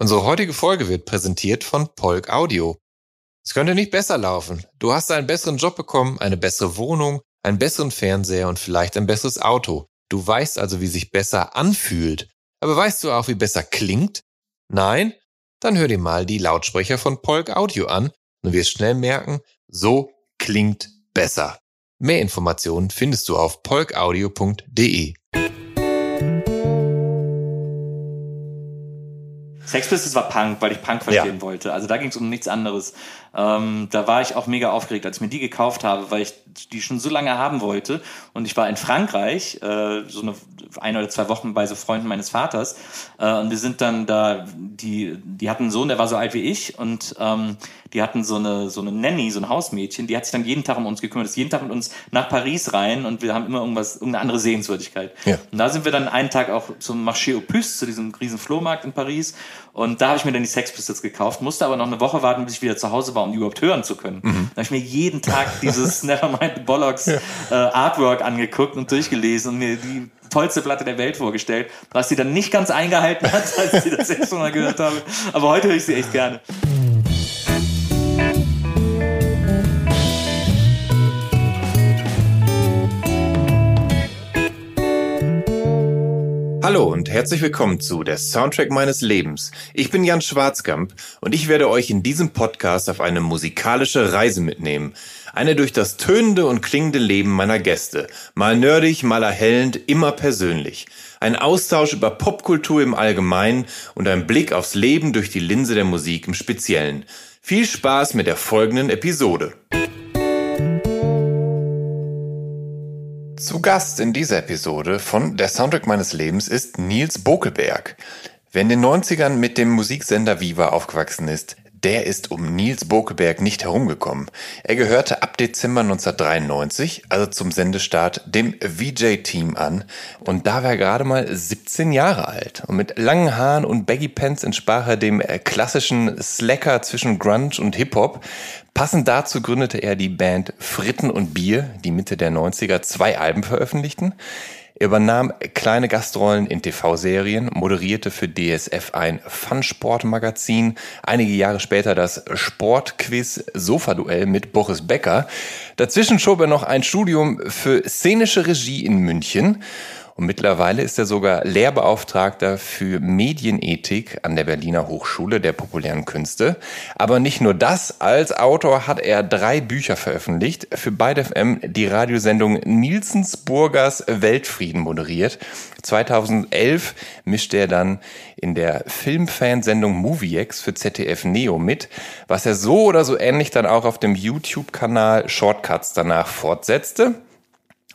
Unsere heutige Folge wird präsentiert von Polk Audio. Es könnte nicht besser laufen. Du hast einen besseren Job bekommen, eine bessere Wohnung, einen besseren Fernseher und vielleicht ein besseres Auto. Du weißt also, wie sich besser anfühlt. Aber weißt du auch, wie besser klingt? Nein? Dann hör dir mal die Lautsprecher von Polk Audio an und wirst schnell merken, so klingt besser. Mehr Informationen findest du auf polkaudio.de. Sex Pistols war Punk, weil ich Punk verstehen ja. wollte. Also da ging es um nichts anderes. Ähm, da war ich auch mega aufgeregt, als ich mir die gekauft habe, weil ich die schon so lange haben wollte. Und ich war in Frankreich, äh, so eine ein oder zwei Wochen bei so Freunden meines Vaters. Äh, und wir sind dann da, die, die hatten einen Sohn, der war so alt wie ich und ähm, die hatten so eine, so eine Nanny, so ein Hausmädchen, die hat sich dann jeden Tag um uns gekümmert, ist jeden Tag mit uns nach Paris rein und wir haben immer irgendwas, irgendeine andere Sehenswürdigkeit. Ja. Und da sind wir dann einen Tag auch zum Marché aux Puces, zu diesem riesen Flohmarkt in Paris. Und da habe ich mir dann die Sex Pistols gekauft, musste aber noch eine Woche warten, bis ich wieder zu Hause war, um die überhaupt hören zu können. Mhm. Da habe ich mir jeden Tag dieses Nevermind the Bollocks ja. äh, Artwork angeguckt und durchgelesen und mir die tollste Platte der Welt vorgestellt, was sie dann nicht ganz eingehalten hat, als ich das erste Mal gehört habe. Aber heute höre ich sie echt gerne. Hallo und herzlich willkommen zu der Soundtrack meines Lebens. Ich bin Jan Schwarzkamp und ich werde euch in diesem Podcast auf eine musikalische Reise mitnehmen. Eine durch das tönende und klingende Leben meiner Gäste. Mal nerdig, mal erhellend, immer persönlich. Ein Austausch über Popkultur im Allgemeinen und ein Blick aufs Leben durch die Linse der Musik im Speziellen. Viel Spaß mit der folgenden Episode. Zu Gast in dieser Episode von Der Soundtrack meines Lebens ist Nils Bokelberg. Wer in den 90ern mit dem Musiksender Viva aufgewachsen ist, der ist um Nils Bokeberg nicht herumgekommen. Er gehörte ab Dezember 1993, also zum Sendestart, dem VJ-Team an. Und da war er gerade mal 17 Jahre alt. Und mit langen Haaren und Baggy Pants entsprach er dem äh, klassischen Slacker zwischen Grunge und Hip-Hop. Passend dazu gründete er die Band Fritten und Bier, die Mitte der 90er zwei Alben veröffentlichten. Er übernahm kleine Gastrollen in TV-Serien, moderierte für DSF ein Fun-Sport-Magazin, einige Jahre später das Sportquiz Sofa-Duell mit Boris Becker. Dazwischen schob er noch ein Studium für szenische Regie in München und mittlerweile ist er sogar Lehrbeauftragter für Medienethik an der Berliner Hochschule der populären Künste. Aber nicht nur das, als Autor hat er drei Bücher veröffentlicht, für beide FM die Radiosendung Nielsensburgers Weltfrieden moderiert. 2011 mischte er dann in der Filmfansendung MovieX für ZDF Neo mit, was er so oder so ähnlich dann auch auf dem YouTube-Kanal Shortcuts danach fortsetzte.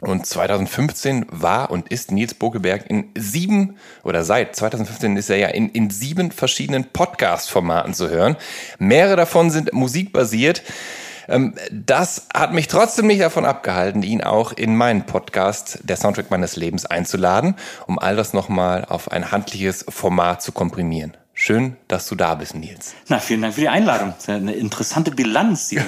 Und 2015 war und ist Nils Bokeberg in sieben oder seit 2015 ist er ja in, in sieben verschiedenen Podcast-Formaten zu hören. Mehrere davon sind musikbasiert. Ähm, das hat mich trotzdem nicht davon abgehalten, ihn auch in meinen Podcast, der Soundtrack meines Lebens, einzuladen, um all das nochmal auf ein handliches Format zu komprimieren. Schön, dass du da bist, Nils. Na, vielen Dank für die Einladung. Das ist ja eine interessante Bilanz, die,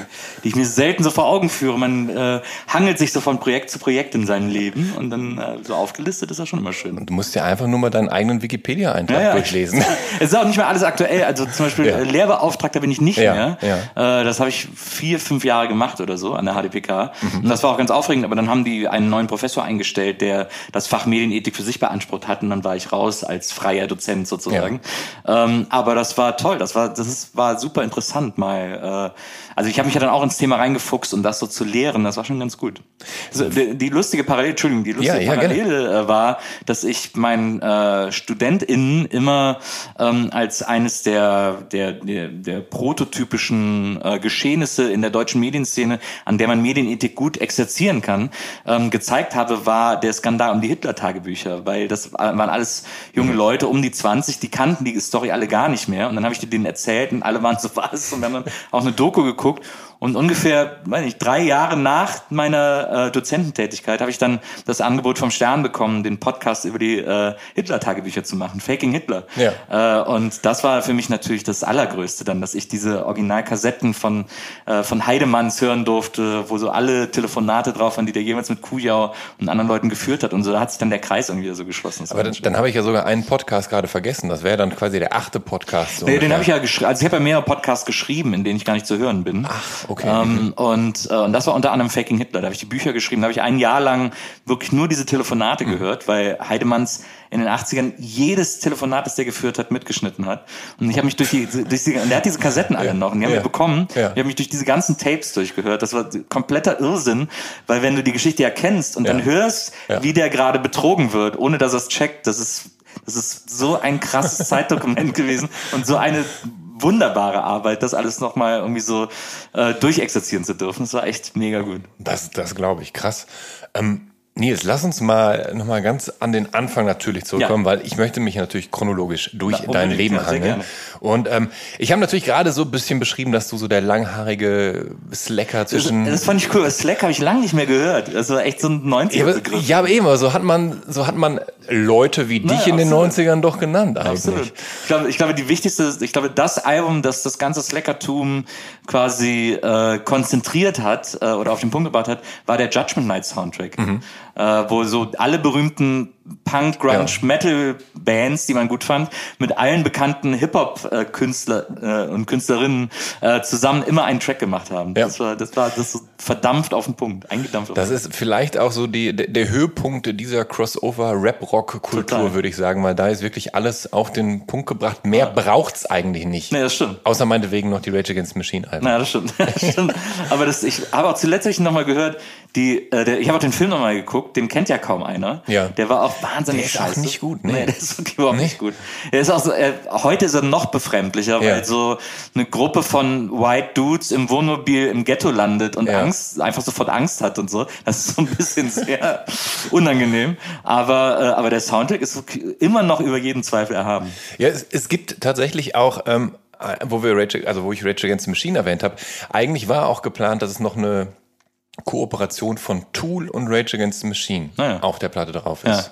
die ich mir selten so vor Augen führe. Man äh, hangelt sich so von Projekt zu Projekt in seinem Leben und dann äh, so aufgelistet ist das schon immer schön. Und du musst ja einfach nur mal deinen eigenen Wikipedia-Eintrag ja, ja. durchlesen. es ist auch nicht mehr alles aktuell. Also zum Beispiel ja. Äh, Lehrbeauftragter bin ich nicht mehr. Äh, das habe ich vier, fünf Jahre gemacht oder so an der HDPK. Mhm. Und das war auch ganz aufregend. Aber dann haben die einen neuen Professor eingestellt, der das Fach Medienethik für sich beansprucht hat. Und dann war ich raus als freier Dozent sozusagen. Ähm, aber das war toll. Das war, das war super interessant mal. Äh, also ich habe mich ja dann auch ins Thema reingefuchst, um das so zu lehren. Das war schon ganz gut. Also die, die lustige Parallele, Entschuldigung, die lustige ja, ja, Parallele gerne. Äh, war, dass ich meinen äh, StudentInnen immer ähm, als eines der, der, der, der prototypischen äh, Geschehnisse in der deutschen Medienszene, an der man Medienethik gut exerzieren kann, ähm, gezeigt habe, war der Skandal um die Hitler-Tagebücher, weil das waren alles junge mhm. Leute um die 20, die kannten die Story alle gar nicht mehr. Und dann habe ich denen erzählt und alle waren so was und wir haben dann auch eine Doku geguckt geguckt und ungefähr, weiß nicht, drei Jahre nach meiner äh, Dozententätigkeit habe ich dann das Angebot vom Stern bekommen, den Podcast über die äh, Hitler-Tagebücher zu machen, Faking Hitler. Ja. Äh, und das war für mich natürlich das Allergrößte dann, dass ich diese Originalkassetten von, äh, von Heidemanns hören durfte, wo so alle Telefonate drauf waren, die der jemals mit Kujau und anderen Leuten geführt hat. Und so hat sich dann der Kreis irgendwie so geschlossen. Aber dann, dann habe ich ja sogar einen Podcast gerade vergessen. Das wäre dann quasi der achte Podcast. So nee, den habe ich ja geschrieben. Also ich habe ja mehrere Podcasts geschrieben, in denen ich gar nicht zu hören bin. Ach, Okay. Ähm, und, äh, und das war unter anderem Faking Hitler. Da habe ich die Bücher geschrieben. Da habe ich ein Jahr lang wirklich nur diese Telefonate mhm. gehört, weil Heidemanns in den 80ern jedes Telefonat, das der geführt hat, mitgeschnitten hat. Und ich habe mich durch die, durch die, und der hat diese Kassetten alle ja. noch und die haben ja. wir bekommen. Ja. Ich habe mich durch diese ganzen Tapes durchgehört. Das war kompletter Irrsinn, weil wenn du die Geschichte erkennst und ja. dann hörst, wie der gerade betrogen wird, ohne dass er es checkt, das ist das ist so ein krasses Zeitdokument gewesen und so eine wunderbare Arbeit, das alles nochmal irgendwie so äh, durchexerzieren zu dürfen. Das war echt mega gut. Das, das glaube ich, krass. Ähm, Nils, lass uns mal nochmal ganz an den Anfang natürlich zurückkommen, ja. weil ich möchte mich natürlich chronologisch durch Na, dein Leben hangeln. Und ähm, ich habe natürlich gerade so ein bisschen beschrieben, dass du so der langhaarige Slacker zwischen. Das, das fand ich cool, Slack habe ich lange nicht mehr gehört. Das war echt so ein 90er-Begriff. Ja, aber eben, so hat man, so hat man Leute wie dich naja, in den 90ern doch genannt eigentlich. Absolut. Ich glaube, ich glaube, die wichtigste, ich glaube, das Album, das das ganze Slackertum quasi äh, konzentriert hat äh, oder auf den Punkt gebracht hat, war der Judgment Night Soundtrack. Mhm äh, wo so alle berühmten Punk, Grunge, ja. Metal Bands, die man gut fand, mit allen bekannten Hip-Hop-Künstler äh, und Künstlerinnen äh, zusammen immer einen Track gemacht haben. Ja. Das war, das war das so verdampft auf den Punkt, eingedampft. das ist vielleicht auch so die, der Höhepunkt dieser Crossover-Rap-Rock-Kultur, würde ich sagen, weil da ist wirklich alles auf den Punkt gebracht. Mehr ja. braucht's eigentlich nicht. Nee, das stimmt. Außer meinetwegen noch die Rage Against the Machine Alben. Ja, das stimmt. das stimmt. Aber das, ich habe auch zuletzt noch mal gehört, die, äh, der, ich habe auch den Film nochmal geguckt, den kennt ja kaum einer. Ja. Der war auch wahnsinnig der ist scheiße. Auch nicht gut, ne? Nee, der ist wirklich überhaupt nee. nicht gut. Er ist auch so, er, heute ist er noch befremdlicher, ja. weil so eine Gruppe von White Dudes im Wohnmobil im Ghetto landet und ja. Angst, einfach sofort Angst hat und so. Das ist so ein bisschen sehr unangenehm. Aber, äh, aber der Soundtrack ist immer noch über jeden Zweifel erhaben. Ja, es, es gibt tatsächlich auch, ähm, wo wir Rage, also wo ich Rage Against the Machine erwähnt habe, eigentlich war auch geplant, dass es noch eine Kooperation von Tool und Rage Against the Machine naja. auf der Platte drauf ist. Ja.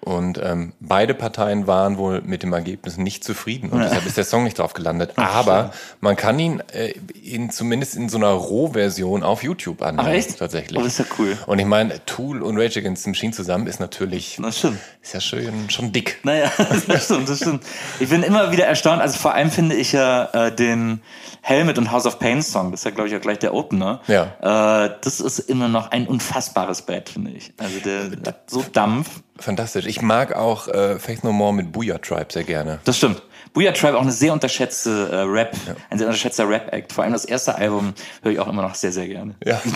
Und ähm, beide Parteien waren wohl mit dem Ergebnis nicht zufrieden und deshalb ist der Song nicht drauf gelandet. Ach, Aber man kann ihn, äh, ihn zumindest in so einer Rohversion auf YouTube anhören. Ach echt? Tatsächlich. Oh, das ist ja cool. Und ich meine, Tool und Rage Against the Machine zusammen ist natürlich, das stimmt. ist ja schön, schon dick. Naja, das stimmt, das stimmt. Ich bin immer wieder erstaunt. Also vor allem finde ich ja äh, den Helmet und House of Pain Song, das ist ja glaube ich auch gleich der Opener. Ja. Äh, das ist immer noch ein unfassbares Bett, finde ich. Also der, der so Dampf. Fantastisch. Ich mag auch äh, Faith No More mit Booyah Tribe sehr gerne. Das stimmt. Booyah Tribe auch eine sehr unterschätzte äh, Rap, ja. ein sehr unterschätzter Rap-Act. Vor allem das erste Album höre ich auch immer noch sehr, sehr gerne. Ja.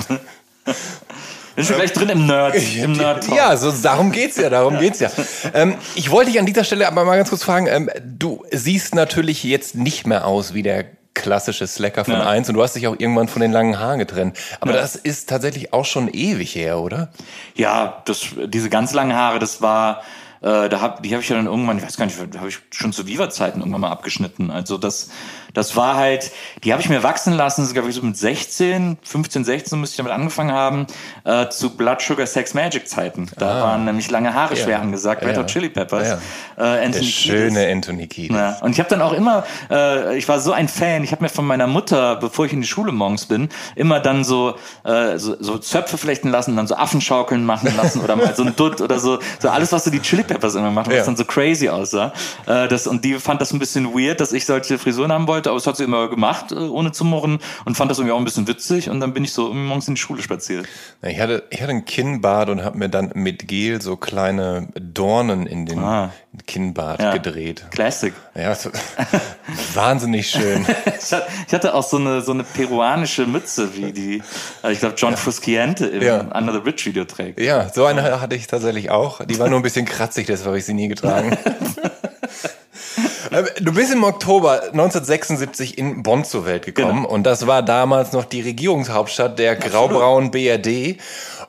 Bin schon gleich drin im Nerd. Im Nerd -Talk. ja, so darum geht's ja, darum geht's ja. Ähm, ich wollte dich an dieser Stelle aber mal ganz kurz fragen, ähm, du siehst natürlich jetzt nicht mehr aus wie der klassische Slacker von ja. eins und du hast dich auch irgendwann von den langen Haaren getrennt. Aber ja. das ist tatsächlich auch schon ewig her, oder? Ja, das, diese ganz langen Haare, das war, äh, da hab, die habe ich ja dann irgendwann, ich weiß gar nicht, habe ich schon zu Viva-Zeiten irgendwann mal abgeschnitten. Also das, das war halt, die habe ich mir wachsen lassen, das glaube ich so mit 16, 15, 16 müsste ich damit angefangen haben, äh, zu Blood Sugar Sex Magic Zeiten. Da ah. waren nämlich lange Haare ja. schwer angesagt, Red ja. Hot Chili Peppers. Ja. Äh, Anthony Der schöne Kiedis. Anthony Kiedis. Ja. Und ich habe dann auch immer, äh, ich war so ein Fan, ich habe mir von meiner Mutter, bevor ich in die Schule morgens bin, immer dann so, äh, so, so Zöpfe flechten lassen, dann so Affenschaukeln machen lassen oder mal so ein Dutt oder so, so alles, was so die Chili Peppers immer machen, was dann so crazy aussah. Äh, das, und die fand das ein bisschen weird, dass ich solche Frisuren haben wollte wollte, aber es hat sie immer gemacht, äh, ohne zu murren und fand das irgendwie auch ein bisschen witzig und dann bin ich so morgens in die Schule spaziert. Ich hatte, ich hatte ein Kinnbad und habe mir dann mit Gel so kleine Dornen in den ah. Kinnbad ja. gedreht. Classic. Ja, wahnsinnig schön. ich hatte auch so eine, so eine peruanische Mütze, wie die, äh, ich glaube, John ja. Frusciante im ja. Under the Bridge Video trägt. Ja, so eine hatte ich tatsächlich auch. Die war nur ein bisschen kratzig, deshalb habe ich sie nie getragen. Ähm, du bist im Oktober 1976 in Bonn zur Welt gekommen genau. und das war damals noch die Regierungshauptstadt der graubraunen BRD.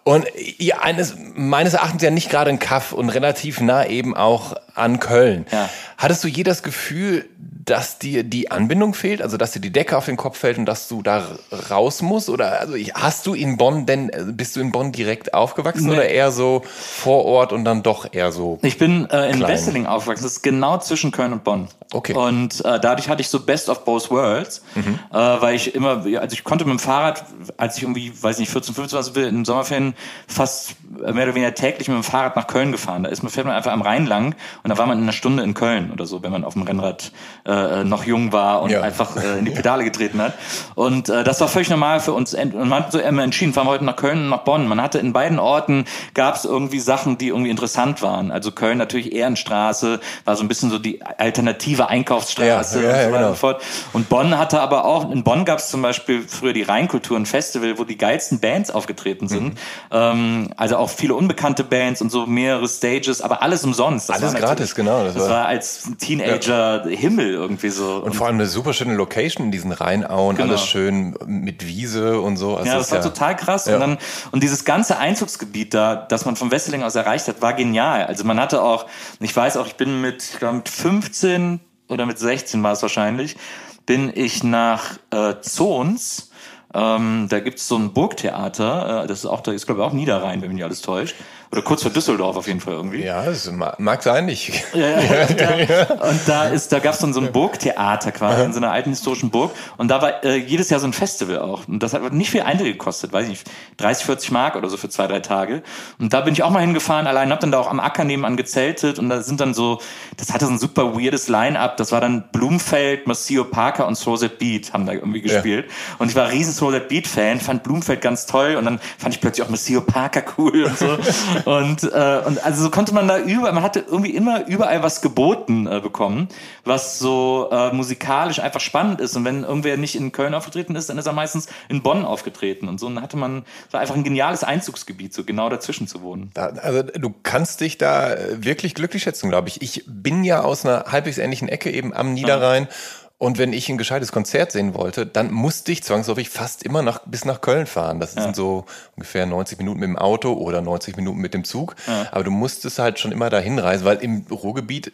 Und ja, eines, meines Erachtens ja nicht gerade ein Kaff und relativ nah eben auch an Köln. Ja. Hattest du je das Gefühl, dass dir die Anbindung fehlt, also dass dir die Decke auf den Kopf fällt und dass du da raus musst? Oder also hast du in Bonn denn, äh, bist du in Bonn direkt aufgewachsen nee. oder eher so vor Ort und dann doch eher so? Ich bin äh, in Wesseling aufgewachsen, das ist genau zwischen Köln und Bonn. Okay. Und äh, dadurch hatte ich so Best of Both Worlds, mhm. äh, weil ich immer, also ich konnte mit dem Fahrrad, als ich irgendwie, weiß nicht, 14, 15 was will, in Sommerferien fast mehr oder weniger täglich mit dem Fahrrad nach Köln gefahren. Da ist man, fährt man einfach am Rhein lang und da war man in einer Stunde in Köln oder so, wenn man auf dem Rennrad äh, noch jung war und ja. einfach äh, in die Pedale getreten hat. Und äh, das war völlig normal für uns. Und man hat so immer entschieden, fahren wir heute nach Köln und nach Bonn. Man hatte in beiden Orten gab es irgendwie Sachen, die irgendwie interessant waren. Also Köln natürlich Ehrenstraße, war so ein bisschen so die alternative Einkaufsstraße ja, ja, und so weiter genau. und fort. Und Bonn hatte aber auch, in Bonn gab es zum Beispiel früher die Rheinkultur, ein Festival, wo die geilsten Bands aufgetreten sind. Mhm. Ähm, also auch viele unbekannte Bands und so mehrere Stages, aber alles umsonst. Das alles gratis, genau. Das, das war, war, als Teenager Himmel irgendwie so. Und, vor allem eine super schöne Location in diesen Rheinauen, genau. alles schön mit Wiese und so. Also ja, das war ja, total krass. Ja. Und, dann, und dieses ganze Einzugsgebiet da, das man von Wesseling aus erreicht hat, war genial. Also man hatte auch, ich weiß auch, ich bin mit, ich glaube mit 15 oder mit 16 war es wahrscheinlich, bin ich nach äh, Zons ähm, da gibt es so ein Burgtheater, äh, das ist auch, da ist glaube ich auch Niederrhein, wenn mich nicht alles täuscht. Oder kurz vor Düsseldorf auf jeden Fall irgendwie. Ja, das mag sein, nicht. Ja, ja, und, da, und da ist, da gab es dann so ein Burgtheater quasi in so einer alten historischen Burg. Und da war äh, jedes Jahr so ein Festival auch. Und das hat nicht viel Eintritt gekostet, weiß ich nicht, 30, 40 Mark oder so für zwei, drei Tage. Und da bin ich auch mal hingefahren, allein hab dann da auch am Acker nebenan gezeltet und da sind dann so, das hatte so ein super weirdes Line-Up. Das war dann Blumfeld, Maceo Parker und Rosette Beat haben da irgendwie gespielt. Ja. Und ich war riesen Rosette Beat Fan, fand Blumfeld ganz toll und dann fand ich plötzlich auch Maceo Parker cool und so. Und, äh, und also so konnte man da überall, man hatte irgendwie immer überall was geboten äh, bekommen, was so äh, musikalisch einfach spannend ist. Und wenn irgendwer nicht in Köln aufgetreten ist, dann ist er meistens in Bonn aufgetreten. Und so dann hatte man, war einfach ein geniales Einzugsgebiet, so genau dazwischen zu wohnen. Da, also du kannst dich da wirklich glücklich schätzen, glaube ich. Ich bin ja aus einer halbwegs ähnlichen Ecke eben am Niederrhein. Ja. Und wenn ich ein gescheites Konzert sehen wollte, dann musste ich zwangsläufig fast immer nach, bis nach Köln fahren. Das ja. sind so ungefähr 90 Minuten mit dem Auto oder 90 Minuten mit dem Zug. Ja. Aber du musstest halt schon immer dahin reisen, weil im Ruhrgebiet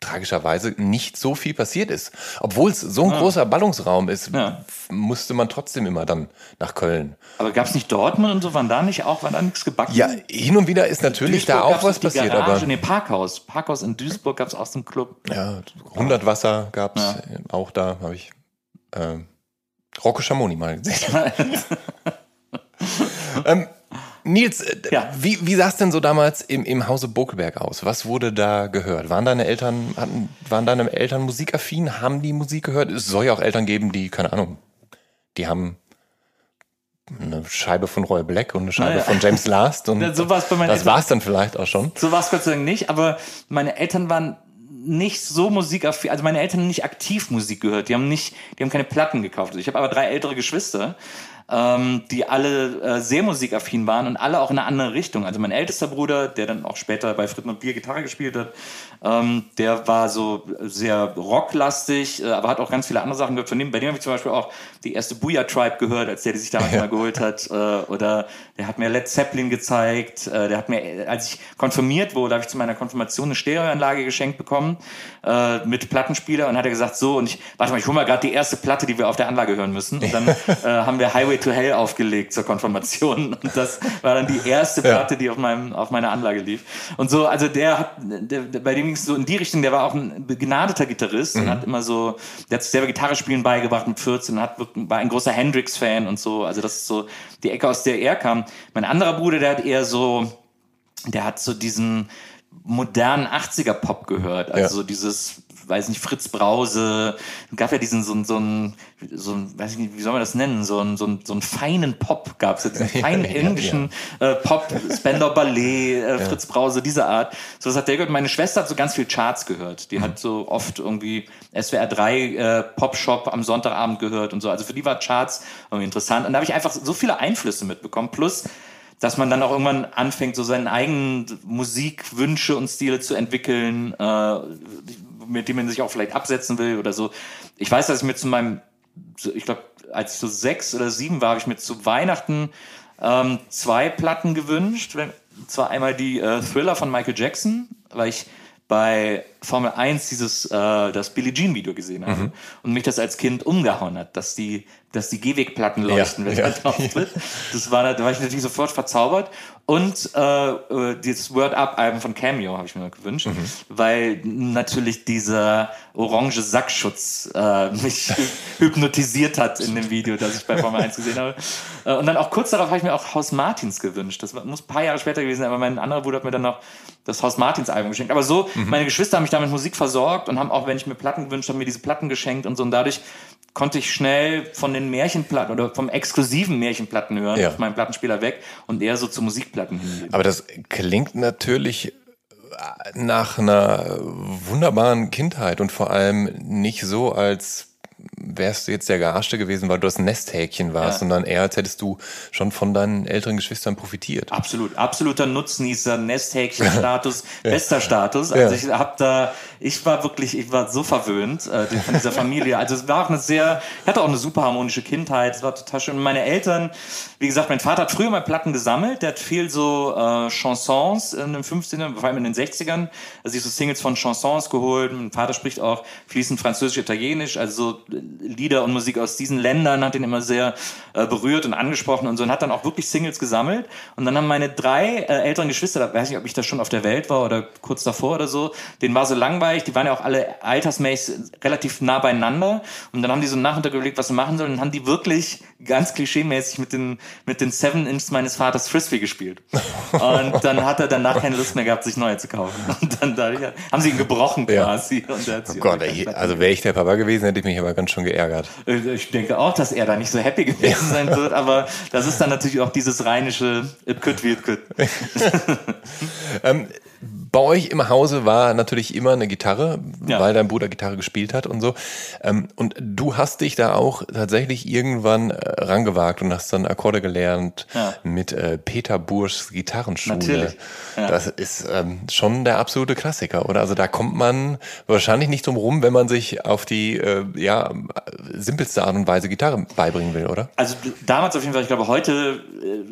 tragischerweise nicht so viel passiert ist. Obwohl es so ein ja. großer Ballungsraum ist, ja. musste man trotzdem immer dann nach Köln. Aber gab es nicht Dortmund und so, waren da nicht auch, war da nichts gebacken? Ja, hin und wieder ist natürlich da auch was passiert. Garage, aber nee, Parkhaus. Parkhaus in Duisburg gab es auch so einen Club. Ja, 100 Wasser gab es ja. auch da, habe ich äh, Rocco Schamoni mal gesehen. ähm, Nils, äh, ja. wie, wie sah es denn so damals im, im Hause Bokelberg aus? Was wurde da gehört? Waren deine Eltern, hatten, waren deine Eltern musikaffin? Haben die Musik gehört? Es soll ja auch Eltern geben, die, keine Ahnung, die haben eine Scheibe von Roy Black und eine Scheibe naja. von James Last und ja, so war's bei meinen das war es dann vielleicht auch schon. So war es Gott sei Dank nicht, aber meine Eltern waren nicht so musikaffin, also meine Eltern haben nicht aktiv Musik gehört, die haben nicht, die haben keine Platten gekauft. Ich habe aber drei ältere Geschwister ähm, die alle äh, sehr musikaffin waren und alle auch in eine andere Richtung. Also mein ältester Bruder, der dann auch später bei Fritten und Bier Gitarre gespielt hat, ähm, der war so sehr rocklastig, äh, aber hat auch ganz viele andere Sachen gehört. Von dem, bei dem habe ich zum Beispiel auch die erste Booyah Tribe gehört, als der die sich damals ja. mal geholt hat. Äh, oder der hat mir Led Zeppelin gezeigt. Äh, der hat mir, als ich konfirmiert wurde, habe ich zu meiner Konfirmation eine Stereoanlage geschenkt bekommen äh, mit Plattenspieler und hat er gesagt, so, und ich, warte mal, ich hole mal gerade die erste Platte, die wir auf der Anlage hören müssen. Und dann äh, haben wir Highway to Hell aufgelegt zur Konfirmation. Und das war dann die erste Platte, die auf, meinem, auf meiner Anlage lief. Und so, also der hat, der, der, bei dem ging es so in die Richtung, der war auch ein begnadeter Gitarrist mhm. und hat immer so, der hat sich selber Gitarre spielen beigebracht mit 14 und hat, war ein großer Hendrix-Fan und so. Also das ist so die Ecke, aus der er kam. Mein anderer Bruder, der hat eher so, der hat so diesen modernen 80er-Pop gehört. Also ja. dieses weiß nicht, Fritz Brause, gab ja diesen so, so ein, so ein, weiß ich nicht, wie soll man das nennen, so ein, so ein, so einen feinen Pop gab es, diesen feinen englischen ja. äh, Pop, Spender Ballet, äh, Fritz Brause, diese Art. So, das hat der gehört. Meine Schwester hat so ganz viel Charts gehört. Die mhm. hat so oft irgendwie SWR 3 äh, Pop Shop am Sonntagabend gehört und so. Also für die war Charts irgendwie interessant. Und da habe ich einfach so viele Einflüsse mitbekommen. Plus, dass man dann auch irgendwann anfängt, so seinen eigenen Musikwünsche und Stile zu entwickeln, äh, mit dem man sich auch vielleicht absetzen will oder so. Ich weiß, dass ich mir zu meinem, ich glaube, als ich so sechs oder sieben war, habe ich mir zu Weihnachten ähm, zwei Platten gewünscht. Zwar einmal die äh, Thriller von Michael Jackson, weil ich bei Formel 1 dieses äh, das Billie Jean Video gesehen habe mhm. und mich das als Kind umgehauen hat, dass die dass die Gehwegplatten leuchten, ja, wenn ja. man drauf tritt. Das war da war ich natürlich sofort verzaubert und äh, äh, dieses Word Up Album von Cameo habe ich mir gewünscht, mhm. weil natürlich dieser orange Sackschutz äh, mich hypnotisiert hat in dem Video, das ich bei Formel 1 gesehen habe. Äh, und dann auch kurz darauf habe ich mir auch Haus Martins gewünscht. Das muss ein paar Jahre später gewesen sein, aber mein anderer Bruder hat mir dann noch das Haus Martins Album geschenkt. Aber so, mhm. meine Geschwister haben mich damit Musik versorgt und haben auch, wenn ich mir Platten gewünscht habe, mir diese Platten geschenkt und so. Und dadurch konnte ich schnell von den Märchenplatten oder vom exklusiven Märchenplatten hören ja. auf meinem Plattenspieler weg und eher so zu Musikplatten hingehen. Aber das klingt natürlich nach einer wunderbaren Kindheit und vor allem nicht so, als wärst du jetzt der Gearschte gewesen, weil du das Nesthäkchen warst, ja. sondern eher als hättest du schon von deinen älteren Geschwistern profitiert. Absolut, absoluter Nutznießer, Nesthäkchen-Status, ja. bester Status. Also ja. ich habe da, ich war wirklich, ich war so verwöhnt äh, von dieser Familie. Also es war auch eine sehr, ich hatte auch eine super harmonische Kindheit, es war total schön. Und meine Eltern, wie gesagt, mein Vater hat früher mal Platten gesammelt, der hat viel so äh, Chansons in den 15ern, vor allem in den 60ern, also sich so Singles von Chansons geholt. Mein Vater spricht auch fließend Französisch, Italienisch, also Lieder und Musik aus diesen Ländern, hat ihn immer sehr äh, berührt und angesprochen und so und hat dann auch wirklich Singles gesammelt. Und dann haben meine drei äh, älteren Geschwister, da weiß ich, ob ich da schon auf der Welt war oder kurz davor oder so, denen war so langweilig, die waren ja auch alle altersmäßig relativ nah beieinander. Und dann haben die so Nachmittag überlegt, was sie machen sollen und haben die wirklich ganz klischeemäßig mit den, mit den Seven Inch meines Vaters Frisbee gespielt. Und dann hat er danach keine Lust mehr gehabt, sich neue zu kaufen. Und dann dadurch, haben sie ihn gebrochen quasi. Ja. oh Gott, ey, also wäre ich der Papa gewesen, hätte ich mich aber ganz schön geärgert. Äh, ich denke auch, dass er da nicht so happy gewesen sein wird, aber das ist dann natürlich auch dieses rheinische It could wie it could. ähm, bei euch im Hause war natürlich immer eine Gitarre, ja. weil dein Bruder Gitarre gespielt hat und so. Ähm, und du hast dich da auch tatsächlich irgendwann äh, rangewagt und hast dann Akkorde gelernt ja. mit äh, Peter Burschs Gitarrenschule. Natürlich. Ja. Das ist ähm, schon der absolute Klassiker, oder? Also da kommt man wahrscheinlich nicht drum rum, wenn man sich auf die äh, ja, simpelste Art und Weise Gitarre beibringen will, oder? Also damals auf jeden Fall, ich glaube, heute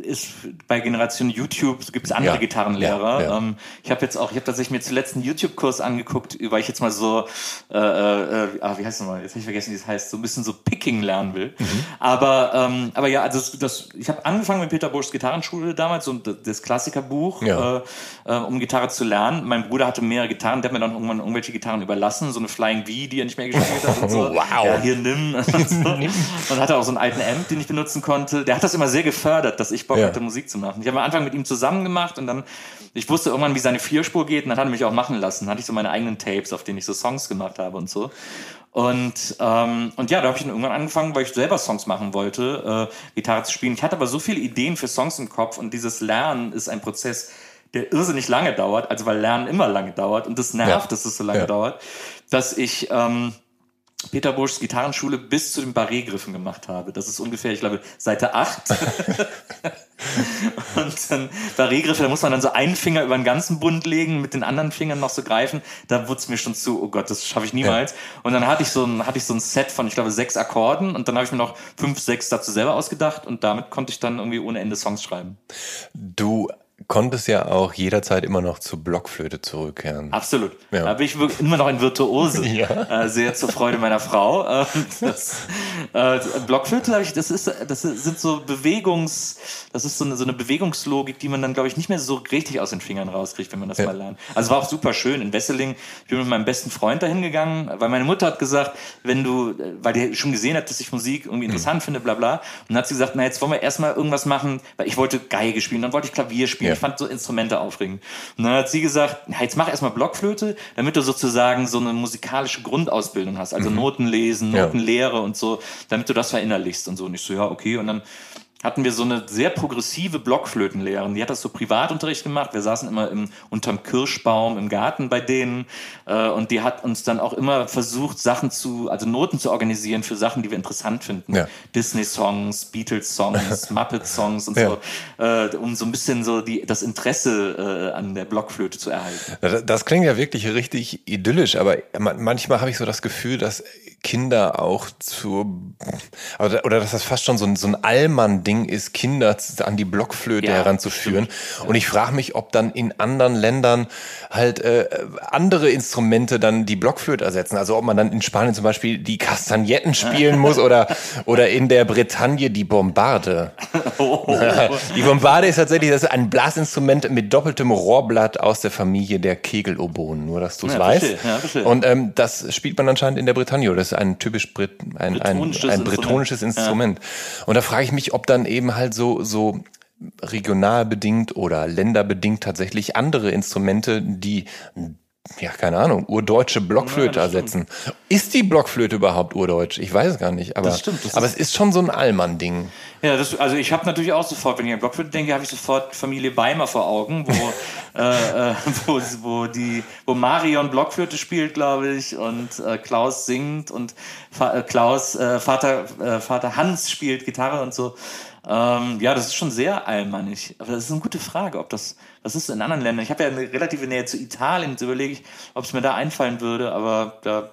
ist bei Generation YouTube gibt es andere Gitarrenlehrer. Ähm, ich habe jetzt auch auch, ich habe tatsächlich mir zuletzt einen YouTube-Kurs angeguckt, weil ich jetzt mal so, äh, äh, ah, wie heißt das mal, jetzt habe ich vergessen, wie das heißt, so ein bisschen so Picking lernen will. Mhm. Aber, ähm, aber ja, also das, das ich habe angefangen mit Peter Burschs Gitarrenschule damals, so das Klassikerbuch, ja. äh, äh, um Gitarre zu lernen. Mein Bruder hatte mehrere Gitarren, der hat mir dann irgendwann irgendwelche Gitarren überlassen, so eine Flying V, die er nicht mehr gespielt hat und so. wow. Ja, hier nimm. Und, so. und hatte auch so einen alten Amp, den ich benutzen konnte. Der hat das immer sehr gefördert, dass ich Bock ja. hatte, Musik zu machen. Ich habe am Anfang mit ihm zusammen gemacht und dann, ich wusste irgendwann, wie seine Vierspur geht und dann hat er mich auch machen lassen. Dann hatte ich so meine eigenen Tapes, auf denen ich so Songs gemacht habe und so. Und, ähm, und ja, da habe ich dann irgendwann angefangen, weil ich selber Songs machen wollte, äh, Gitarre zu spielen. Ich hatte aber so viele Ideen für Songs im Kopf und dieses Lernen ist ein Prozess, der irrsinnig lange dauert, also weil Lernen immer lange dauert und das nervt, ja. dass es so lange ja. dauert, dass ich ähm, Peter Burschs Gitarrenschule bis zu den Barré-Griffen gemacht habe. Das ist ungefähr, ich glaube, Seite 8. und dann Barré-Griffe, da muss man dann so einen Finger über den ganzen Bund legen, mit den anderen Fingern noch so greifen. Da wurde es mir schon zu, oh Gott, das schaffe ich niemals. Ja. Und dann hatte ich, so ein, hatte ich so ein Set von, ich glaube, sechs Akkorden und dann habe ich mir noch fünf, sechs dazu selber ausgedacht und damit konnte ich dann irgendwie ohne Ende Songs schreiben. Du konntest ja auch jederzeit immer noch zur Blockflöte zurückkehren. Absolut. Ja. Da bin ich immer noch ein Virtuose. ja. Äh, sehr zur Freude meiner Frau. Äh, das, äh, Blockflöte, ich, das ist, das sind so Bewegungs, das ist so eine, so eine Bewegungslogik, die man dann, glaube ich, nicht mehr so richtig aus den Fingern rauskriegt, wenn man das ja. mal lernt. Also war auch super schön. In Wesseling, ich bin mit meinem besten Freund dahin gegangen, weil meine Mutter hat gesagt, wenn du, weil die schon gesehen hat, dass ich Musik irgendwie interessant mhm. finde, bla bla. Und dann hat sie gesagt, na, jetzt wollen wir erstmal irgendwas machen, weil ich wollte Geige spielen, dann wollte ich Klavier spielen Ja. Ich fand so Instrumente aufregend. Und dann hat sie gesagt, jetzt mach erstmal Blockflöte, damit du sozusagen so eine musikalische Grundausbildung hast. Also mhm. Noten lesen, Notenlehre ja. und so, damit du das verinnerlichst und so. Und ich so, ja, okay. Und dann hatten wir so eine sehr progressive Blockflötenlehrerin. Die hat das so Privatunterricht gemacht. Wir saßen immer im, unterm Kirschbaum im Garten bei denen. Äh, und die hat uns dann auch immer versucht, Sachen zu, also Noten zu organisieren für Sachen, die wir interessant finden. Ja. Disney-Songs, Beatles-Songs, Muppet-Songs und ja. so, äh, um so ein bisschen so die, das Interesse äh, an der Blockflöte zu erhalten. Das klingt ja wirklich richtig idyllisch, aber manchmal habe ich so das Gefühl, dass Kinder auch zu, oder, oder dass das fast schon so ein, so ein Allmann-Ding ist, Kinder an die Blockflöte ja, heranzuführen. Stimmt. Und ich frage mich, ob dann in anderen Ländern halt äh, andere Instrumente dann die Blockflöte ersetzen. Also ob man dann in Spanien zum Beispiel die Kastagnetten spielen muss oder, oder in der Bretagne die Bombarde. Oh. Die Bombarde ist tatsächlich das ist ein Blasinstrument mit doppeltem Rohrblatt aus der Familie der Kegelobonen, nur dass du es ja, weißt. Ja, Und ähm, das spielt man anscheinend in der Bretagne. Oder ist ein typisch Brit, ein, ein, ein, bretonisches Instrument. Ja. Und da frage ich mich, ob dann eben halt so, so regional bedingt oder länderbedingt tatsächlich andere Instrumente, die ja, keine Ahnung, urdeutsche Blockflöte ja, ersetzen. Ist die Blockflöte überhaupt urdeutsch? Ich weiß es gar nicht. Aber, das stimmt, das aber es ist schon so ein Allmann-Ding. Ja, das, also ich habe natürlich auch sofort, wenn ich an Blockflöte denke, habe ich sofort Familie Beimer vor Augen, wo, äh, äh, wo, wo, die, wo Marion Blockflöte spielt, glaube ich, und äh, Klaus singt und Fa äh, Klaus, äh, Vater, Vater Hans spielt Gitarre und so. Ähm, ja, das ist schon sehr allmannig. Aber das ist eine gute Frage, ob das, was ist in anderen Ländern? Ich habe ja eine relative Nähe zu Italien, jetzt überlege ich, ob es mir da einfallen würde, aber da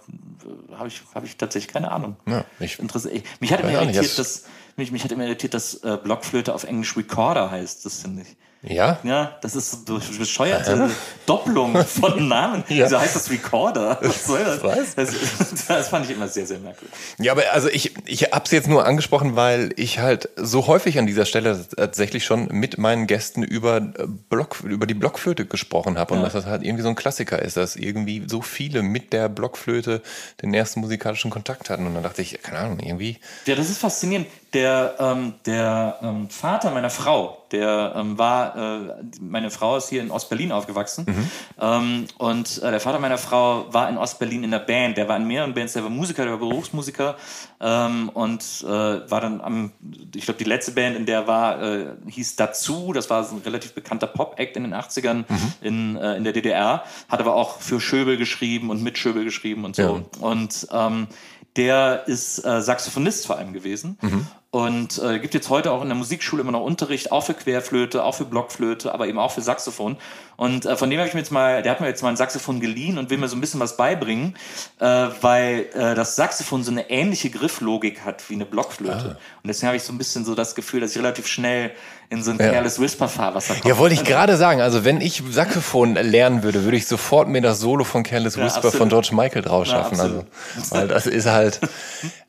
äh, habe ich, hab ich tatsächlich keine Ahnung. Ja, ich, Interessant. Mich hat immer irritiert, dass, mich, mich hat immer irritiert, dass äh, Blockflöte auf Englisch Recorder heißt, das finde ich. Ja? Ja, das ist so bescheuert, so eine Doppelung von Namen. ja. So heißt das Recorder. Was soll das? Was? Das, das, fand ich immer sehr, sehr merkwürdig. Ja, aber also ich, ich habe es jetzt nur angesprochen, weil ich halt so häufig an dieser Stelle tatsächlich schon mit meinen Gästen über, äh, Block, über die Blockflöte gesprochen habe und ja. dass das halt irgendwie so ein Klassiker ist, dass irgendwie so viele mit der Blockflöte den ersten musikalischen Kontakt hatten. Und dann dachte ich, keine Ahnung, irgendwie. Ja, das ist faszinierend. Der, ähm, der ähm, Vater meiner Frau, der ähm, war, äh, meine Frau ist hier in Ostberlin aufgewachsen mhm. ähm, und äh, der Vater meiner Frau war in Ostberlin in der Band. Der war in mehreren Bands, der war Musiker, der war Berufsmusiker ähm, und äh, war dann am, ich glaube, die letzte Band, in der er war, äh, hieß Dazu. Das war so ein relativ bekannter Pop-Act in den 80ern mhm. in, äh, in der DDR. Hat aber auch für Schöbel geschrieben und mit Schöbel geschrieben und so. Ja. Und ähm, der ist äh, Saxophonist vor allem gewesen. Mhm. Und äh, gibt jetzt heute auch in der Musikschule immer noch Unterricht, auch für Querflöte, auch für Blockflöte, aber eben auch für Saxophon. Und äh, von dem habe ich mir jetzt mal, der hat mir jetzt mal ein Saxophon geliehen und will mir so ein bisschen was beibringen, äh, weil äh, das Saxophon so eine ähnliche Grifflogik hat wie eine Blockflöte. Ah. Und deswegen habe ich so ein bisschen so das Gefühl, dass ich relativ schnell in so ein ja. Careless Whisper Fahrwasser komme. Ja, wollte ich gerade sagen. Also wenn ich Saxophon lernen würde, würde ich sofort mir das Solo von Careless ja, Whisper absolut. von George Michael drauf schaffen. Ja, also, weil das ist halt,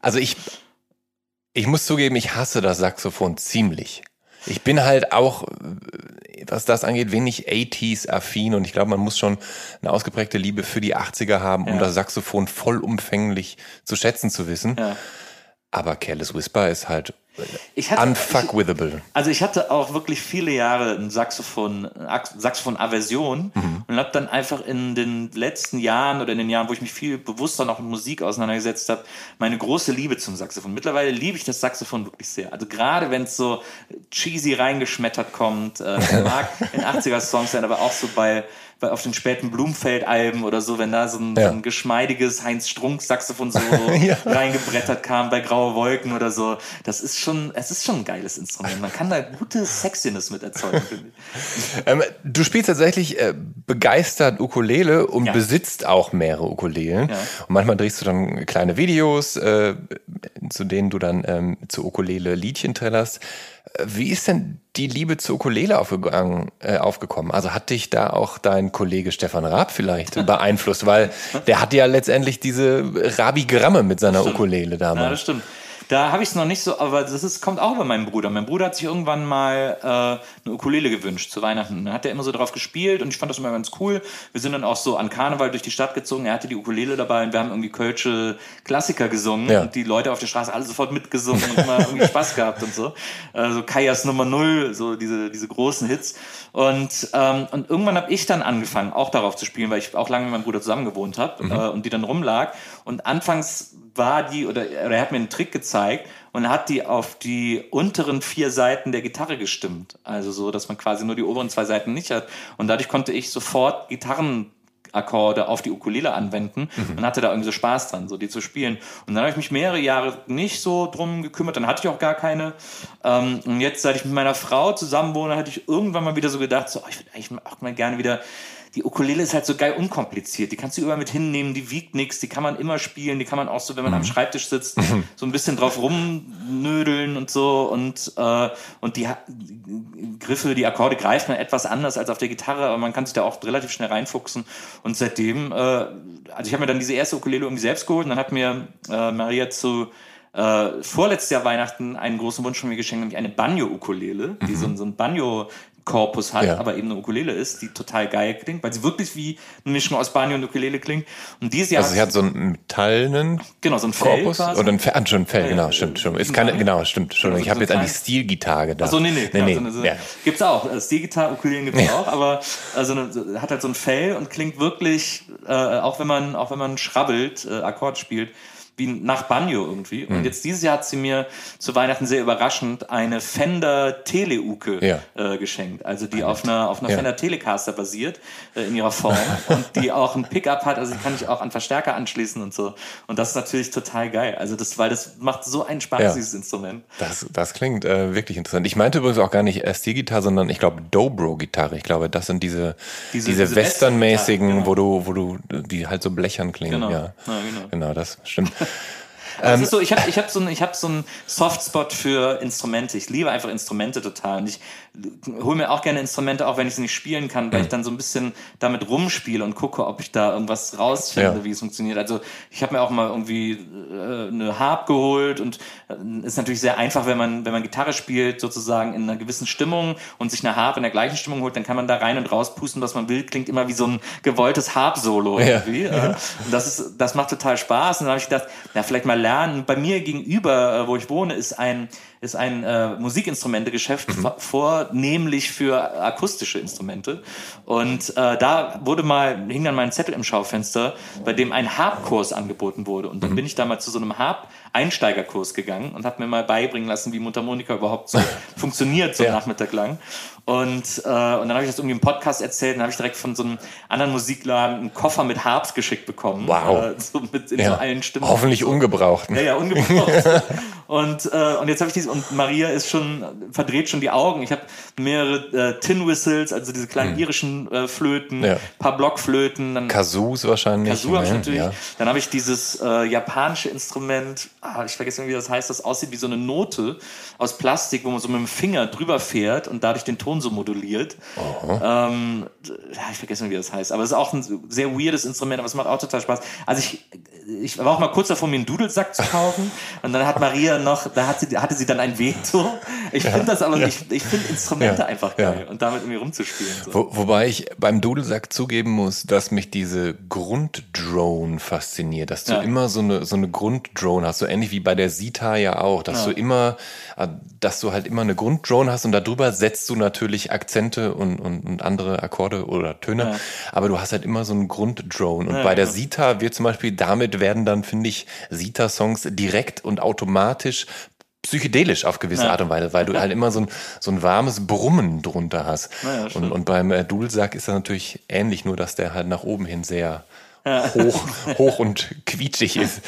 also ich ich muss zugeben, ich hasse das Saxophon ziemlich. Ich bin halt auch, was das angeht, wenig 80s affin und ich glaube, man muss schon eine ausgeprägte Liebe für die 80er haben, um ja. das Saxophon vollumfänglich zu schätzen zu wissen. Ja. Aber Careless Whisper ist halt hatte, Unfuckwithable. Also ich hatte auch wirklich viele Jahre ein Saxophon, Saxophon-Aversion mhm. und habe dann einfach in den letzten Jahren oder in den Jahren, wo ich mich viel bewusster noch mit Musik auseinandergesetzt habe, meine große Liebe zum Saxophon. Mittlerweile liebe ich das Saxophon wirklich sehr. Also gerade wenn es so cheesy reingeschmettert kommt, äh, mag in 80er-Songs sein, aber auch so bei auf den späten Blumfeld-Alben oder so, wenn da so ein, ja. so ein geschmeidiges Heinz Strunk-Saxophon so ja. reingebrettert kam bei Graue Wolken oder so. Das ist schon, es ist schon ein geiles Instrument. Man kann da gute Sexiness mit erzeugen, finde ich. Ähm, du spielst tatsächlich äh, begeistert Ukulele und ja. besitzt auch mehrere Ukulelen. Ja. Und manchmal drehst du dann kleine Videos, äh, zu denen du dann ähm, zu Ukulele Liedchen trällerst. Wie ist denn die Liebe zur Ukulele aufgegangen, äh, aufgekommen? Also hat dich da auch dein Kollege Stefan Raab vielleicht beeinflusst? Weil der hat ja letztendlich diese Rabigramme mit seiner Ukulele damals. Ja, das stimmt. Da habe ich es noch nicht so, aber das ist, kommt auch über meinen Bruder. Mein Bruder hat sich irgendwann mal äh, eine Ukulele gewünscht zu Weihnachten. Dann hat er immer so drauf gespielt und ich fand das immer ganz cool. Wir sind dann auch so an Karneval durch die Stadt gezogen. Er hatte die Ukulele dabei und wir haben irgendwie Kölsche Klassiker gesungen ja. und die Leute auf der Straße alle sofort mitgesungen und immer irgendwie Spaß gehabt und so. Also Kajas Nummer Null, so diese, diese großen Hits. Und, ähm, und irgendwann habe ich dann angefangen, auch darauf zu spielen, weil ich auch lange mit meinem Bruder zusammen gewohnt habe mhm. äh, und die dann rumlag. Und anfangs war die, oder, oder er hat mir einen Trick gezeigt und hat die auf die unteren vier Seiten der Gitarre gestimmt. Also so, dass man quasi nur die oberen zwei Seiten nicht hat. Und dadurch konnte ich sofort Gitarren Akkorde auf die Ukulele anwenden mhm. und hatte da irgendwie so Spaß dran, so die zu spielen. Und dann habe ich mich mehrere Jahre nicht so drum gekümmert, dann hatte ich auch gar keine. Ähm, und jetzt, seit ich mit meiner Frau zusammen wohne, hatte ich irgendwann mal wieder so gedacht, so, oh, ich würde eigentlich auch mal gerne wieder die Ukulele ist halt so geil unkompliziert. Die kannst du überall mit hinnehmen, die wiegt nichts, die kann man immer spielen, die kann man auch so, wenn man mhm. am Schreibtisch sitzt, mhm. so ein bisschen drauf rumnödeln und so. Und, äh, und die, die Griffe, die Akkorde greift man etwas anders als auf der Gitarre, aber man kann sich da auch relativ schnell reinfuchsen. Und seitdem, äh, also ich habe mir dann diese erste Ukulele irgendwie selbst geholt und dann hat mir äh, Maria zu äh, vorletztes Jahr Weihnachten einen großen Wunsch von mir geschenkt, nämlich eine Banjo-Ukulele, die mhm. so, so ein Banjo Korpus hat, ja. aber eben eine Ukulele ist, die total geil klingt, weil sie wirklich wie eine Mischung aus Banjo und Ukulele klingt. Und dieses Jahr also sie hat so einen metallenen genau so ein Fell Korpus quasi. oder ein Fell, ah, schon ein Fell, ja, genau, stimmt, schon. Ist keine, genau, stimmt, schon. Genau, ich habe so jetzt an die Stilgitarre gedacht. Achso, nee, nee, nee, genau, nee. So eine, ja. gibt's auch. Äh, Stilgitarre, Ukulelen gibt's auch, aber also eine, hat halt so ein Fell und klingt wirklich, äh, auch wenn man, auch wenn man schrabbelt, äh, Akkord spielt, wie nach Banjo irgendwie. Und mhm. jetzt dieses Jahr hat sie mir zu Weihnachten sehr überraschend eine Fender Teleuke ja. äh, geschenkt. Also die auf einer, auf einer ja. Fender Telecaster basiert äh, in ihrer Form und die auch ein Pickup hat, also die kann ich auch an Verstärker anschließen und so. Und das ist natürlich total geil. Also das, weil das macht so einen Spaß, ja. dieses Instrument. Das, das klingt äh, wirklich interessant. Ich meinte übrigens auch gar nicht ST-Gitarre, sondern ich glaube Dobro-Gitarre. Ich glaube, das sind diese, diese, diese, diese Western-mäßigen, genau. wo du, wo du, die halt so blechern klingen. Genau. Ja. genau. genau, das stimmt. Ist so, ich habe ich hab so einen hab so Softspot für Instrumente. Ich liebe einfach Instrumente total. Und ich hole mir auch gerne Instrumente, auch wenn ich sie nicht spielen kann, weil mhm. ich dann so ein bisschen damit rumspiele und gucke, ob ich da irgendwas rausfinde, ja. wie es funktioniert. Also ich habe mir auch mal irgendwie äh, eine Harp geholt und äh, ist natürlich sehr einfach, wenn man, wenn man Gitarre spielt, sozusagen in einer gewissen Stimmung und sich eine Harp in der gleichen Stimmung holt, dann kann man da rein und raus pusten, was man will. Klingt immer wie so ein gewolltes Harp-Solo irgendwie. Ja. Ja. Und das ist, das macht total Spaß. Und dann habe ich gedacht, na, vielleicht mal lernen. Bei mir gegenüber, äh, wo ich wohne, ist ein ist ein äh, Musikinstrumentegeschäft mhm. vornehmlich für akustische Instrumente. Und äh, da wurde mal, hing dann mein Zettel im Schaufenster, bei dem ein Harpkurs angeboten wurde. Und dann mhm. bin ich da mal zu so einem Harp-Einsteigerkurs gegangen und habe mir mal beibringen lassen, wie Mundharmonika überhaupt so funktioniert, so ja. Nachmittag lang. Und, äh, und dann habe ich das irgendwie im Podcast erzählt und habe ich direkt von so einem anderen Musikladen einen Koffer mit Harps geschickt bekommen. Wow. Äh, so mit in ja. so allen Stimmen. Hoffentlich ungebraucht. Ja, ja, ungebraucht. und, äh, und jetzt habe ich diese, und Maria ist schon, verdreht schon die Augen. Ich habe mehrere äh, Tin Whistles, also diese kleinen hm. irischen äh, Flöten, ja. paar Blockflöten. Dann Kazoos wahrscheinlich. Kazoo habe ich natürlich. Ja. Dann habe ich dieses äh, japanische Instrument, ah, ich vergesse, wie das heißt, das aussieht wie so eine Note aus Plastik, wo man so mit dem Finger drüber fährt und dadurch den Ton Ton so moduliert. Ähm, ja, ich vergesse, wie das heißt. Aber es ist auch ein sehr weirdes Instrument, aber es macht auch total Spaß. Also ich, ich war auch mal kurz davor, mir einen Dudelsack zu kaufen. und dann hat Maria noch, da hat sie, hatte sie dann ein Veto. Ich ja, finde das aber, ja. ich, ich finde Instrumente ja, einfach geil und damit irgendwie rumzuspielen. So. Wo, wobei ich beim Dudelsack zugeben muss, dass mich diese Grunddrone fasziniert, dass du immer so eine, so eine Grunddrone hast, so ähnlich wie bei der Sita ja auch, dass du immer, äh, dass du halt immer eine Grunddrone hast und darüber setzt du natürlich natürlich Akzente und, und, und andere Akkorde oder Töne, ja. aber du hast halt immer so einen Grunddrone. Und ja, bei der. Sita wird zum Beispiel, damit werden dann, finde ich, Sita-Songs direkt und automatisch psychedelisch auf gewisse ja. Art und Weise, weil du halt immer so ein, so ein warmes Brummen drunter hast. Ja, und, und beim äh, Dudelsack ist das natürlich ähnlich, nur dass der halt nach oben hin sehr hoch, hoch und quietschig ist.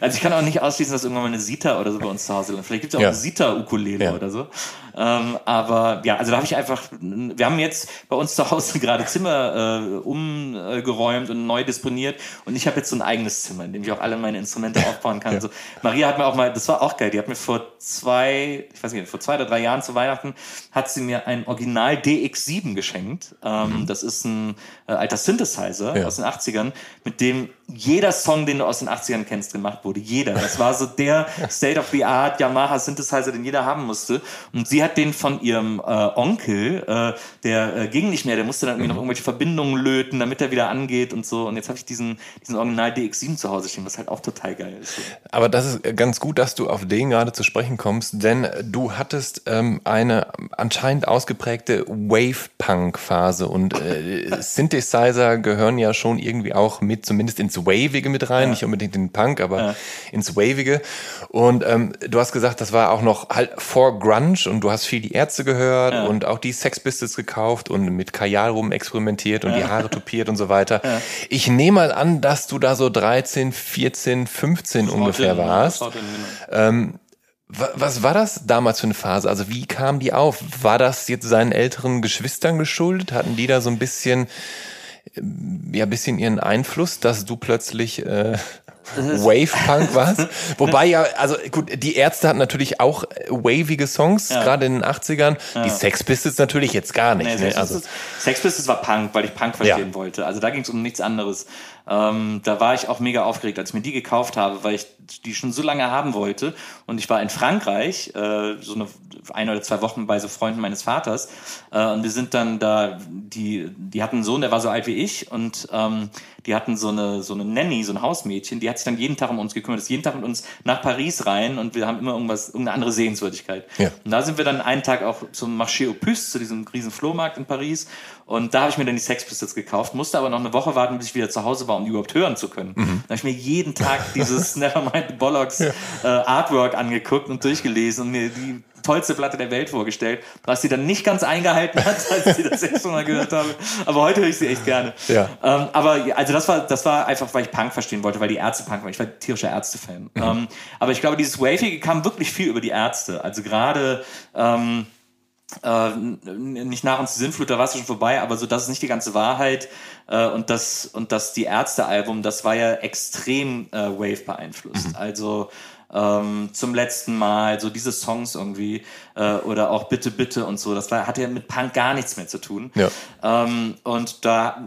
Also ich kann auch nicht ausschließen, dass irgendwann mal eine Sita oder so bei uns zu Hause ist. Vielleicht gibt es auch ja. eine Sita-Ukulele ja. oder so. Ähm, aber ja, also da habe ich einfach, wir haben jetzt bei uns zu Hause gerade Zimmer äh, umgeräumt und neu disponiert und ich habe jetzt so ein eigenes Zimmer, in dem ich auch alle meine Instrumente aufbauen kann. Ja. So, Maria hat mir auch mal, das war auch geil, die hat mir vor zwei, ich weiß nicht, vor zwei oder drei Jahren zu Weihnachten hat sie mir ein Original DX7 geschenkt. Ähm, mhm. Das ist ein äh, alter Synthesizer aus den 80ern mit dem jeder Song, den du aus den 80ern kennst, gemacht wurde. Jeder. Das war so der State of the Art Yamaha Synthesizer, den jeder haben musste. Und sie hat den von ihrem äh, Onkel, äh, der äh, ging nicht mehr, der musste dann irgendwie noch mhm. irgendwelche Verbindungen löten, damit er wieder angeht und so. Und jetzt habe ich diesen, diesen Original DX7 zu Hause stehen, was halt auch total geil ist. Aber das ist ganz gut, dass du auf den gerade zu sprechen kommst, denn du hattest ähm, eine anscheinend ausgeprägte Wave-Punk-Phase und äh, Synthesizer gehören ja schon irgendwie auch mit, zumindest ins Wavige mit rein, ja. nicht unbedingt in den Punk, aber ja. ins Wavige. Und ähm, du hast gesagt, das war auch noch halt vor Grunge und du hast viel die Ärzte gehört ja. und auch die Sex Pistols gekauft und mit Kajal rum experimentiert und die Haare topiert und so weiter. Ich nehme mal an, dass du da so 13, 14, 15 ungefähr warst. Ähm, was war das damals für eine Phase? Also wie kam die auf? War das jetzt seinen älteren Geschwistern geschuldet? Hatten die da so ein bisschen ja bisschen ihren Einfluss, dass du plötzlich äh, Wave-Punk warst. Wobei ja, also gut, die Ärzte hatten natürlich auch wavige Songs, ja. gerade in den 80ern. Ja. Die Sex Pistols natürlich jetzt gar nicht. Nee, ne? also. Sex Pistols war Punk, weil ich Punk verstehen ja. wollte. Also da ging es um nichts anderes. Ähm, da war ich auch mega aufgeregt, als ich mir die gekauft habe, weil ich die schon so lange haben wollte. Und ich war in Frankreich, äh, so eine ein oder zwei Wochen bei so Freunden meines Vaters. Äh, und wir sind dann da, die, die hatten einen Sohn, der war so alt wie ich und ähm, die hatten so eine, so eine Nanny, so ein Hausmädchen, die hat sich dann jeden Tag um uns gekümmert, ist jeden Tag mit uns nach Paris rein und wir haben immer irgendwas, irgendeine andere Sehenswürdigkeit. Ja. Und da sind wir dann einen Tag auch zum Marché aux Puces, zu diesem riesen Flohmarkt in Paris und da habe ich mir dann die Sex Pistols gekauft, musste aber noch eine Woche warten, bis ich wieder zu Hause war, um die überhaupt hören zu können. Mhm. Da habe ich mir jeden Tag dieses Nevermind Bollocks ja. äh, Artwork angeguckt und durchgelesen und mir die tollste Platte der Welt vorgestellt, was sie dann nicht ganz eingehalten hat, als ich das erste Mal gehört habe. Aber heute höre ich sie echt gerne. Ja. Ähm, aber also das war, das war einfach, weil ich Punk verstehen wollte, weil die Ärzte Punk waren. Ich war tierischer Ärzte-Fan. Mhm. Ähm, aber ich glaube, dieses Wavy kam wirklich viel über die Ärzte. Also gerade ähm, äh, nicht nach uns die Sinnflut, da war es schon vorbei, aber so, das ist nicht die ganze Wahrheit. Äh, und das, und das die Ärzte-Album, das war ja extrem äh, Wave beeinflusst. Mhm. Also ähm, zum letzten Mal, so diese Songs irgendwie äh, oder auch Bitte, Bitte und so, das war, hat ja mit Punk gar nichts mehr zu tun. Ja. Ähm, und da,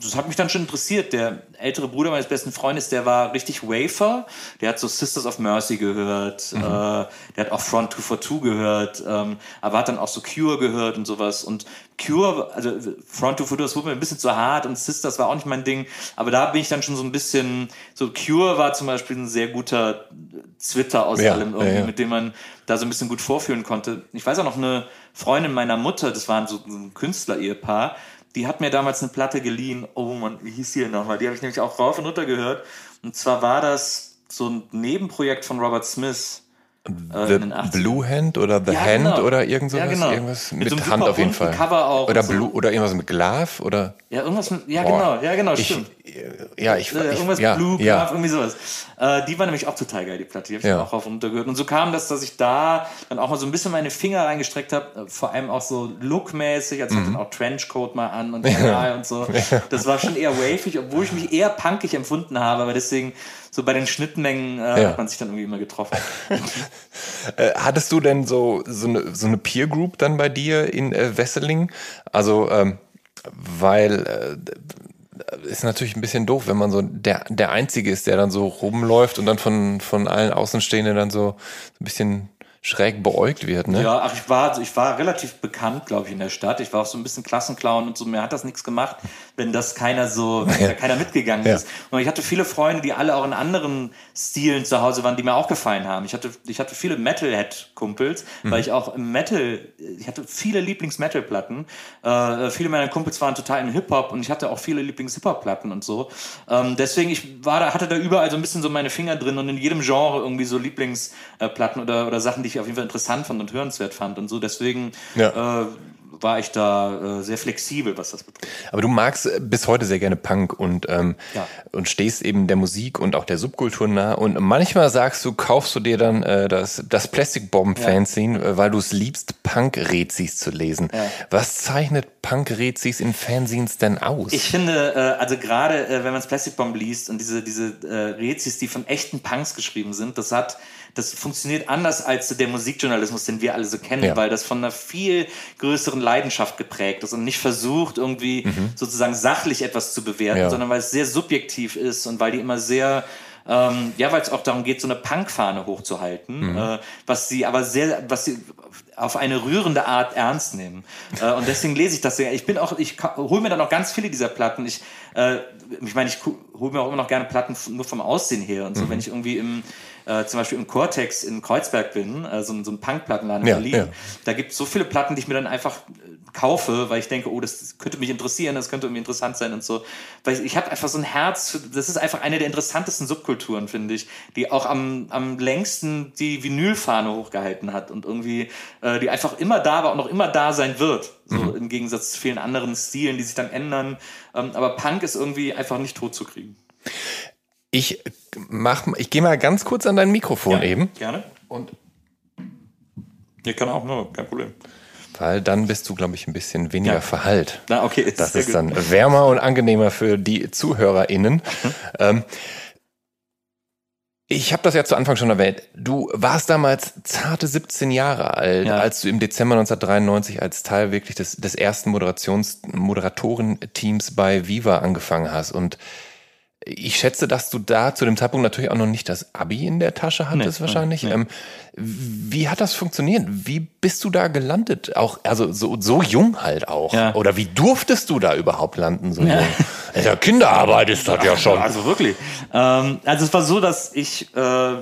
das hat mich dann schon interessiert. Der ältere Bruder meines besten Freundes, der war richtig Wafer, der hat so Sisters of Mercy gehört, mhm. äh, der hat auch Front 242 gehört, ähm, aber hat dann auch so Cure gehört und sowas und Cure, also Front 242, das wurde mir ein bisschen zu hart und Sisters war auch nicht mein Ding, aber da bin ich dann schon so ein bisschen, so Cure war zum Beispiel ein sehr guter Twitter aus ja, allem irgendwie, ja, ja. mit dem man da so ein bisschen gut vorführen konnte. Ich weiß auch noch eine Freundin meiner Mutter, das waren so ein Künstler-Ehepaar, die hat mir damals eine Platte geliehen. Oh man, wie hieß die nochmal? Die habe ich nämlich auch rauf und runter gehört. Und zwar war das so ein Nebenprojekt von Robert Smith. The Blue Hand oder The ja, Hand genau. oder irgend sowas, ja, genau. irgendwas mit, mit so Hand auf jeden Fall. Oder Blue so. oder irgendwas mit Glove oder Ja, irgendwas mit ja Boah. genau, ja genau, stimmt. Ich, ja, ich, äh, irgendwas ich, ja, Blue Glove, ja. irgendwie sowas. Äh, die war nämlich auch total geil die Platte, die habe ich ja. auch rauf und runter gehört und so kam das, dass ich da dann auch mal so ein bisschen meine Finger reingestreckt habe, äh, vor allem auch so lookmäßig, als mhm. hatte dann auch Trenchcoat mal an und ja. und so. Das war schon eher wavig, obwohl ich mich eher punkig empfunden habe, aber deswegen so bei den Schnittmengen äh, ja. hat man sich dann irgendwie immer getroffen. äh, hattest du denn so, so eine, so eine Peer Group dann bei dir in äh, Wesseling? Also, ähm, weil äh, ist natürlich ein bisschen doof, wenn man so der, der Einzige ist, der dann so rumläuft und dann von, von allen Außenstehenden dann so ein bisschen schräg beäugt wird, ne? Ja, ach, ich war, ich war relativ bekannt, glaube ich, in der Stadt. Ich war auch so ein bisschen Klassenclown und so. Mir hat das nichts gemacht, wenn das keiner so, wenn da keiner mitgegangen ja. ist. Und ich hatte viele Freunde, die alle auch in anderen Stilen zu Hause waren, die mir auch gefallen haben. Ich hatte, ich hatte viele Metalhead-Kumpels, mhm. weil ich auch im Metal, ich hatte viele Lieblings-Metal-Platten. Äh, viele meiner Kumpels waren total im Hip-Hop und ich hatte auch viele Lieblings-Hip-Hop-Platten und so. Ähm, deswegen, ich war da, hatte da überall so ein bisschen so meine Finger drin und in jedem Genre irgendwie so Lieblingsplatten oder, oder Sachen, die ich ich auf jeden Fall interessant fand und hörenswert fand und so. Deswegen ja. äh, war ich da äh, sehr flexibel, was das betrifft. Aber du magst äh, bis heute sehr gerne Punk und, ähm, ja. und stehst eben der Musik und auch der Subkultur nah. Und manchmal sagst du, kaufst du dir dann äh, das, das Plastic Bomb Fanzine, ja. Äh, weil du es liebst, Punk-Rezis zu lesen. Ja. Was zeichnet Punk-Rezis in Fanzines denn aus? Ich finde, äh, also gerade äh, wenn man das Plastic Bomb liest und diese, diese äh, Rezis, die von echten Punks geschrieben sind, das hat das funktioniert anders als der Musikjournalismus, den wir alle so kennen, ja. weil das von einer viel größeren Leidenschaft geprägt ist und nicht versucht, irgendwie mhm. sozusagen sachlich etwas zu bewerten, ja. sondern weil es sehr subjektiv ist und weil die immer sehr ähm, ja, weil es auch darum geht, so eine Punkfahne hochzuhalten, mhm. äh, was sie aber sehr, was sie auf eine rührende Art ernst nehmen. Äh, und deswegen lese ich das sehr. Ich bin auch, ich hole mir dann auch ganz viele dieser Platten. Ich, äh, ich meine, ich hole mir auch immer noch gerne Platten nur vom Aussehen her und so, mhm. wenn ich irgendwie im äh, zum Beispiel im Cortex in Kreuzberg bin, äh, so, so ein Punkplattenladen in ja, Berlin, ja. da gibt es so viele Platten, die ich mir dann einfach äh, kaufe, weil ich denke, oh, das könnte mich interessieren, das könnte irgendwie interessant sein und so. Weil ich, ich habe einfach so ein Herz, für, das ist einfach eine der interessantesten Subkulturen, finde ich, die auch am, am längsten die Vinylfahne hochgehalten hat und irgendwie, äh, die einfach immer da war und auch immer da sein wird. So mhm. im Gegensatz zu vielen anderen Stilen, die sich dann ändern. Ähm, aber Punk ist irgendwie einfach nicht tot zu kriegen. Ich mach, ich gehe mal ganz kurz an dein Mikrofon ja, eben. Gerne. Und ihr kann auch, ne? kein Problem. Weil dann bist du, glaube ich, ein bisschen weniger ja. verhallt. Na, okay. Ist das ist gut. dann wärmer und angenehmer für die ZuhörerInnen. Mhm. Ähm, ich habe das ja zu Anfang schon erwähnt. Du warst damals zarte 17 Jahre alt, ja. als du im Dezember 1993 als Teil wirklich des, des ersten Moderations Moderatorenteams bei Viva angefangen hast. Und ich schätze, dass du da zu dem Zeitpunkt natürlich auch noch nicht das Abi in der Tasche hattest, nee, wahrscheinlich. Nee. Ähm, wie hat das funktioniert? Wie bist du da gelandet? Auch, also so, so jung halt auch. Ja. Oder wie durftest du da überhaupt landen? So ja. ja Kinderarbeit ist das ja schon. Also wirklich. Ähm, also es war so, dass ich, äh,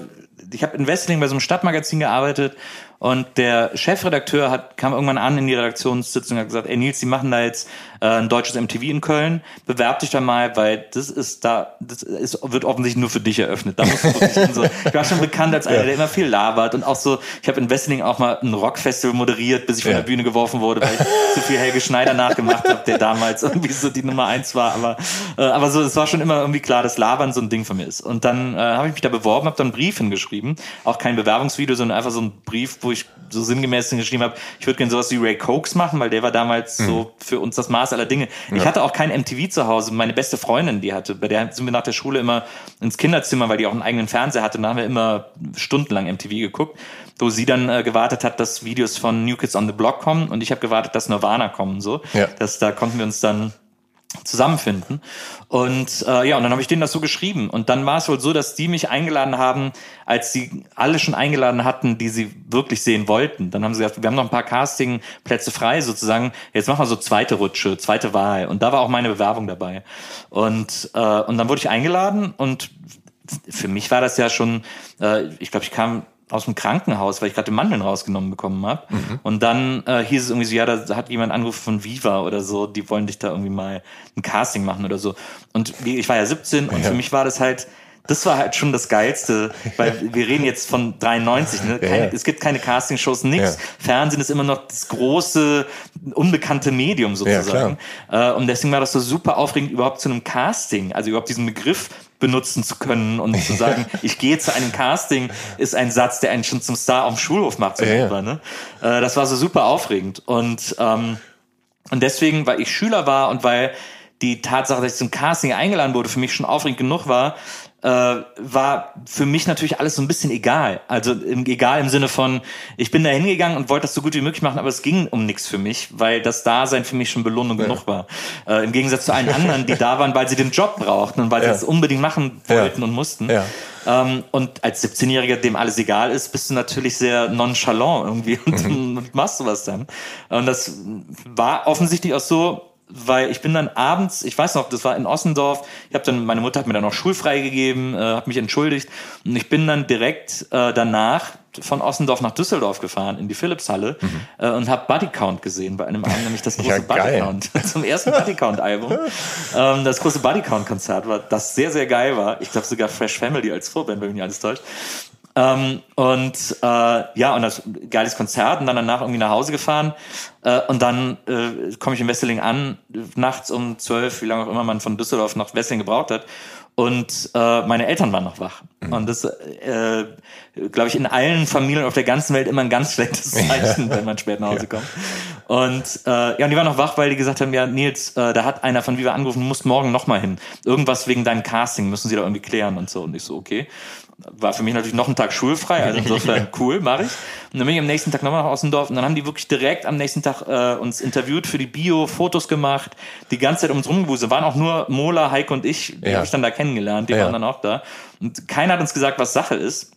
ich habe in Westling bei so einem Stadtmagazin gearbeitet und der Chefredakteur hat, kam irgendwann an in die Redaktionssitzung und hat gesagt, ey Nils, die machen da jetzt ein deutsches MTV in Köln, bewerb dich da mal, weil das ist da, das ist, wird offensichtlich nur für dich eröffnet. Da musst du wirklich so. Ich war schon bekannt als einer, ja. der immer viel labert und auch so, ich habe in Wesseling auch mal ein Rockfestival moderiert, bis ich von ja. der Bühne geworfen wurde, weil ich zu viel Helge Schneider nachgemacht habe, der damals irgendwie so die Nummer eins war. Aber, äh, aber so, es war schon immer irgendwie klar, dass Labern so ein Ding von mir ist. Und dann äh, habe ich mich da beworben, habe dann einen Brief hingeschrieben, auch kein Bewerbungsvideo, sondern einfach so ein Brief, wo ich so sinngemäß geschrieben habe, ich würde gerne sowas wie Ray Cokes machen, weil der war damals mhm. so für uns das Maß aller Dinge. Ja. Ich hatte auch kein MTV zu Hause. Meine beste Freundin, die hatte, bei der sind wir nach der Schule immer ins Kinderzimmer, weil die auch einen eigenen Fernseher hatte. Und da haben wir immer stundenlang MTV geguckt, wo sie dann äh, gewartet hat, dass Videos von New Kids on the Block kommen und ich habe gewartet, dass Nirvana kommen. So, ja. das, da konnten wir uns dann zusammenfinden. Und äh, ja, und dann habe ich denen das so geschrieben. Und dann war es wohl so, dass die mich eingeladen haben, als sie alle schon eingeladen hatten, die sie wirklich sehen wollten. Dann haben sie gesagt, wir haben noch ein paar Castingplätze frei, sozusagen. Jetzt machen wir so zweite Rutsche, zweite Wahl. Und da war auch meine Bewerbung dabei. Und, äh, und dann wurde ich eingeladen und für mich war das ja schon, äh, ich glaube, ich kam aus dem Krankenhaus, weil ich gerade Mandeln rausgenommen bekommen habe. Mhm. Und dann äh, hieß es irgendwie so, ja, da hat jemand angerufen von Viva oder so, die wollen dich da irgendwie mal ein Casting machen oder so. Und ich war ja 17 und ja. für mich war das halt, das war halt schon das Geilste, weil wir reden jetzt von 93, ne? Keine, ja, ja. Es gibt keine Castingshows, nix. Fernsehen ist immer noch das große, unbekannte Medium sozusagen. Äh, und deswegen war das so super aufregend, überhaupt zu einem Casting, also überhaupt diesen Begriff benutzen zu können und zu sagen, ich gehe zu einem Casting, ist ein Satz, der einen schon zum Star auf dem Schulhof macht. So ja, ne? Äh, das war so super aufregend. Und, ähm, und deswegen, weil ich Schüler war und weil die Tatsache, dass ich zum Casting eingeladen wurde, für mich schon aufregend genug war, äh, war für mich natürlich alles so ein bisschen egal. Also im, egal im Sinne von, ich bin da hingegangen und wollte das so gut wie möglich machen, aber es ging um nichts für mich, weil das Dasein für mich schon Belohnung ja. genug war. Äh, Im Gegensatz zu allen anderen, die da waren, weil sie den Job brauchten und weil ja. sie es unbedingt machen wollten ja. und mussten. Ähm, und als 17-Jähriger, dem alles egal ist, bist du natürlich sehr nonchalant irgendwie und, mhm. und machst sowas dann. Und das war offensichtlich auch so, weil ich bin dann abends, ich weiß noch, das war in Ossendorf, ich habe dann, meine Mutter hat mir dann noch schulfrei gegeben, äh, hat mich entschuldigt und ich bin dann direkt äh, danach von Ossendorf nach Düsseldorf gefahren in die Philipshalle mhm. äh, und habe Buddy Count gesehen bei einem Abend, nämlich das große ja, Buddy Count zum ersten Buddy Count Album. ähm, das große Buddy Count Konzert war, das sehr sehr geil war. Ich glaube sogar Fresh Family als Vorband, wenn mich nicht alles täuscht. Ähm, und äh, ja, und das geiles Konzert und dann danach irgendwie nach Hause gefahren. Äh, und dann äh, komme ich in Wesseling an, nachts um zwölf, wie lange auch immer man von Düsseldorf nach Wesseling gebraucht hat. Und äh, meine Eltern waren noch wach. Mhm. Und das, äh, glaube ich, in allen Familien auf der ganzen Welt immer ein ganz schlechtes Zeichen, wenn man spät nach Hause kommt. Und äh, ja, und die waren noch wach, weil die gesagt haben, ja, Nils, äh, da hat einer von Viva angerufen, du musst morgen nochmal hin. Irgendwas wegen deinem Casting müssen sie da irgendwie klären und so. Und ich so, okay. War für mich natürlich noch ein Tag schulfrei, also insofern cool, mache ich. Und dann bin ich am nächsten Tag nochmal nach Außendorf und dann haben die wirklich direkt am nächsten Tag äh, uns interviewt für die Bio, Fotos gemacht, die ganze Zeit um uns rumgewuselt. Waren auch nur Mola, Heike und ich, die ja. habe ich dann da kennengelernt, die ja. waren dann auch da. Und keiner hat uns gesagt, was Sache ist.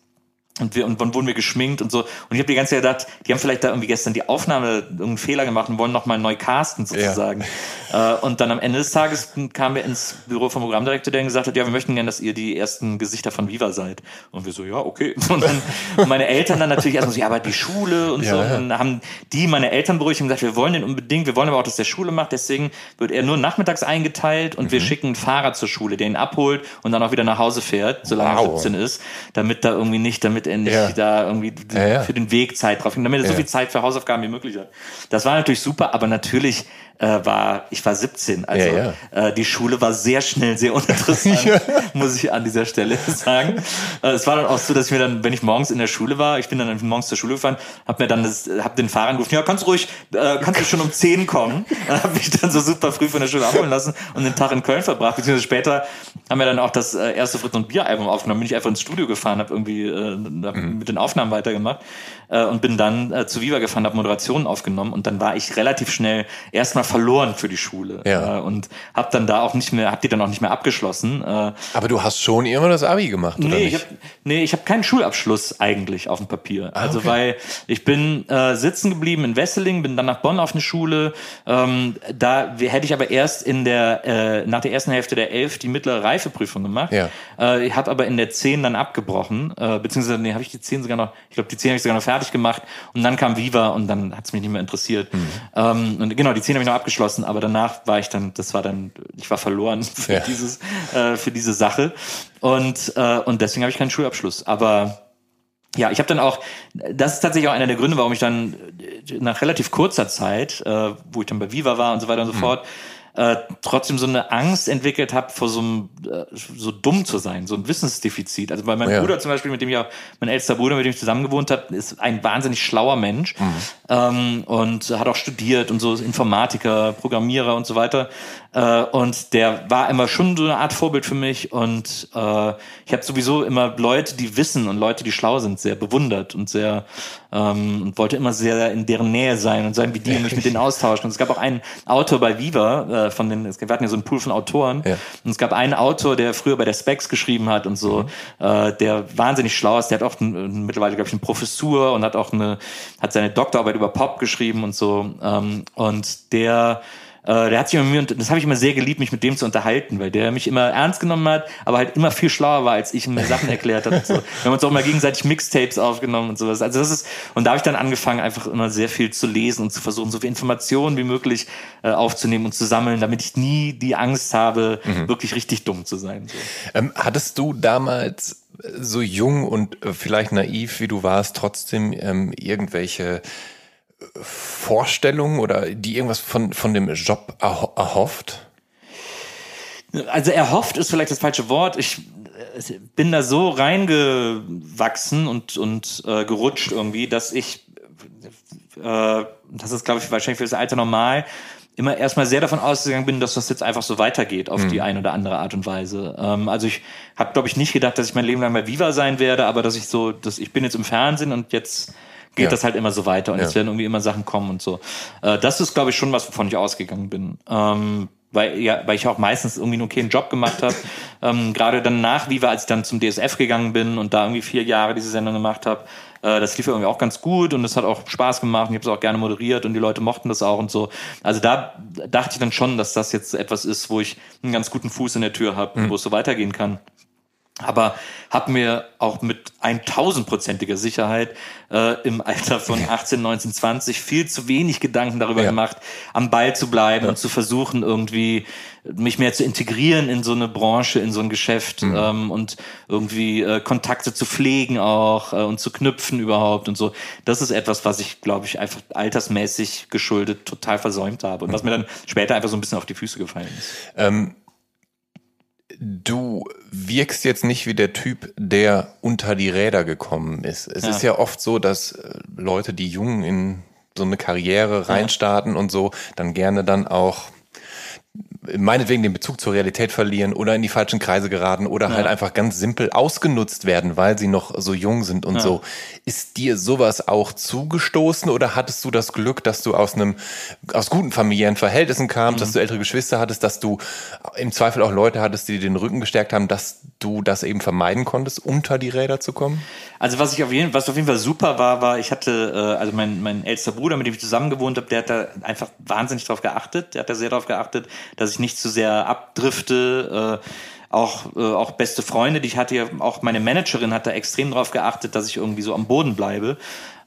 Und, wir, und wann wurden wir geschminkt und so. Und ich habe die ganze Zeit gedacht, die haben vielleicht da irgendwie gestern die Aufnahme irgendeinen Fehler gemacht und wollen nochmal neu casten sozusagen. Ja. Äh, und dann am Ende des Tages kamen wir ins Büro vom Programmdirektor, der gesagt hat, ja, wir möchten gerne, dass ihr die ersten Gesichter von Viva seid. Und wir so, ja, okay. Und dann und meine Eltern dann natürlich erstmal so, ja, aber die Schule und ja, so. Und dann haben die meine Eltern beruhigt und gesagt, wir wollen den unbedingt, wir wollen aber auch, dass der Schule macht. Deswegen wird er nur nachmittags eingeteilt und mhm. wir schicken einen Fahrer zur Schule, der ihn abholt und dann auch wieder nach Hause fährt, solange wow. er 17 ist, damit da irgendwie nicht, damit endlich ja. da irgendwie ja, ja. für den Weg Zeit drauf, damit er so viel Zeit für Hausaufgaben wie möglich hat. Das war natürlich super, aber natürlich äh, war, ich war 17, also ja, ja. Äh, die Schule war sehr schnell sehr uninteressant, ja. muss ich an dieser Stelle sagen. Äh, es war dann auch so, dass ich mir dann, wenn ich morgens in der Schule war, ich bin dann morgens zur Schule gefahren, hab mir dann das, hab den Fahrer angerufen, ja, kannst du ruhig, äh, kannst du schon um 10 kommen. Dann hab mich dann so super früh von der Schule abholen lassen und den Tag in Köln verbracht, beziehungsweise später haben wir dann auch das äh, erste Fritz und Bier Album aufgenommen, bin ich einfach ins Studio gefahren, habe irgendwie äh, mhm. mit den Aufnahmen weitergemacht äh, und bin dann äh, zu Viva gefahren, habe Moderationen aufgenommen und dann war ich relativ schnell erstmal verloren für die Schule ja. äh, und habe dann da auch nicht mehr, habe die dann auch nicht mehr abgeschlossen. Äh, Aber du hast schon immer das Abi gemacht, oder nee, nicht? Ich hab, nee, ich habe keinen Schulabschluss eigentlich auf dem Papier. Ah, also okay. weil ich bin äh, sitzen geblieben in Wesseling, bin dann nach Bonn auf eine Schule. Ähm, da hätte ich aber erst in der äh, nach der ersten Hälfte der elf die mittlere Reifeprüfung gemacht. Ja. Äh, ich habe aber in der zehn dann abgebrochen, äh, beziehungsweise nee, habe ich die zehn sogar noch. Ich glaube, die zehn habe ich sogar noch fertig fertig gemacht und dann kam Viva und dann hat es mich nicht mehr interessiert. Mhm. Ähm, und genau, die zehn habe ich noch abgeschlossen, aber danach war ich dann, das war dann, ich war verloren für ja. dieses, äh, für diese Sache und äh, und deswegen habe ich keinen Schulabschluss. Aber ja, ich habe dann auch, das ist tatsächlich auch einer der Gründe, warum ich dann nach relativ kurzer Zeit, äh, wo ich dann bei Viva war und so weiter und so mhm. fort, äh, trotzdem so eine Angst entwickelt habe, vor so einem, äh, so dumm zu sein, so ein Wissensdefizit. Also weil mein ja. Bruder zum Beispiel, mit dem ich auch, mein ältester Bruder, mit dem ich zusammen gewohnt habe, ist ein wahnsinnig schlauer Mensch mhm. ähm, und hat auch studiert und so Informatiker, Programmierer und so weiter. Äh, und der war immer schon so eine Art Vorbild für mich und äh, ich habe sowieso immer Leute, die wissen und Leute, die schlau sind, sehr bewundert und sehr ähm, und wollte immer sehr in deren Nähe sein und sein wie die und mich mit denen austauschen. Und es gab auch einen Autor bei Viva, äh, von den, wir hatten ja so einen Pool von Autoren ja. und es gab einen Autor, der früher bei der Specs geschrieben hat und so, mhm. äh, der wahnsinnig schlau ist, der hat auch ein, mittlerweile, glaube ich, eine Professur und hat auch eine, hat seine Doktorarbeit über Pop geschrieben und so. Ähm, und der äh, der hat sich immer mir, und das habe ich immer sehr geliebt, mich mit dem zu unterhalten, weil der mich immer ernst genommen hat, aber halt immer viel schlauer war, als ich mir Sachen erklärt habe. So. Wir haben uns auch immer gegenseitig Mixtapes aufgenommen und sowas. Also das ist, und da habe ich dann angefangen, einfach immer sehr viel zu lesen und zu versuchen, so viel Informationen wie möglich äh, aufzunehmen und zu sammeln, damit ich nie die Angst habe, mhm. wirklich richtig dumm zu sein. So. Ähm, hattest du damals so jung und äh, vielleicht naiv, wie du warst, trotzdem ähm, irgendwelche Vorstellung oder die irgendwas von, von dem Job erho erhofft? Also erhofft ist vielleicht das falsche Wort. Ich äh, bin da so reingewachsen und, und äh, gerutscht irgendwie, dass ich, äh, das ist glaube ich wahrscheinlich für das Alter normal, immer erstmal sehr davon ausgegangen bin, dass das jetzt einfach so weitergeht auf mhm. die eine oder andere Art und Weise. Ähm, also ich habe, glaube ich, nicht gedacht, dass ich mein Leben lang bei Viva sein werde, aber dass ich so, dass ich bin jetzt im Fernsehen und jetzt geht ja. das halt immer so weiter und ja. es werden irgendwie immer Sachen kommen und so. Äh, das ist, glaube ich, schon was, wovon ich ausgegangen bin. Ähm, weil, ja, weil ich auch meistens irgendwie nur keinen Job gemacht habe. ähm, Gerade dann nach Viva, als ich dann zum DSF gegangen bin und da irgendwie vier Jahre diese Sendung gemacht habe, äh, das lief irgendwie auch ganz gut und es hat auch Spaß gemacht und ich habe es auch gerne moderiert und die Leute mochten das auch und so. Also da dachte ich dann schon, dass das jetzt etwas ist, wo ich einen ganz guten Fuß in der Tür habe, mhm. wo es so weitergehen kann aber habe mir auch mit 1000-prozentiger Sicherheit äh, im Alter von 18, 19, 20 viel zu wenig Gedanken darüber ja. gemacht, am Ball zu bleiben ja. und zu versuchen, irgendwie mich mehr zu integrieren in so eine Branche, in so ein Geschäft mhm. ähm, und irgendwie äh, Kontakte zu pflegen auch äh, und zu knüpfen überhaupt und so. Das ist etwas, was ich, glaube ich, einfach altersmäßig geschuldet total versäumt habe und mhm. was mir dann später einfach so ein bisschen auf die Füße gefallen ist. Ähm Du wirkst jetzt nicht wie der Typ, der unter die Räder gekommen ist. Es ja. ist ja oft so, dass äh, Leute, die jung in so eine Karriere reinstarten ja. und so, dann gerne dann auch meinetwegen den Bezug zur Realität verlieren oder in die falschen Kreise geraten oder ja. halt einfach ganz simpel ausgenutzt werden, weil sie noch so jung sind und ja. so. Ist dir sowas auch zugestoßen oder hattest du das Glück, dass du aus einem, aus guten familiären Verhältnissen kamst, mhm. dass du ältere Geschwister hattest, dass du im Zweifel auch Leute hattest, die dir den Rücken gestärkt haben, dass du das eben vermeiden konntest, unter die Räder zu kommen? Also was ich auf jeden, was auf jeden Fall super war, war, ich hatte, äh, also mein, mein ältester Bruder, mit dem ich zusammen gewohnt habe, der hat da einfach wahnsinnig drauf geachtet. Der hat da sehr drauf geachtet, dass ich nicht zu sehr abdrifte. Äh, auch, äh, auch beste Freunde, die ich hatte, auch meine Managerin hat da extrem drauf geachtet, dass ich irgendwie so am Boden bleibe.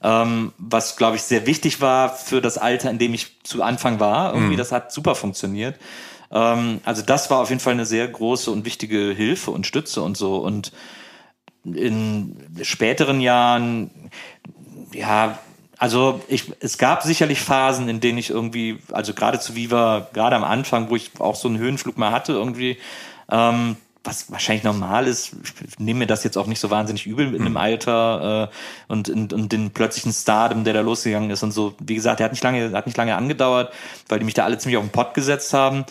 Ähm, was, glaube ich, sehr wichtig war für das Alter, in dem ich zu Anfang war. Irgendwie, mhm. das hat super funktioniert. Ähm, also das war auf jeden Fall eine sehr große und wichtige Hilfe und Stütze und so. Und in späteren Jahren, ja, also ich, es gab sicherlich Phasen, in denen ich irgendwie, also gerade zu Viva, gerade am Anfang, wo ich auch so einen Höhenflug mal hatte, irgendwie, ähm, was wahrscheinlich normal ist, ich nehme mir das jetzt auch nicht so wahnsinnig übel in dem mhm. Alter äh, und, und, und den plötzlichen Stardom, der da losgegangen ist und so. Wie gesagt, der hat nicht lange, hat nicht lange angedauert, weil die mich da alle ziemlich auf den Pott gesetzt haben.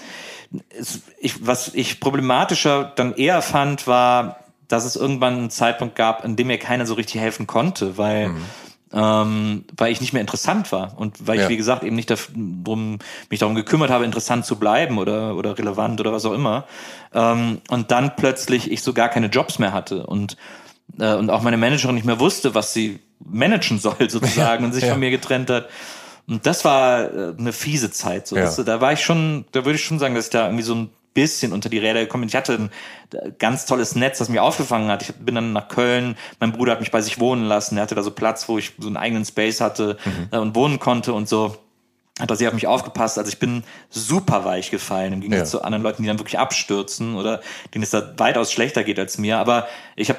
Es, ich, was ich problematischer dann eher fand, war, dass es irgendwann einen Zeitpunkt gab, in dem mir keiner so richtig helfen konnte, weil mhm ähm, weil ich nicht mehr interessant war und weil ich, ja. wie gesagt, eben nicht darum, mich darum gekümmert habe, interessant zu bleiben oder, oder relevant oder was auch immer. Ähm, und dann plötzlich ich so gar keine Jobs mehr hatte und, äh, und auch meine Managerin nicht mehr wusste, was sie managen soll sozusagen ja. und sich ja. von mir getrennt hat. Und das war äh, eine fiese Zeit. So. Das, da war ich schon, da würde ich schon sagen, dass ich da irgendwie so ein bisschen unter die Räder gekommen bin. Ich hatte ein ganz tolles Netz, das mich aufgefangen hat. Ich bin dann nach Köln, mein Bruder hat mich bei sich wohnen lassen, er hatte da so Platz, wo ich so einen eigenen Space hatte mhm. Äh, und wohnen konnte und so hat er sehr auf mich aufgepasst. Also ich bin super weich gefallen im Gegensatz ja. zu anderen Leuten, die dann wirklich abstürzen oder denen es da weitaus schlechter geht als mir. Aber ich habe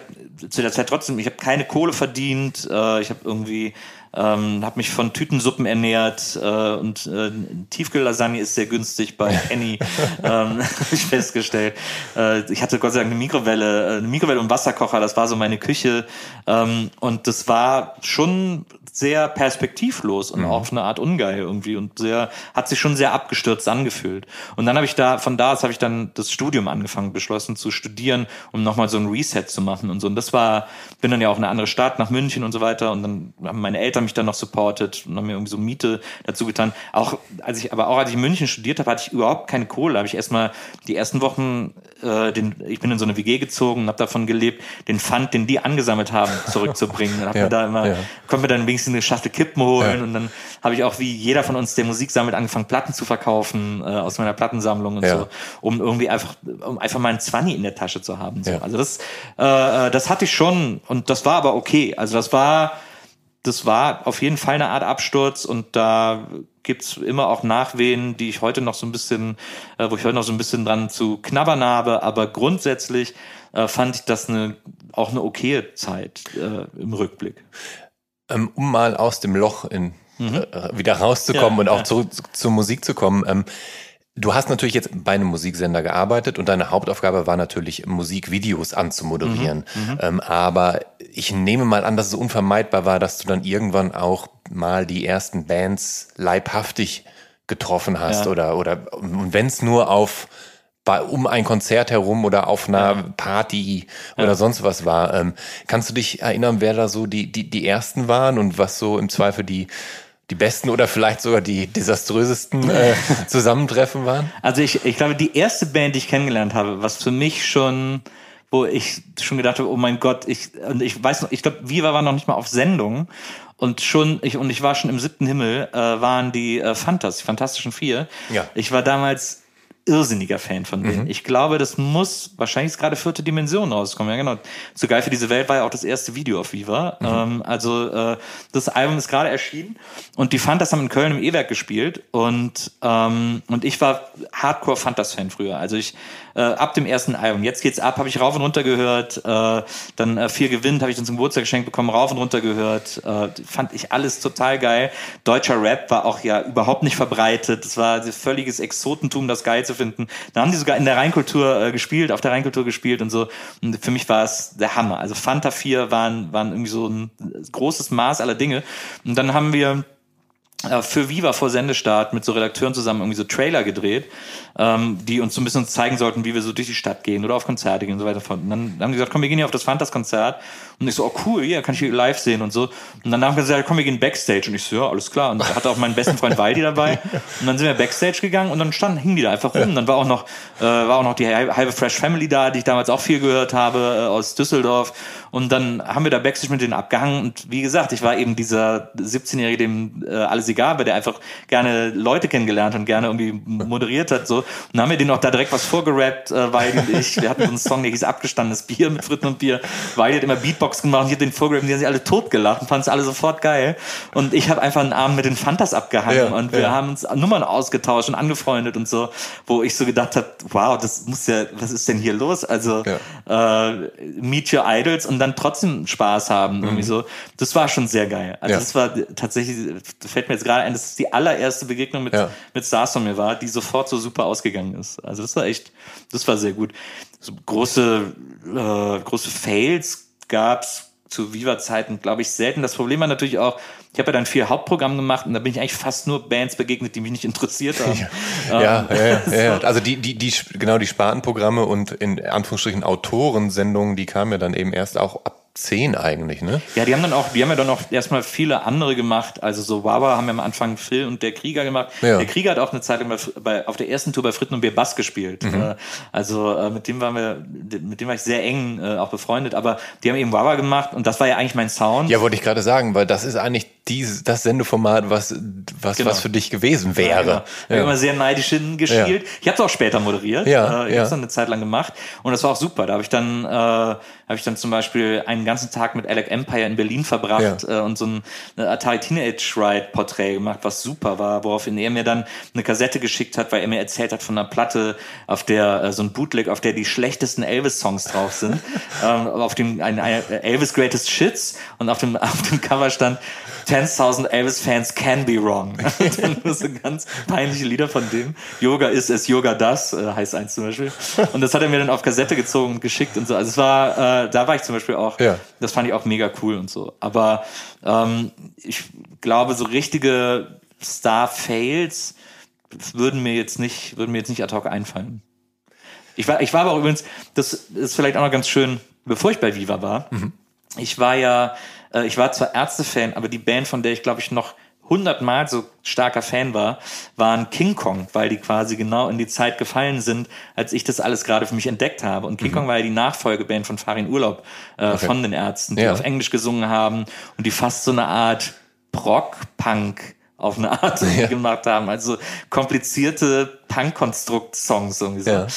zu der Zeit trotzdem, ich habe keine Kohle verdient. Äh, ich habe irgendwie ähm, habe mich von Tütensuppen ernährt äh, und äh, Tiefkühllasagne ist sehr günstig bei Penny, ähm, habe ich festgestellt. Äh, ich hatte Gott sei Dank eine Mikrowelle, äh, eine Mikrowelle und Wasserkocher, das war so meine Küche ähm, und das war schon sehr perspektivlos und mhm. auch auf eine Art ungeil irgendwie und sehr hat sich schon sehr abgestürzt angefühlt. Und dann habe ich da von da aus habe ich dann das Studium angefangen, beschlossen zu studieren, um nochmal so ein Reset zu machen und so. Und das war bin dann ja auch in eine andere Stadt nach München und so weiter und dann haben meine Eltern mich dann noch supportet und haben mir irgendwie so Miete dazu getan. Auch als ich aber auch als ich in München studiert habe, hatte ich überhaupt keine Kohle. Habe ich erstmal die ersten Wochen äh, den ich bin in so eine WG gezogen und habe davon gelebt, den Pfand, den die angesammelt haben, zurückzubringen. Dann hab ja, mir da immer ja. konnte mir dann wenigstens wenigstens eine Schachtel Kippen holen ja. und dann habe ich auch wie jeder von uns, der Musik sammelt, angefangen Platten zu verkaufen äh, aus meiner Plattensammlung und ja. so, um irgendwie einfach um einfach mal Zwanni in der Tasche zu haben. So. Ja. Also das äh, äh, das hatte ich schon und das war aber okay. Also das war das war auf jeden Fall eine Art Absturz und da gibt's immer auch Nachwehen, die ich heute noch so ein bisschen, äh, wo ich heute noch so ein bisschen dran zu knabbern habe, aber grundsätzlich äh, fand ich das eine auch eine okaye Zeit äh, im Rückblick. Ähm, um mal aus dem Loch in, mhm. äh, wieder rauszukommen ja, und auch ja. zurück zur Musik zu kommen. Ähm, du hast natürlich jetzt bei einem Musiksender gearbeitet und deine Hauptaufgabe war natürlich, Musikvideos anzumoderieren. Mhm. Mhm. Ähm, aber ich nehme mal an, dass es unvermeidbar war, dass du dann irgendwann auch mal die ersten Bands leibhaftig getroffen hast ja. oder, oder wenn es nur auf bei, um ein Konzert herum oder auf einer ja. Party oder ja. sonst was war. Ähm, kannst du dich erinnern, wer da so die, die, die ersten waren und was so im Zweifel die, die besten oder vielleicht sogar die desaströsesten äh, Zusammentreffen waren? Also ich, ich glaube, die erste Band, die ich kennengelernt habe, was für mich schon, wo ich schon gedacht habe, oh mein Gott, ich, und ich weiß noch, ich glaube, Viva war noch nicht mal auf Sendung und schon, ich, und ich war schon im siebten Himmel, äh, waren die äh, Fantas, die Fantastischen Vier. Ja. Ich war damals irrsinniger Fan von denen. Mhm. Ich glaube, das muss wahrscheinlich gerade vierte Dimension rauskommen. Ja, genau. Zu geil für diese Welt war ja auch das erste Video auf Viva. Mhm. Ähm, also äh, das Album ist gerade erschienen und die Fantas haben in Köln im E-Werk gespielt und ähm, und ich war Hardcore Fantas-Fan früher. Also ich äh, ab dem ersten Album. Jetzt geht's ab, habe ich rauf und runter gehört. Äh, dann äh, viel gewinnt, habe ich dann zum Geburtstag geschenkt bekommen, rauf und runter gehört. Äh, fand ich alles total geil. Deutscher Rap war auch ja überhaupt nicht verbreitet. Das war völliges Exotentum, das geil zu finden. Da haben die sogar in der Rheinkultur äh, gespielt, auf der Rheinkultur gespielt und so. Und für mich war es der Hammer. Also Fanta 4 waren, waren irgendwie so ein großes Maß aller Dinge. Und dann haben wir für Viva vor Sendestart mit so Redakteuren zusammen irgendwie so Trailer gedreht, ähm, die uns so ein bisschen zeigen sollten, wie wir so durch die Stadt gehen oder auf Konzerte gehen und so weiter. Und dann haben die gesagt, komm, wir gehen hier auf das Fantas-Konzert. Und ich so, oh cool, ja, kann ich hier live sehen und so. Und dann haben wir gesagt, komm, wir gehen Backstage. Und ich so, ja, alles klar. Und da hatte auch meinen besten Freund Waldi dabei. Und dann sind wir Backstage gegangen und dann standen, hingen die da einfach rum. Dann war auch noch, äh, war auch noch die halbe Fresh Family da, die ich damals auch viel gehört habe, äh, aus Düsseldorf. Und dann haben wir da Backstage mit denen abgehangen. Und wie gesagt, ich war eben dieser 17-Jährige, dem äh, alles egal war, der einfach gerne Leute kennengelernt und gerne irgendwie moderiert hat. So. Und dann haben wir denen auch da direkt was vorgerappt, äh, weil ich, wir hatten so einen Song, der hieß Abgestandenes Bier mit Fritten und Bier. Weil die hat immer Beatbox gemacht und ich habe den vorgerappt, die haben sich alle totgelacht und fanden es alle sofort geil. Und ich habe einfach einen Abend mit den Fantas abgehangen ja, und wir ja. haben uns Nummern ausgetauscht und angefreundet und so, wo ich so gedacht habe, wow, das muss ja, was ist denn hier los? Also ja. äh, Meet Your Idols und dann trotzdem Spaß haben. Mhm. Irgendwie so. Das war schon sehr geil. Also das war tatsächlich, fällt mir jetzt gerade ein, dass es die allererste Begegnung mit, mit Stars von mir war, die sofort so super ausgegangen ist. Also das war echt, das war sehr gut. So große, äh, große Fails gab es zu Viva-Zeiten, glaube ich, selten. Das Problem war natürlich auch, ich habe ja dann vier Hauptprogramme gemacht und da bin ich eigentlich fast nur Bands begegnet, die mich nicht interessiert haben. ja, ähm, ja, ja, ja, also die, die, die, genau die Spartenprogramme und in Anführungsstrichen Autorensendungen, die kamen ja dann eben erst auch ab zehn eigentlich, ne? Ja, die haben dann auch, die haben ja dann auch erstmal viele andere gemacht. Also so Wawa haben ja am Anfang Phil und der Krieger gemacht. Ja. Der Krieger hat auch eine Zeit lang bei, auf der ersten Tour bei Fritten und Bier Bass gespielt. Mhm. Äh, also äh, mit dem waren wir, mit dem war ich sehr eng äh, auch befreundet. Aber die haben eben Wawa gemacht und das war ja eigentlich mein Sound. Ja, wollte ich gerade sagen, weil das ist eigentlich dieses, das Sendeformat, was, was, genau. was für dich gewesen wäre. Ja, genau. Ich ja. habe immer sehr neidisch hingeschielt. Ja. Ich habe es auch später moderiert. Ja, ich ja. habe es dann eine Zeit lang gemacht und das war auch super. Da habe ich dann äh, habe ich dann zum Beispiel einen ganzen Tag mit Alec Empire in Berlin verbracht ja. äh, und so ein Atari Teenage Ride Porträt gemacht, was super war, woraufhin er mir dann eine Kassette geschickt hat, weil er mir erzählt hat von einer Platte, auf der äh, so ein Bootleg, auf der die schlechtesten Elvis-Songs drauf sind, ähm, auf dem ein, ein Elvis Greatest Shits und auf dem auf dem Cover stand 10.000 Elvis-Fans can be wrong. dann nur so ganz peinliche Lieder von dem. Yoga ist es, Yoga das, äh, heißt eins zum Beispiel. Und das hat er mir dann auf Kassette gezogen und geschickt und so. Also es war, äh, da war ich zum Beispiel auch, ja. das fand ich auch mega cool und so. Aber ähm, ich glaube, so richtige Star-Fails würden mir jetzt nicht, würden mir jetzt nicht ad hoc einfallen. Ich war, ich war aber auch übrigens, das ist vielleicht auch noch ganz schön, bevor ich bei Viva war, mhm. ich war ja äh, ich war zwar Ärzte-Fan, aber die Band, von der ich glaube ich noch hundertmal so starker Fan war, waren King Kong, weil die quasi genau in die Zeit gefallen sind, als ich das alles gerade für mich entdeckt habe. Und King mhm. Kong war ja die Nachfolgeband von Farin Urlaub, äh, okay. von den Ärzten, die ja. auf Englisch gesungen haben und die fast so eine Art Brock-Punk auf eine Art ja. gemacht haben. Also komplizierte Punk-Konstrukt-Songs irgendwie so. Ja.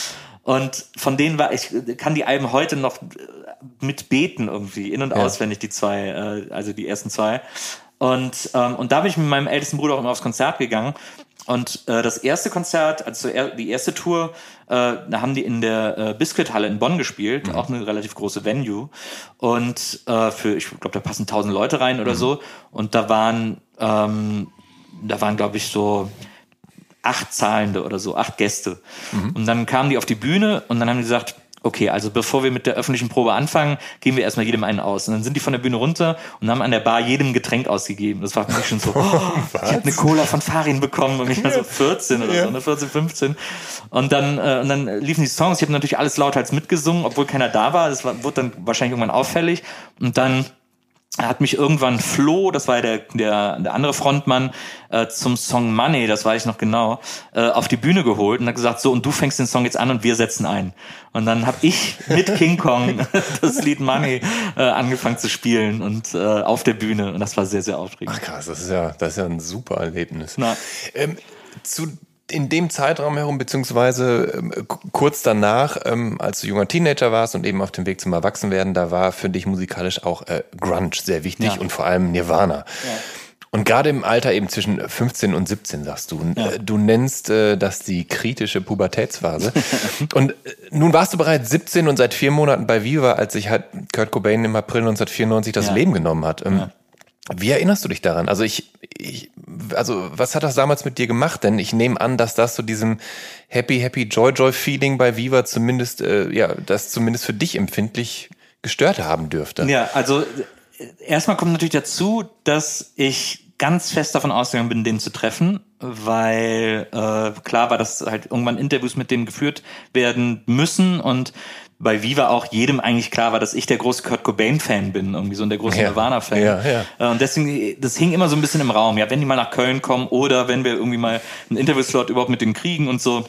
Und von denen war ich, kann die Alben heute noch mit beten irgendwie, in- und ja. auswendig, die zwei, äh, also die ersten zwei. Und, ähm, und da bin ich mit meinem ältesten Bruder auch immer aufs Konzert gegangen. Und äh, das erste Konzert, also die erste Tour, äh, da haben die in der äh, Biscuit-Halle in Bonn gespielt, mhm. auch eine relativ große Venue. Und äh, für, ich glaube, da passen tausend Leute rein oder mhm. so. Und da waren, ähm, da waren, glaube ich, so acht Zahlende oder so, acht Gäste. Mhm. Und dann kamen die auf die Bühne und dann haben die gesagt, okay, also bevor wir mit der öffentlichen Probe anfangen, geben wir erstmal jedem einen aus. Und dann sind die von der Bühne runter und haben an der Bar jedem Getränk ausgegeben. Das war für mich schon so, oh, ich habe eine Cola von Farin bekommen und ich war so 14 oder ja. so, ne, 14, 15. Und dann, äh, und dann liefen die Songs. Ich habe natürlich alles lauthals mitgesungen, obwohl keiner da war. Das war, wurde dann wahrscheinlich irgendwann auffällig. Und dann hat mich irgendwann Flo, das war der, der, der andere Frontmann, äh, zum Song Money, das weiß ich noch genau, äh, auf die Bühne geholt und hat gesagt, so, und du fängst den Song jetzt an und wir setzen ein. Und dann habe ich mit King Kong das Lied Money äh, angefangen zu spielen und äh, auf der Bühne. Und das war sehr, sehr aufregend. Ach krass, das ist ja, das ist ja ein super Erlebnis. Na. Ähm, zu in dem Zeitraum herum, beziehungsweise ähm, kurz danach, ähm, als du junger Teenager warst und eben auf dem Weg zum Erwachsenwerden, da war für dich musikalisch auch äh, Grunge sehr wichtig ja. und vor allem Nirvana. Ja. Und gerade im Alter eben zwischen 15 und 17, sagst du, ja. Äh, du nennst äh, das die kritische Pubertätsphase. und äh, nun warst du bereits 17 und seit vier Monaten bei Viva, als sich halt Kurt Cobain im April 1994 das Leben genommen hat. Ähm, wie erinnerst du dich daran? Also ich, ich, also was hat das damals mit dir gemacht? Denn ich nehme an, dass das so diesem Happy, Happy, Joy, Joy Feeling bei Viva zumindest, äh, ja, das zumindest für dich empfindlich gestört haben dürfte. Ja, also äh, erstmal kommt natürlich dazu, dass ich ich ganz fest davon ausgegangen bin, den zu treffen, weil äh, klar war, dass halt irgendwann Interviews mit dem geführt werden müssen und bei Viva auch jedem eigentlich klar war, dass ich der große Kurt Cobain-Fan bin, irgendwie so und der große ja. Nirvana-Fan. Ja, ja. Äh, und deswegen, das hing immer so ein bisschen im Raum. Ja, wenn die mal nach Köln kommen oder wenn wir irgendwie mal einen Interviewslot überhaupt mit denen kriegen und so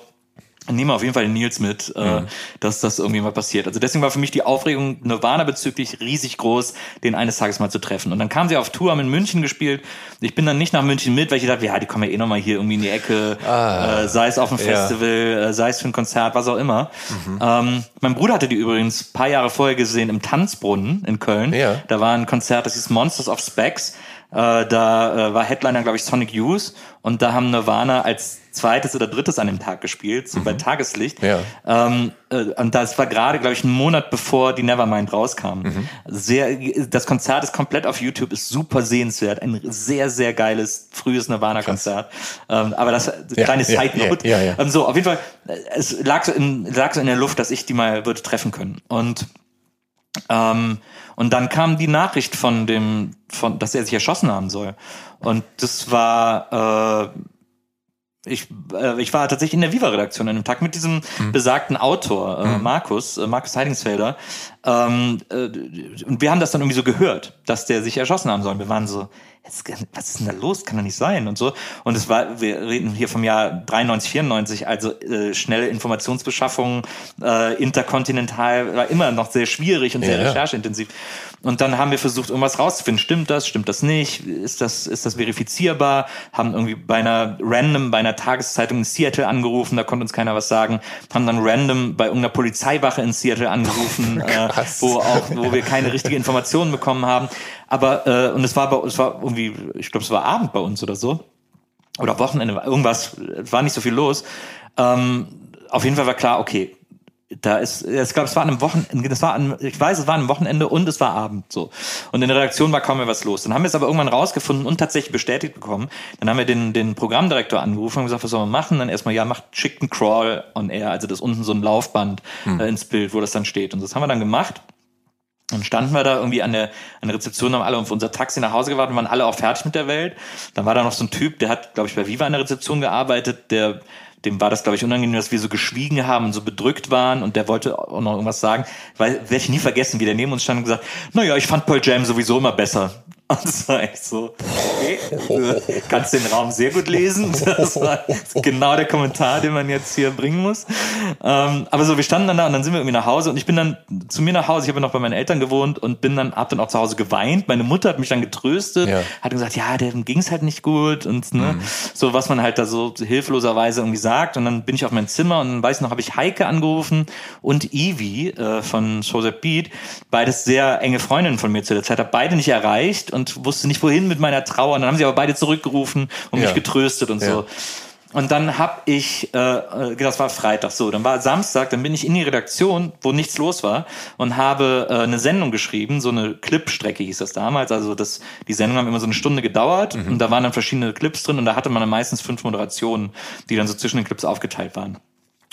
nehmen wir auf jeden Fall den Nils mit, äh, mhm. dass das irgendwie mal passiert. Also deswegen war für mich die Aufregung Nirvana bezüglich riesig groß, den eines Tages mal zu treffen. Und dann kam sie auf Tour, haben in München gespielt. Ich bin dann nicht nach München mit, weil ich dachte, ja, die kommen ja eh nochmal hier irgendwie in die Ecke, ah, äh, sei es auf dem Festival, ja. äh, sei es für ein Konzert, was auch immer. Mhm. Ähm, mein Bruder hatte die übrigens paar Jahre vorher gesehen im Tanzbrunnen in Köln. Ja. Da war ein Konzert, das hieß Monsters of Specs. Äh, da äh, war Headliner, glaube ich, Sonic Youth und da haben Nirvana als zweites oder drittes an dem Tag gespielt, so mhm. bei Tageslicht. Ja. Ähm, äh, und das war gerade, glaube ich, ein Monat bevor die Nevermind rauskam. Mhm. Sehr, das Konzert ist komplett auf YouTube, ist super sehenswert. Ein sehr, sehr geiles, frühes Nirvana-Konzert. Ähm, aber das, ja, kleine ja, Side Note. Ja, ja, ähm, so, auf jeden Fall, es lag so, in, lag so in der Luft, dass ich die mal würde treffen können. Und, ähm, und dann kam die Nachricht von dem, von, dass er sich erschossen haben soll. Und das war, äh, ich, äh, ich war tatsächlich in der Viva-Redaktion an einem Tag mit diesem mhm. besagten Autor, äh, mhm. Markus, äh, Markus Heidingsfelder. Ähm, äh, und wir haben das dann irgendwie so gehört, dass der sich erschossen haben soll. Wir waren so, was ist denn da los? Kann doch nicht sein und so. Und es war, wir reden hier vom Jahr 93, 94, also äh, schnelle Informationsbeschaffung, äh, interkontinental, war immer noch sehr schwierig und sehr ja, rechercheintensiv. Und dann haben wir versucht, irgendwas rauszufinden. Stimmt das? Stimmt das nicht? Ist das, ist das verifizierbar? Haben irgendwie bei einer random, bei einer Tageszeitung in Seattle angerufen, da konnte uns keiner was sagen. Haben dann random bei irgendeiner Polizeiwache in Seattle angerufen, äh, wo auch, wo wir keine richtige Informationen bekommen haben. Aber äh, und es war bei, es war irgendwie, ich glaube, es war Abend bei uns oder so oder Wochenende, irgendwas, war nicht so viel los. Ähm, auf jeden Fall war klar, okay, da ist, ich glaube, es war an einem Wochenende, das war an, ich weiß, es war ein Wochenende und es war Abend so. Und in der Redaktion war kaum mehr was los. Dann haben wir es aber irgendwann rausgefunden und tatsächlich bestätigt bekommen. Dann haben wir den, den Programmdirektor angerufen und gesagt, was sollen wir machen? Dann erstmal, ja, macht schickt einen Crawl on air, also das unten so ein Laufband hm. äh, ins Bild, wo das dann steht. Und das haben wir dann gemacht. Dann standen wir da irgendwie an der, an der Rezeption, haben alle auf unser Taxi nach Hause gewartet und waren alle auch fertig mit der Welt. Dann war da noch so ein Typ, der hat, glaube ich, bei Viva an der Rezeption gearbeitet, der, dem war das, glaube ich, unangenehm, dass wir so geschwiegen haben und so bedrückt waren und der wollte auch noch irgendwas sagen. Weil, werde ich nie vergessen, wie der neben uns stand und gesagt, naja, ich fand Pearl Jam sowieso immer besser. Und das war echt so, okay, du kannst den Raum sehr gut lesen. Das war genau der Kommentar, den man jetzt hier bringen muss. Ähm, aber so, wir standen dann da und dann sind wir irgendwie nach Hause und ich bin dann zu mir nach Hause, ich habe noch bei meinen Eltern gewohnt und bin dann, hab dann auch zu Hause geweint. Meine Mutter hat mich dann getröstet, ja. hat gesagt, ja, dem ging's halt nicht gut und ne, mhm. so was man halt da so hilfloserweise irgendwie sagt. Und dann bin ich auf mein Zimmer und dann weiß ich noch, habe ich Heike angerufen und Evie äh, von Joseph Beat, beides sehr enge Freundinnen von mir zu der Zeit, habe beide nicht erreicht und wusste nicht wohin mit meiner Trauer. Und dann haben sie aber beide zurückgerufen und ja. mich getröstet und ja. so. Und dann hab ich, äh, äh, das war Freitag so, dann war Samstag, dann bin ich in die Redaktion, wo nichts los war und habe äh, eine Sendung geschrieben, so eine Clipstrecke hieß das damals. Also das, die Sendungen haben immer so eine Stunde gedauert mhm. und da waren dann verschiedene Clips drin und da hatte man dann meistens fünf Moderationen, die dann so zwischen den Clips aufgeteilt waren.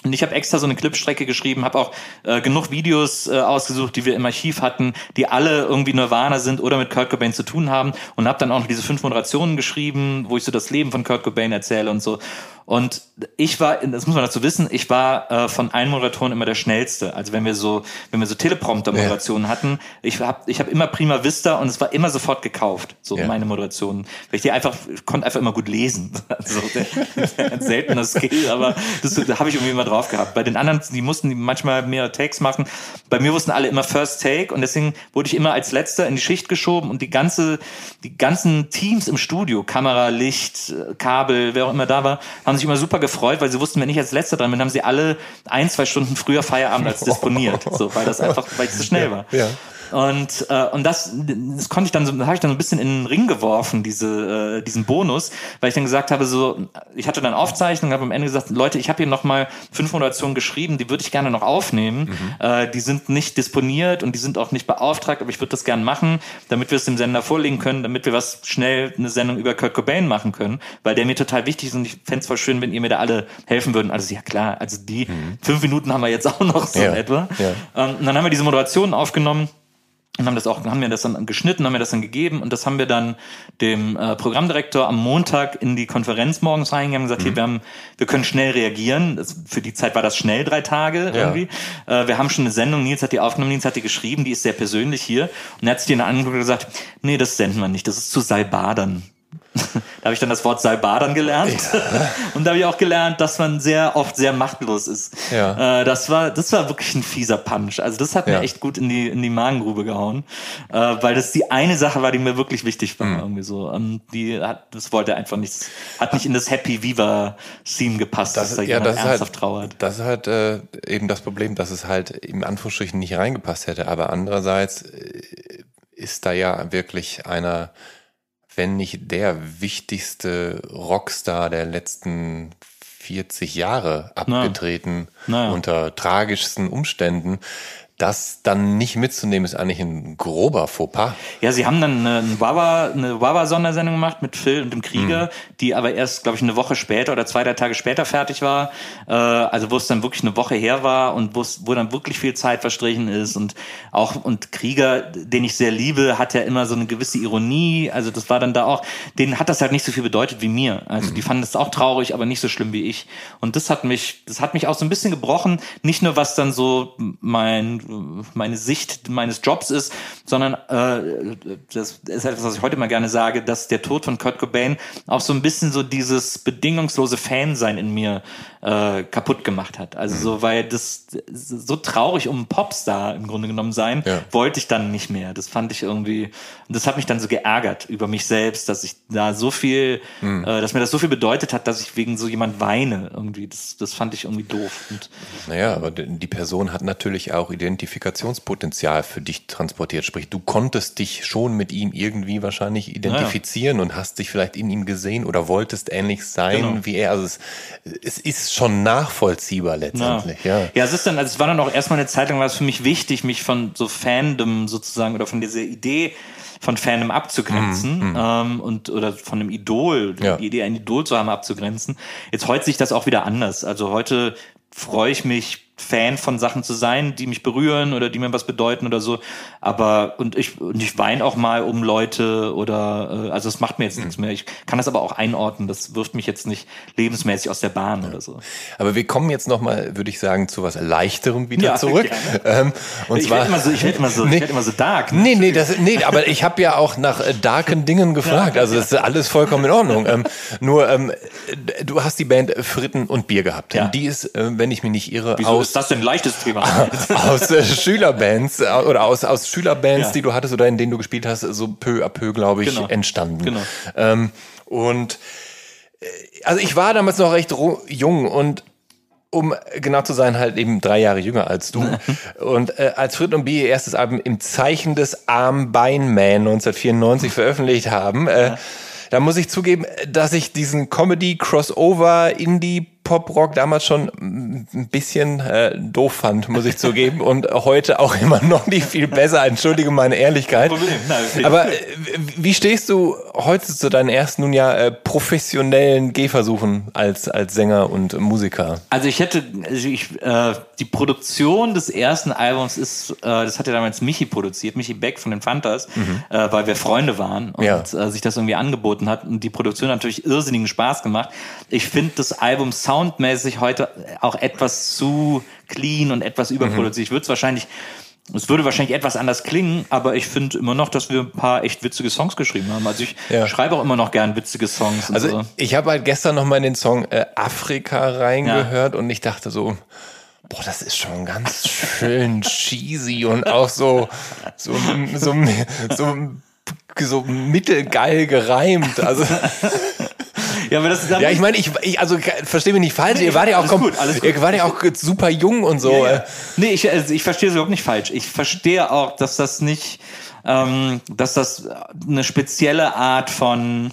Und ich habe extra so eine Clipstrecke geschrieben, habe auch äh, genug Videos äh, ausgesucht, die wir im Archiv hatten, die alle irgendwie Nirvana sind oder mit Kurt Cobain zu tun haben und habe dann auch noch diese fünf Moderationen geschrieben, wo ich so das Leben von Kurt Cobain erzähle und so. Und ich war, das muss man dazu wissen, ich war äh, von allen Moderatoren immer der schnellste. Also wenn wir so, wenn wir so Teleprompter-Moderationen ja. hatten, ich habe ich hab immer prima Vista und es war immer sofort gekauft, so ja. meine Moderationen. Weil ich die einfach, ich konnte einfach immer gut lesen. Also ein seltener Skill, aber das da habe ich irgendwie immer drauf gehabt. Bei den anderen, die mussten die manchmal mehr Takes machen. Bei mir wussten alle immer First Take und deswegen wurde ich immer als letzter in die Schicht geschoben und die ganze, die ganzen Teams im Studio, Kamera, Licht, Kabel, wer auch immer da war, haben sich immer super gefreut, weil sie wussten, wenn ich als letzter dran bin, haben sie alle ein, zwei Stunden früher Feierabend als disponiert. so, weil das einfach, weil ich zu schnell war. Ja. Und, äh, und das, das konnte ich dann so, habe ich dann so ein bisschen in den Ring geworfen, diese, äh, diesen Bonus, weil ich dann gesagt habe, so, ich hatte dann Aufzeichnungen, habe am Ende gesagt, Leute, ich habe hier nochmal fünf Moderationen geschrieben, die würde ich gerne noch aufnehmen. Mhm. Äh, die sind nicht disponiert und die sind auch nicht beauftragt, aber ich würde das gerne machen, damit wir es dem Sender vorlegen können, damit wir was schnell eine Sendung über Kurt Cobain machen können, weil der mir total wichtig ist und ich fände es voll schön, wenn ihr mir da alle helfen würden. Also ja klar, also die mhm. fünf Minuten haben wir jetzt auch noch so ja. etwa. Ja. Ähm, und dann haben wir diese Moderationen aufgenommen und haben das auch, haben mir das dann geschnitten, haben mir das dann gegeben und das haben wir dann dem äh, Programmdirektor am Montag in die Konferenz morgens reingegeben und gesagt, mhm. hier, wir haben, wir können schnell reagieren. Das, für die Zeit war das schnell, drei Tage ja. irgendwie. Äh, wir haben schon eine Sendung, Nils hat die aufgenommen, Nils hat die geschrieben, die ist sehr persönlich hier. Und er hat sich die dann angeguckt und gesagt, nee, das senden wir nicht, das ist zu Salbadern. da habe ich dann das Wort Salbadern gelernt. Ja. Und da habe ich auch gelernt, dass man sehr oft sehr machtlos ist. Ja. Äh, das, war, das war wirklich ein fieser Punch. Also das hat ja. mir echt gut in die, in die Magengrube gehauen. Äh, weil das die eine Sache war, die mir wirklich wichtig war. Mhm. Irgendwie so. Und die hat, das wollte einfach nicht, hat nicht in das Happy Viva-Theme gepasst, das, dass da ja, jemand das ernsthaft halt, trauert. Das ist halt äh, eben das Problem, dass es halt im Anführungsstrichen nicht reingepasst hätte. Aber andererseits äh, ist da ja wirklich einer wenn nicht der wichtigste Rockstar der letzten 40 Jahre abgetreten Na. Ja. unter tragischsten Umständen das dann nicht mitzunehmen, ist eigentlich ein grober Fauxpas. Ja, sie haben dann eine Wawa, eine Wawa-Sondersendung gemacht mit Phil und dem Krieger, mhm. die aber erst, glaube ich, eine Woche später oder zwei, drei Tage später fertig war. Äh, also wo es dann wirklich eine Woche her war und wo dann wirklich viel Zeit verstrichen ist. Und auch, und Krieger, den ich sehr liebe, hat ja immer so eine gewisse Ironie. Also das war dann da auch, denen hat das halt nicht so viel bedeutet wie mir. Also mhm. die fanden es auch traurig, aber nicht so schlimm wie ich. Und das hat mich, das hat mich auch so ein bisschen gebrochen. Nicht nur was dann so mein meine Sicht meines Jobs ist, sondern äh, das ist etwas, was ich heute mal gerne sage, dass der Tod von Kurt Cobain auch so ein bisschen so dieses bedingungslose Fansein in mir äh, kaputt gemacht hat. Also mhm. so, weil das so traurig um Popstar im Grunde genommen sein, ja. wollte ich dann nicht mehr. Das fand ich irgendwie, das hat mich dann so geärgert über mich selbst, dass ich da so viel, mhm. äh, dass mir das so viel bedeutet hat, dass ich wegen so jemand weine irgendwie. Das, das fand ich irgendwie doof. Und, naja, aber die Person hat natürlich auch Identifikationspotenzial für dich transportiert. Sprich, du konntest dich schon mit ihm irgendwie wahrscheinlich identifizieren ja. und hast dich vielleicht in ihm gesehen oder wolltest ähnlich sein genau. wie er. Also es, es ist schon nachvollziehbar letztendlich, ja. Ja, ja es ist dann, also es war dann auch erstmal eine Zeit lang, war es für mich wichtig, mich von so Fandom sozusagen oder von dieser Idee von Fandom abzugrenzen mm, mm. Ähm, und oder von einem Idol, ja. die Idee ein Idol zu haben abzugrenzen. Jetzt heute sich das auch wieder anders. Also heute freue ich mich Fan von Sachen zu sein, die mich berühren oder die mir was bedeuten oder so. Aber und ich und ich weine auch mal um Leute oder äh, also es macht mir jetzt mhm. nichts mehr. Ich kann das aber auch einordnen. Das wirft mich jetzt nicht lebensmäßig aus der Bahn ja. oder so. Aber wir kommen jetzt noch mal, würde ich sagen, zu was leichterem wieder ja, zurück. Ähm, und ich zwar, immer so, ich werde immer so, nee, ich immer so dark. Ne? Nee, nee, das, nee, aber ich habe ja auch nach äh, darken Dingen gefragt. Also das ist alles vollkommen in Ordnung. Ähm, nur ähm, du hast die Band Fritten und Bier gehabt. Ja. Die ist, äh, wenn ich mich nicht irre, Wieso aus ist das denn ein leichtes Thema? aus äh, Schülerbands äh, oder aus, aus Schülerbands, ja. die du hattest oder in denen du gespielt hast, so peu à peu, glaube ich, genau. entstanden. Genau. Ähm, und äh, also ich war damals noch recht jung und um genau zu sein, halt eben drei Jahre jünger als du. und äh, als Frit und B ihr erstes Album im Zeichen des Armbeinman 1994 veröffentlicht haben, äh, da muss ich zugeben, dass ich diesen Comedy-Crossover, Indie Pop-Rock damals schon ein bisschen äh, doof fand, muss ich zugeben. Und heute auch immer noch nicht viel besser. Entschuldige meine Ehrlichkeit. Aber äh, wie stehst du heute zu deinen ersten nun ja äh, professionellen Gehversuchen als, als Sänger und Musiker? Also ich hätte, also ich, äh, die Produktion des ersten Albums ist, äh, das hat ja damals Michi produziert, Michi Beck von den Fantas, mhm. äh, weil wir Freunde waren und ja. äh, sich das irgendwie angeboten hat. Und die Produktion hat natürlich irrsinnigen Spaß gemacht. Ich finde das Album Sound soundmäßig heute auch etwas zu clean und etwas überproduziert. Mhm. Ich würde es wahrscheinlich es würde wahrscheinlich etwas anders klingen, aber ich finde immer noch, dass wir ein paar echt witzige Songs geschrieben haben. Also ich ja. schreibe auch immer noch gern witzige Songs. Also so. ich habe halt gestern noch mal in den Song äh, Afrika reingehört ja. und ich dachte so, boah, das ist schon ganz schön cheesy und auch so so so, so, so, so mittelgeil gereimt. Also Ja, aber das ist ja, ich meine, ich, ich also verstehe mich nicht falsch. Nee, ihr wart ja auch, gut, ihr wart ja auch super jung und so. Ja, ja. Nee, ich, also ich verstehe es überhaupt nicht falsch. Ich verstehe auch, dass das nicht, ähm, dass das eine spezielle Art von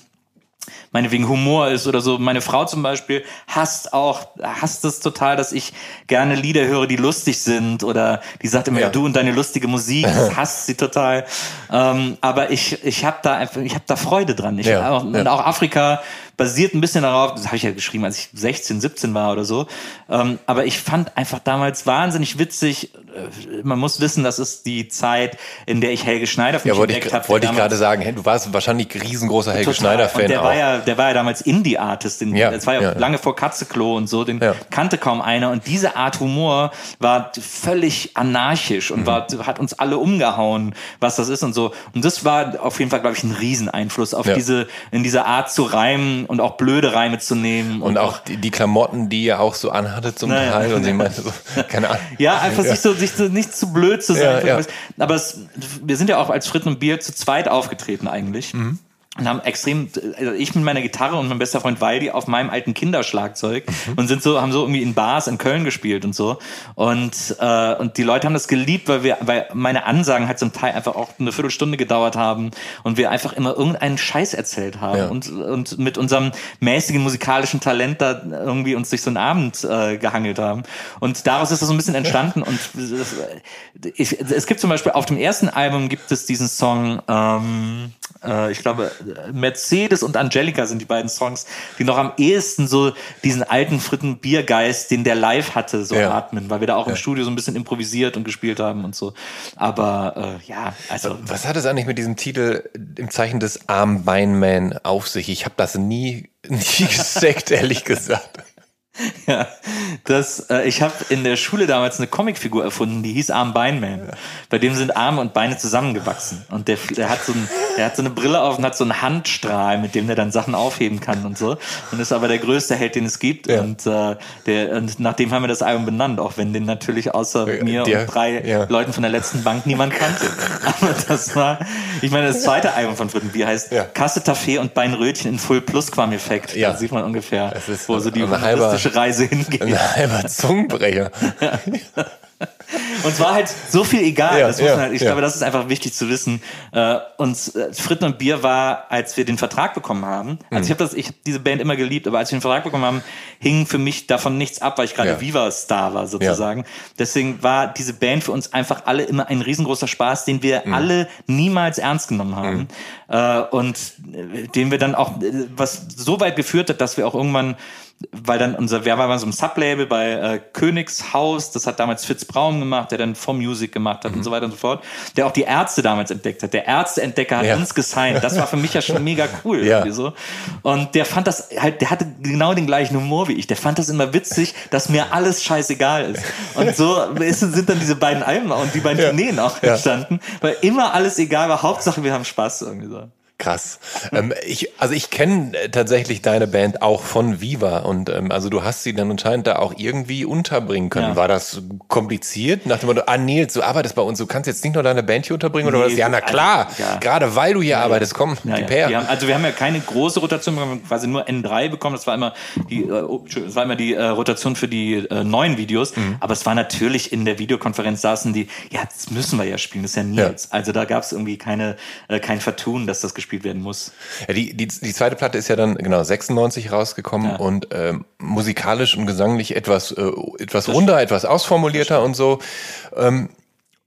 meinetwegen Humor ist oder so. Meine Frau zum Beispiel hasst auch, hasst es total, dass ich gerne Lieder höre, die lustig sind oder die sagt immer, ja du und deine lustige Musik, das hasst sie total. Ähm, aber ich, ich habe da einfach, ich habe da Freude dran. Ich, ja, auch, ja. Und auch Afrika basiert ein bisschen darauf, das habe ich ja geschrieben, als ich 16, 17 war oder so. Ähm, aber ich fand einfach damals wahnsinnig witzig. Äh, man muss wissen, das ist die Zeit, in der ich Helge Schneider für ja, wollte entdeckt habe. Wollte ich gerade sagen, hey, du warst wahrscheinlich riesengroßer Helge Schneider-Fan. Der auch. war ja, der war ja damals Indie-Artist. Ja, das war ja, ja, lange vor Katzeklo und so. Den kannte kaum einer. Und diese Art Humor war völlig anarchisch und mhm. war, hat uns alle umgehauen, was das ist und so. Und das war auf jeden Fall, glaube ich, ein Rieseneinfluss auf diese, in dieser Art zu reimen und auch blöde Reime zu nehmen. Und, und auch die, die, Klamotten, die ihr auch so anhattet zum naja. Teil. Und sie meinte so, keine Ahnung. Ja, einfach sich so, sich so nicht zu blöd zu sein. Ja, ja. Aber es, wir sind ja auch als Fritten und Bier zu zweit aufgetreten eigentlich. Mhm und haben extrem, also ich mit meiner Gitarre und mein bester Freund Waldi auf meinem alten Kinderschlagzeug mhm. und sind so, haben so irgendwie in Bars in Köln gespielt und so. Und, äh, und die Leute haben das geliebt, weil wir, weil meine Ansagen halt zum Teil einfach auch eine Viertelstunde gedauert haben und wir einfach immer irgendeinen Scheiß erzählt haben ja. und, und mit unserem mäßigen musikalischen Talent da irgendwie uns durch so einen Abend äh, gehangelt haben. Und daraus ist das so ein bisschen entstanden und ich, es gibt zum Beispiel auf dem ersten Album gibt es diesen Song, ähm, äh, ich glaube, Mercedes und Angelica sind die beiden Songs, die noch am ehesten so diesen alten fritten Biergeist, den der live hatte, so ja. atmen, weil wir da auch ja. im Studio so ein bisschen improvisiert und gespielt haben und so. Aber äh, ja, also. Was hat es eigentlich mit diesem Titel im Zeichen des Armbeinman auf sich? Ich habe das nie, nie geseckt, ehrlich gesagt. Ja, das, äh, ich habe in der Schule damals eine Comicfigur erfunden, die hieß Arm Beinman. Bei dem sind Arme und Beine zusammengewachsen. Und der, der, hat so ein, der hat so eine Brille auf und hat so einen Handstrahl, mit dem der dann Sachen aufheben kann und so. Und ist aber der größte Held, den es gibt. Ja. Und, äh, der, und nachdem haben wir das Album benannt, auch wenn den natürlich außer äh, mir der, und drei ja. Leuten von der letzten Bank niemand kannte. aber das war, ich meine, das zweite Album von Frittenbier heißt ja. Kasse Taffee und Beinrötchen in Full Plusquam-Effekt. Ja. Da sieht man ungefähr, wo so die humoristische Reise hingeht. Ein halber Zungenbrecher. Es war halt so viel egal. Ja, ja, halt, ich ja. glaube, das ist einfach wichtig zu wissen. Äh, und äh, Fritten und Bier war, als wir den Vertrag bekommen haben, also mhm. ich habe das, ich habe diese Band immer geliebt, aber als wir den Vertrag bekommen haben, hing für mich davon nichts ab, weil ich gerade Viva-Star war sozusagen. Deswegen war diese Band für uns einfach alle immer ein riesengroßer Spaß, den wir mhm. alle niemals ernst genommen haben. Mhm. Äh, und den wir dann auch, was so weit geführt hat, dass wir auch irgendwann weil dann unser, wer war mal so ein Sublabel bei äh, Königshaus, das hat damals Fitz Braun gemacht, der dann For Music gemacht hat mhm. und so weiter und so fort, der auch die Ärzte damals entdeckt hat. Der Ärzteentdecker hat ja. uns gesigned. Das war für mich ja schon mega cool. Ja. Irgendwie so. Und der fand das halt, der hatte genau den gleichen Humor wie ich. Der fand das immer witzig, dass mir alles scheißegal ist. Und so ist, sind dann diese beiden Alben und die beiden ja. Tourneen auch entstanden, weil immer alles egal war. Hauptsache wir haben Spaß irgendwie so. Krass. ähm, ich, also ich kenne äh, tatsächlich deine Band auch von Viva und ähm, also du hast sie dann anscheinend da auch irgendwie unterbringen können. Ja. War das kompliziert? Nach dem Motto, ah Nils, du arbeitest bei uns, du kannst jetzt nicht nur deine Band hier unterbringen nee, oder was? Ja, na klar, ja. gerade weil du hier ja, arbeitest, komm, ja, gib her. Haben, also wir haben ja keine große Rotation wir haben quasi nur N3 bekommen. Das war immer die, äh, oh, das war immer die äh, Rotation für die äh, neuen Videos. Mhm. Aber es war natürlich in der Videokonferenz saßen die, ja, das müssen wir ja spielen, das ist ja Nils. Also da gab es irgendwie keine, äh, kein Vertun, dass das gespielt gespielt werden muss. Ja, die, die, die zweite Platte ist ja dann genau 96 rausgekommen ja. und ähm, musikalisch und gesanglich etwas, äh, etwas runder, etwas ausformulierter und so. Ähm,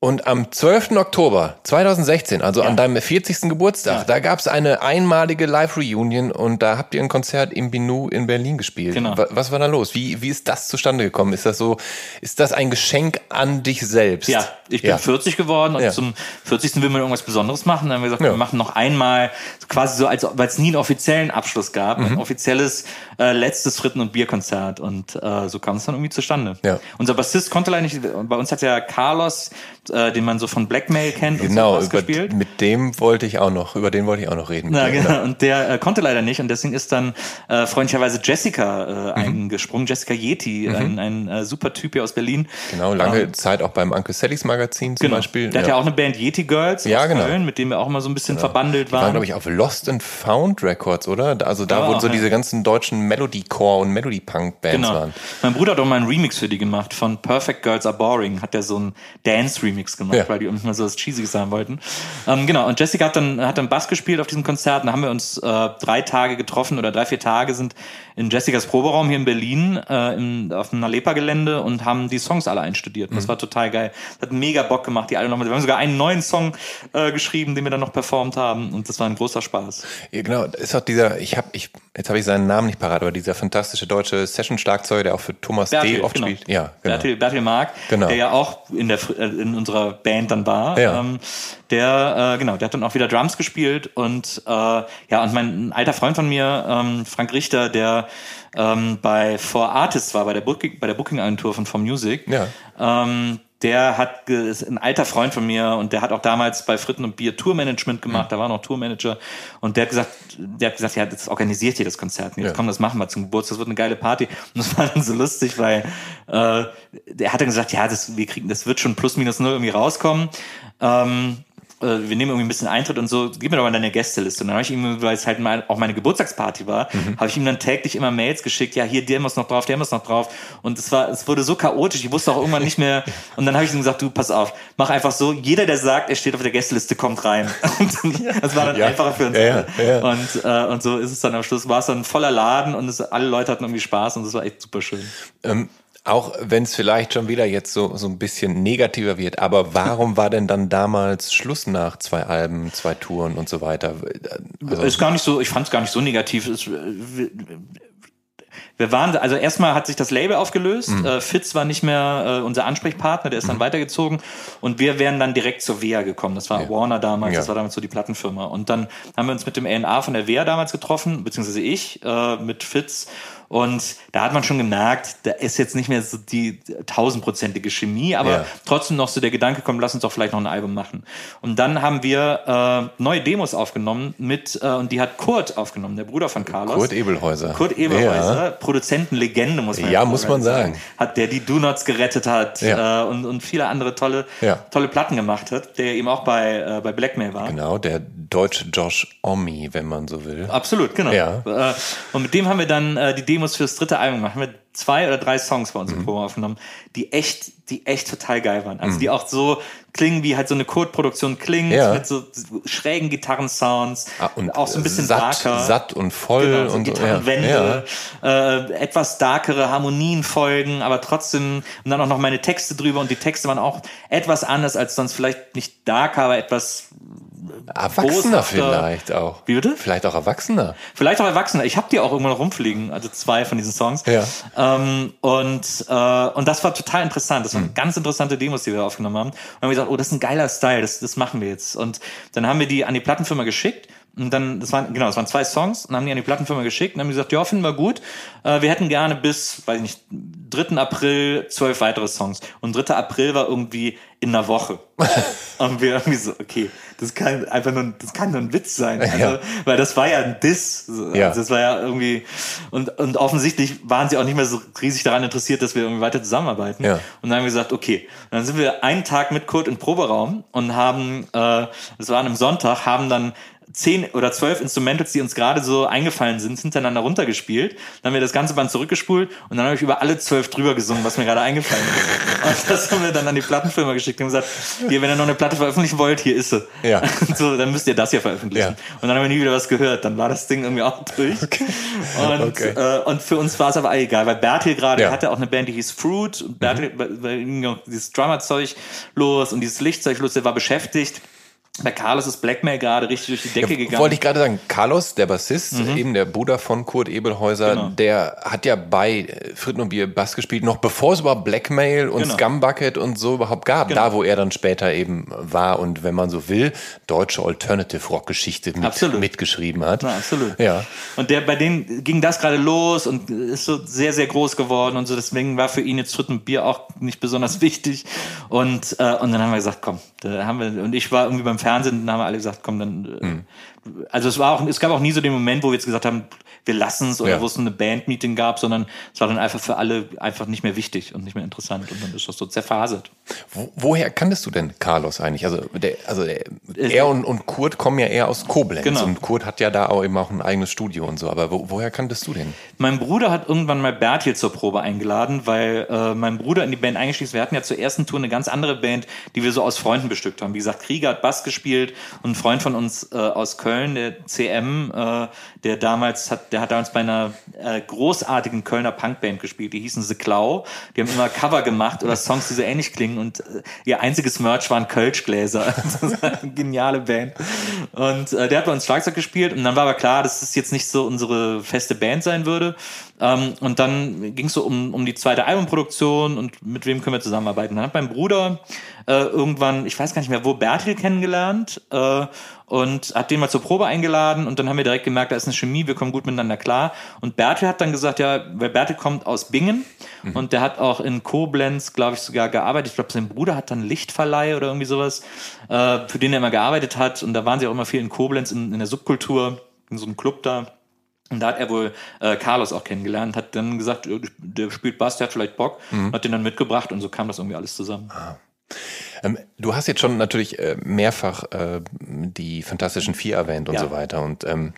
und am 12. Oktober 2016, also ja. an deinem 40. Geburtstag, ja. da gab es eine einmalige Live-Reunion und da habt ihr ein Konzert im Binu in Berlin gespielt. Genau. Was war da los? Wie, wie ist das zustande gekommen? Ist das so, ist das ein Geschenk an dich selbst? Ja, ich bin ja. 40 geworden und zum 40. will man irgendwas Besonderes machen. Dann haben wir gesagt, wir machen noch einmal, quasi so, als weil es nie einen offiziellen Abschluss gab, mhm. ein offizielles äh, letztes Fritten- und Bierkonzert. Und äh, so kam es dann irgendwie zustande. Ja. Unser Bassist konnte leider nicht, bei uns hat ja Carlos äh, den man so von Blackmail kennt genau, und so über, mit dem wollte ich auch noch, über den wollte ich auch noch reden. Ja, genau. Und der äh, konnte leider nicht und deswegen ist dann äh, freundlicherweise Jessica äh, mhm. eingesprungen, Jessica Yeti, mhm. ein, ein äh, super Typ hier aus Berlin. Genau, lange ähm, Zeit auch beim Uncle Sallys Magazin zum genau. Beispiel. Der ja. hat ja auch eine Band Yeti Girls ja, genau. Köln, mit dem wir auch mal so ein bisschen genau. verbandelt waren. Die waren, glaube ich, auf Lost and Found Records, oder? Also da, ja, wo so ja. diese ganzen deutschen Melody-Core und Melody-Punk-Bands genau. waren. Mein Bruder hat auch mal einen Remix für die gemacht von Perfect Girls Are Boring, hat der so einen Dance-Remix gemacht, weil die irgendwie mal so was Cheesiges sagen wollten. Ähm, genau, und Jessica hat dann, hat dann Bass gespielt auf diesem Konzert und dann haben wir uns äh, drei Tage getroffen oder drei, vier Tage sind in Jessicas Proberaum hier in Berlin äh, im, auf dem Nalepa-Gelände und haben die Songs alle einstudiert. Das mhm. war total geil. Das hat mega Bock gemacht, die alle nochmal. Wir haben sogar einen neuen Song äh, geschrieben, den wir dann noch performt haben und das war ein großer Spaß. Ja, genau, ist auch dieser, ich habe, ich, jetzt habe ich seinen Namen nicht parat, aber dieser fantastische deutsche Session-Schlagzeuger, der auch für Thomas Bertil, D. oft genau. spielt. Ja, genau. Bertil, Bertil Mark, genau. der ja auch in, der, äh, in unserer Band dann war. Ja. Ähm, der, äh, genau, der hat dann auch wieder Drums gespielt und äh, ja, und mein alter Freund von mir, ähm, Frank Richter, der ähm, bei For Artists war, bei der Booking, bei der Booking-Agentur von For Music. Ja. Ähm, der hat ist ein alter Freund von mir und der hat auch damals bei Fritten und Bier Tourmanagement gemacht, mhm. da war noch Tourmanager und der hat gesagt, der hat gesagt, ja, das organisiert hier das Konzert. Jetzt ja. komm, das machen wir zum Geburtstag, das wird eine geile Party. Und das war dann so lustig, weil äh, der hat dann gesagt, ja, das, wir kriegen, das wird schon plus minus null irgendwie rauskommen. Ähm, äh, wir nehmen irgendwie ein bisschen Eintritt und so, gib mir doch mal deine Gästeliste. Und dann habe ich ihm, weil es halt mal auch meine Geburtstagsparty war, mhm. habe ich ihm dann täglich immer Mails geschickt, ja, hier, der muss noch drauf, der muss noch drauf. Und es war, es wurde so chaotisch, ich wusste auch irgendwann nicht mehr. Und dann habe ich ihm gesagt, du, pass auf, mach einfach so, jeder, der sagt, er steht auf der Gästeliste, kommt rein. Und das war dann ja. einfacher für uns ja, ja, Und, äh, und so ist es dann am Schluss, war es dann voller Laden und es, alle Leute hatten irgendwie Spaß und es war echt super schön. Ähm, auch wenn es vielleicht schon wieder jetzt so, so ein bisschen negativer wird, aber warum war denn dann damals Schluss nach zwei Alben, zwei Touren und so weiter? Also ist gar nicht so, ich fand es gar nicht so negativ. Es, wir waren, also erstmal hat sich das Label aufgelöst. Mhm. Äh, Fitz war nicht mehr äh, unser Ansprechpartner, der ist dann mhm. weitergezogen und wir wären dann direkt zur WEA gekommen. Das war ja. Warner damals, ja. das war damals so die Plattenfirma. Und dann haben wir uns mit dem A&A von der WEA damals getroffen, beziehungsweise ich äh, mit Fitz und da hat man schon gemerkt, da ist jetzt nicht mehr so die tausendprozentige Chemie, aber ja. trotzdem noch so der Gedanke kommt, lass uns doch vielleicht noch ein Album machen. Und dann haben wir äh, neue Demos aufgenommen mit, äh, und die hat Kurt aufgenommen, der Bruder von Carlos. Kurt Ebelhäuser. Kurt Ebelhäuser, ja. Produzentenlegende, muss man Ja, muss man sagen. Hat der die Do Nots gerettet hat ja. äh, und, und viele andere tolle, tolle Platten gemacht hat, der eben auch bei, äh, bei Blackmail war. Genau, der deutsche Josh Omi, wenn man so will. Absolut, genau. Ja. Äh, und mit dem haben wir dann äh, die Demos Demos fürs dritte Album machen wir zwei oder drei Songs bei uns mhm. im Promo aufgenommen, die echt, die echt total geil waren. Also mhm. die auch so klingen, wie halt so eine Code-Produktion klingt, ja. mit so schrägen Gitarrensounds, ah, und auch so ein bisschen satt, darker. Satt und voll genau, so und Gitarrenwände, ja. äh, etwas darkere Harmonien folgen, aber trotzdem und dann auch noch meine Texte drüber und die Texte waren auch etwas anders als sonst vielleicht nicht darker, aber etwas Erwachsener vielleicht auch. Wie bitte? Vielleicht auch Erwachsener. Vielleicht auch Erwachsener. Ich habe die auch irgendwann rumfliegen, also zwei von diesen Songs. Ja. Ähm, und, äh, und das war total interessant. Das waren hm. ganz interessante Demos, die wir aufgenommen haben. Und dann haben wir gesagt, oh, das ist ein geiler Style, das, das machen wir jetzt. Und dann haben wir die an die Plattenfirma geschickt. Und dann, das waren, genau, das waren zwei Songs, und haben die an die Plattenfirma geschickt und haben gesagt, ja, finden wir gut. Äh, wir hätten gerne bis, weiß ich nicht, 3. April zwölf weitere Songs. Und 3. April war irgendwie in einer Woche. und wir irgendwie so, okay, das kann einfach nur, das kann nur ein Witz sein. Also, ja. Weil das war ja ein Diss. Ja. Also das war ja irgendwie, und, und offensichtlich waren sie auch nicht mehr so riesig daran interessiert, dass wir irgendwie weiter zusammenarbeiten. Ja. Und dann haben wir gesagt, okay. Und dann sind wir einen Tag mit Kurt im Proberaum und haben, äh, das war an einem Sonntag, haben dann zehn oder zwölf Instrumentals, die uns gerade so eingefallen sind, hintereinander runtergespielt. Dann haben wir das ganze Band zurückgespult und dann habe ich über alle zwölf drüber gesungen, was mir gerade eingefallen ist. Und das haben wir dann an die Plattenfirma geschickt und gesagt, hier, wenn ihr noch eine Platte veröffentlichen wollt, hier ist sie. Ja. so, dann müsst ihr das hier veröffentlichen. Ja. Und dann haben wir nie wieder was gehört. Dann war das Ding irgendwie auch durch. Okay. Und, okay. Äh, und für uns war es aber egal, weil Bertil gerade ja. hatte auch eine Band, die hieß Fruit. Und Bertil, mhm. dieses Drummerzeug los und dieses Lichtzeug los, der war beschäftigt bei Carlos ist Blackmail gerade richtig durch die Decke ja, gegangen. Wollte ich gerade sagen, Carlos, der Bassist, mhm. eben der Bruder von Kurt Ebelhäuser, genau. der hat ja bei Fritten und Bier Bass gespielt, noch bevor es überhaupt Blackmail und genau. Scumbucket und so überhaupt gab. Genau. Da, wo er dann später eben war und, wenn man so will, deutsche Alternative Rock Geschichte mit, mitgeschrieben hat. Na, absolut. Ja. Und der, bei denen ging das gerade los und ist so sehr, sehr groß geworden und so. Deswegen war für ihn jetzt Fritten und Bier auch nicht besonders wichtig. Und, äh, und dann haben wir gesagt, komm, da haben wir, und ich war irgendwie beim Fernsehen, dann haben wir alle gesagt, komm, dann, mhm. Also es war auch, es gab auch nie so den Moment, wo wir jetzt gesagt haben, wir lassen es oder ja. wo es eine Bandmeeting gab, sondern es war dann einfach für alle einfach nicht mehr wichtig und nicht mehr interessant und dann ist das so zerfasert. Wo, woher kanntest du denn Carlos eigentlich? Also, der, also der, er und, und Kurt kommen ja eher aus Koblenz genau. und Kurt hat ja da auch eben auch ein eigenes Studio und so, aber wo, woher kanntest du den? Mein Bruder hat irgendwann mal Bertil zur Probe eingeladen, weil äh, mein Bruder in die Band eingestiegen ist. Wir hatten ja zur ersten Tour eine ganz andere Band, die wir so aus Freunden bestückt haben. Wie gesagt, Krieger hat Bass gespielt und ein Freund von uns äh, aus Köln Köln, der CM, äh, der damals hat, der hat damals bei einer äh, großartigen Kölner Punkband gespielt, die hießen The Klau. Die haben immer Cover gemacht oder Songs, die so ähnlich klingen und äh, ihr einziges Merch waren Kölschgläser. geniale Band. Und äh, der hat bei uns Schlagzeug gespielt und dann war aber klar, dass es jetzt nicht so unsere feste Band sein würde. Ähm, und dann ging es so um, um die zweite Albumproduktion und mit wem können wir zusammenarbeiten. Dann hat mein Bruder äh, irgendwann, ich weiß gar nicht mehr, wo Bertil kennengelernt äh, und hat den mal zur Probe eingeladen und dann haben wir direkt gemerkt, da ist eine Chemie, wir kommen gut miteinander klar. Und Bertil hat dann gesagt, ja, weil Bertil kommt aus Bingen mhm. und der hat auch in Koblenz, glaube ich, sogar gearbeitet. Ich glaube, sein Bruder hat dann Lichtverleih oder irgendwie sowas, äh, für den er immer gearbeitet hat. Und da waren sie auch immer viel in Koblenz in, in der Subkultur, in so einem Club da. Und da hat er wohl äh, Carlos auch kennengelernt, hat dann gesagt, der spielt Bass, der hat vielleicht Bock, mhm. hat den dann mitgebracht und so kam das irgendwie alles zusammen. Ah. Ähm, du hast jetzt schon natürlich äh, mehrfach äh, die Fantastischen Vier erwähnt und ja. so weiter. Und ähm,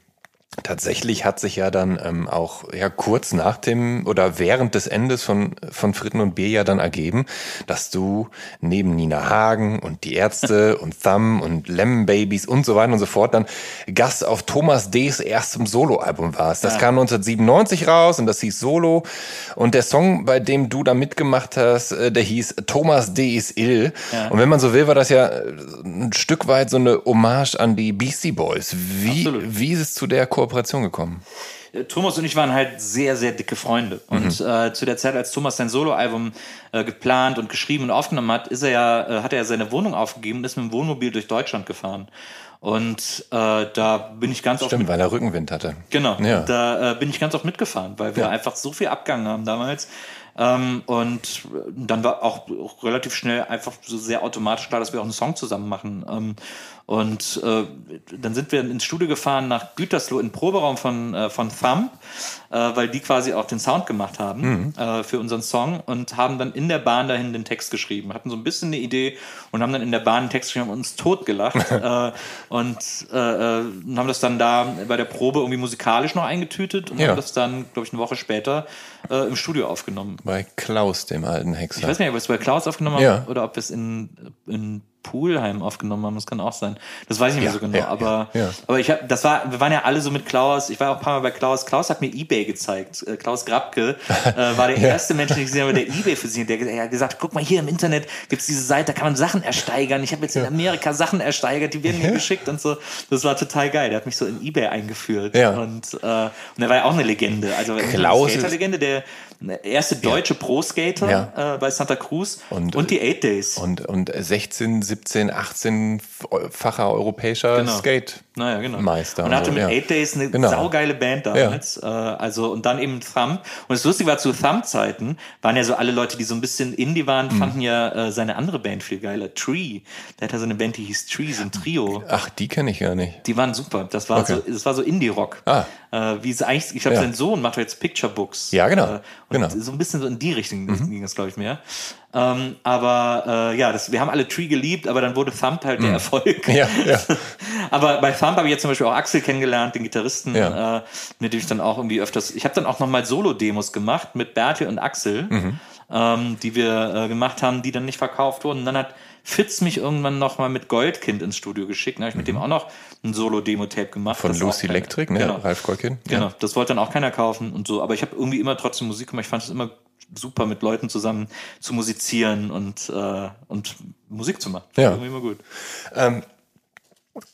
Tatsächlich hat sich ja dann ähm, auch ja kurz nach dem oder während des Endes von von Fritten und Bier ja dann ergeben, dass du neben Nina Hagen und die Ärzte und Thumb und Lemon Babies und so weiter und so fort dann Gast auf Thomas D.'s erstem Soloalbum warst. Das ja. kam 1997 raus und das hieß Solo und der Song, bei dem du da mitgemacht hast, äh, der hieß Thomas D. ist ill. Ja. Und wenn man so will, war das ja äh, ein Stück weit so eine Hommage an die Beastie Boys. Wie wie ist es zu der Ko Kooperation gekommen? Äh, Thomas und ich waren halt sehr, sehr dicke Freunde. Und mhm. äh, zu der Zeit, als Thomas sein Soloalbum äh, geplant und geschrieben und aufgenommen hat, ist er ja, äh, hat er ja seine Wohnung aufgegeben und ist mit dem Wohnmobil durch Deutschland gefahren. Und äh, da bin ich ganz Stimmt, oft. Stimmt, weil er Rückenwind hatte. Genau. Ja. Da äh, bin ich ganz oft mitgefahren, weil wir ja. einfach so viel Abgang haben damals. Ähm, und dann war auch, auch, relativ schnell einfach so sehr automatisch klar, dass wir auch einen Song zusammen machen. Ähm, und äh, dann sind wir ins Studio gefahren nach Gütersloh in den Proberaum von, äh, von Thumb, äh, weil die quasi auch den Sound gemacht haben mhm. äh, für unseren Song und haben dann in der Bahn dahin den Text geschrieben. Hatten so ein bisschen eine Idee und haben dann in der Bahn den Text geschrieben und uns totgelacht äh, und äh, äh, haben das dann da bei der Probe irgendwie musikalisch noch eingetütet und ja. haben das dann, glaube ich, eine Woche später äh, im Studio aufgenommen. Bei Klaus, dem alten Hexer. Ich weiß nicht, ob wir es bei Klaus aufgenommen haben ja. oder ob wir es in, in Poolheim aufgenommen haben. Das kann auch sein. Das weiß ich nicht ja, mehr so genau. Ja, aber, ja, aber ich habe, das war, wir waren ja alle so mit Klaus. Ich war auch ein paar Mal bei Klaus. Klaus hat mir eBay gezeigt. Äh, Klaus Grabke äh, war der erste Mensch, den ich gesehen habe, der eBay für sie, der, der hat gesagt, guck mal hier im Internet gibt's diese Seite, da kann man Sachen ersteigern. Ich habe jetzt in Amerika Sachen ersteigert, die werden mir geschickt und so. Das war total geil. Der hat mich so in eBay eingeführt. Ja. Und, äh, und er war ja auch eine Legende. Also Klaus eine Skater-Legende, der erste deutsche Pro-Skater ja. äh, bei Santa Cruz und, und die Eight Days. Und, und 16, 17, 18-facher europäischer genau. Skate. Naja, genau. Meister. Und hatte mit ja. Eight Days eine genau. saugeile Band damals. Ja. Äh, also, und dann eben Thumb. Und das Lustige war, zu Thumb-Zeiten waren ja so alle Leute, die so ein bisschen Indie waren, mhm. fanden ja äh, seine andere Band viel geiler. Tree. Der hatte so eine Band, die hieß Tree, so ein Trio. Ach, die kenne ich gar nicht. Die waren super. Das war okay. so, das war so Indie-Rock. Ah. Äh, wie es eigentlich, ich glaube, ja. sein Sohn macht jetzt Picture Books. Ja, genau. Genau. So ein bisschen so in die Richtung mhm. ging das, glaube ich, mehr. Ähm, aber äh, ja, das, wir haben alle Tree geliebt, aber dann wurde Thump halt mhm. der Erfolg. Ja, ja. aber bei Thump habe ich jetzt zum Beispiel auch Axel kennengelernt, den Gitarristen, ja. äh, mit dem ich dann auch irgendwie öfters. Ich habe dann auch nochmal Solo-Demos gemacht mit Bertil und Axel, mhm. ähm, die wir äh, gemacht haben, die dann nicht verkauft wurden. Und dann hat Fitz mich irgendwann nochmal mit Goldkind ins Studio geschickt. Dann habe ich mit dem mhm. auch noch ein Solo-Demo-Tape gemacht. Von Lucy Electric, ne? Genau. Ralf Goldkind. Genau, ja. das wollte dann auch keiner kaufen und so. Aber ich habe irgendwie immer trotzdem Musik gemacht. Ich fand es immer super, mit Leuten zusammen zu musizieren und, äh, und Musik zu machen. Ja. Irgendwie immer gut. Ähm,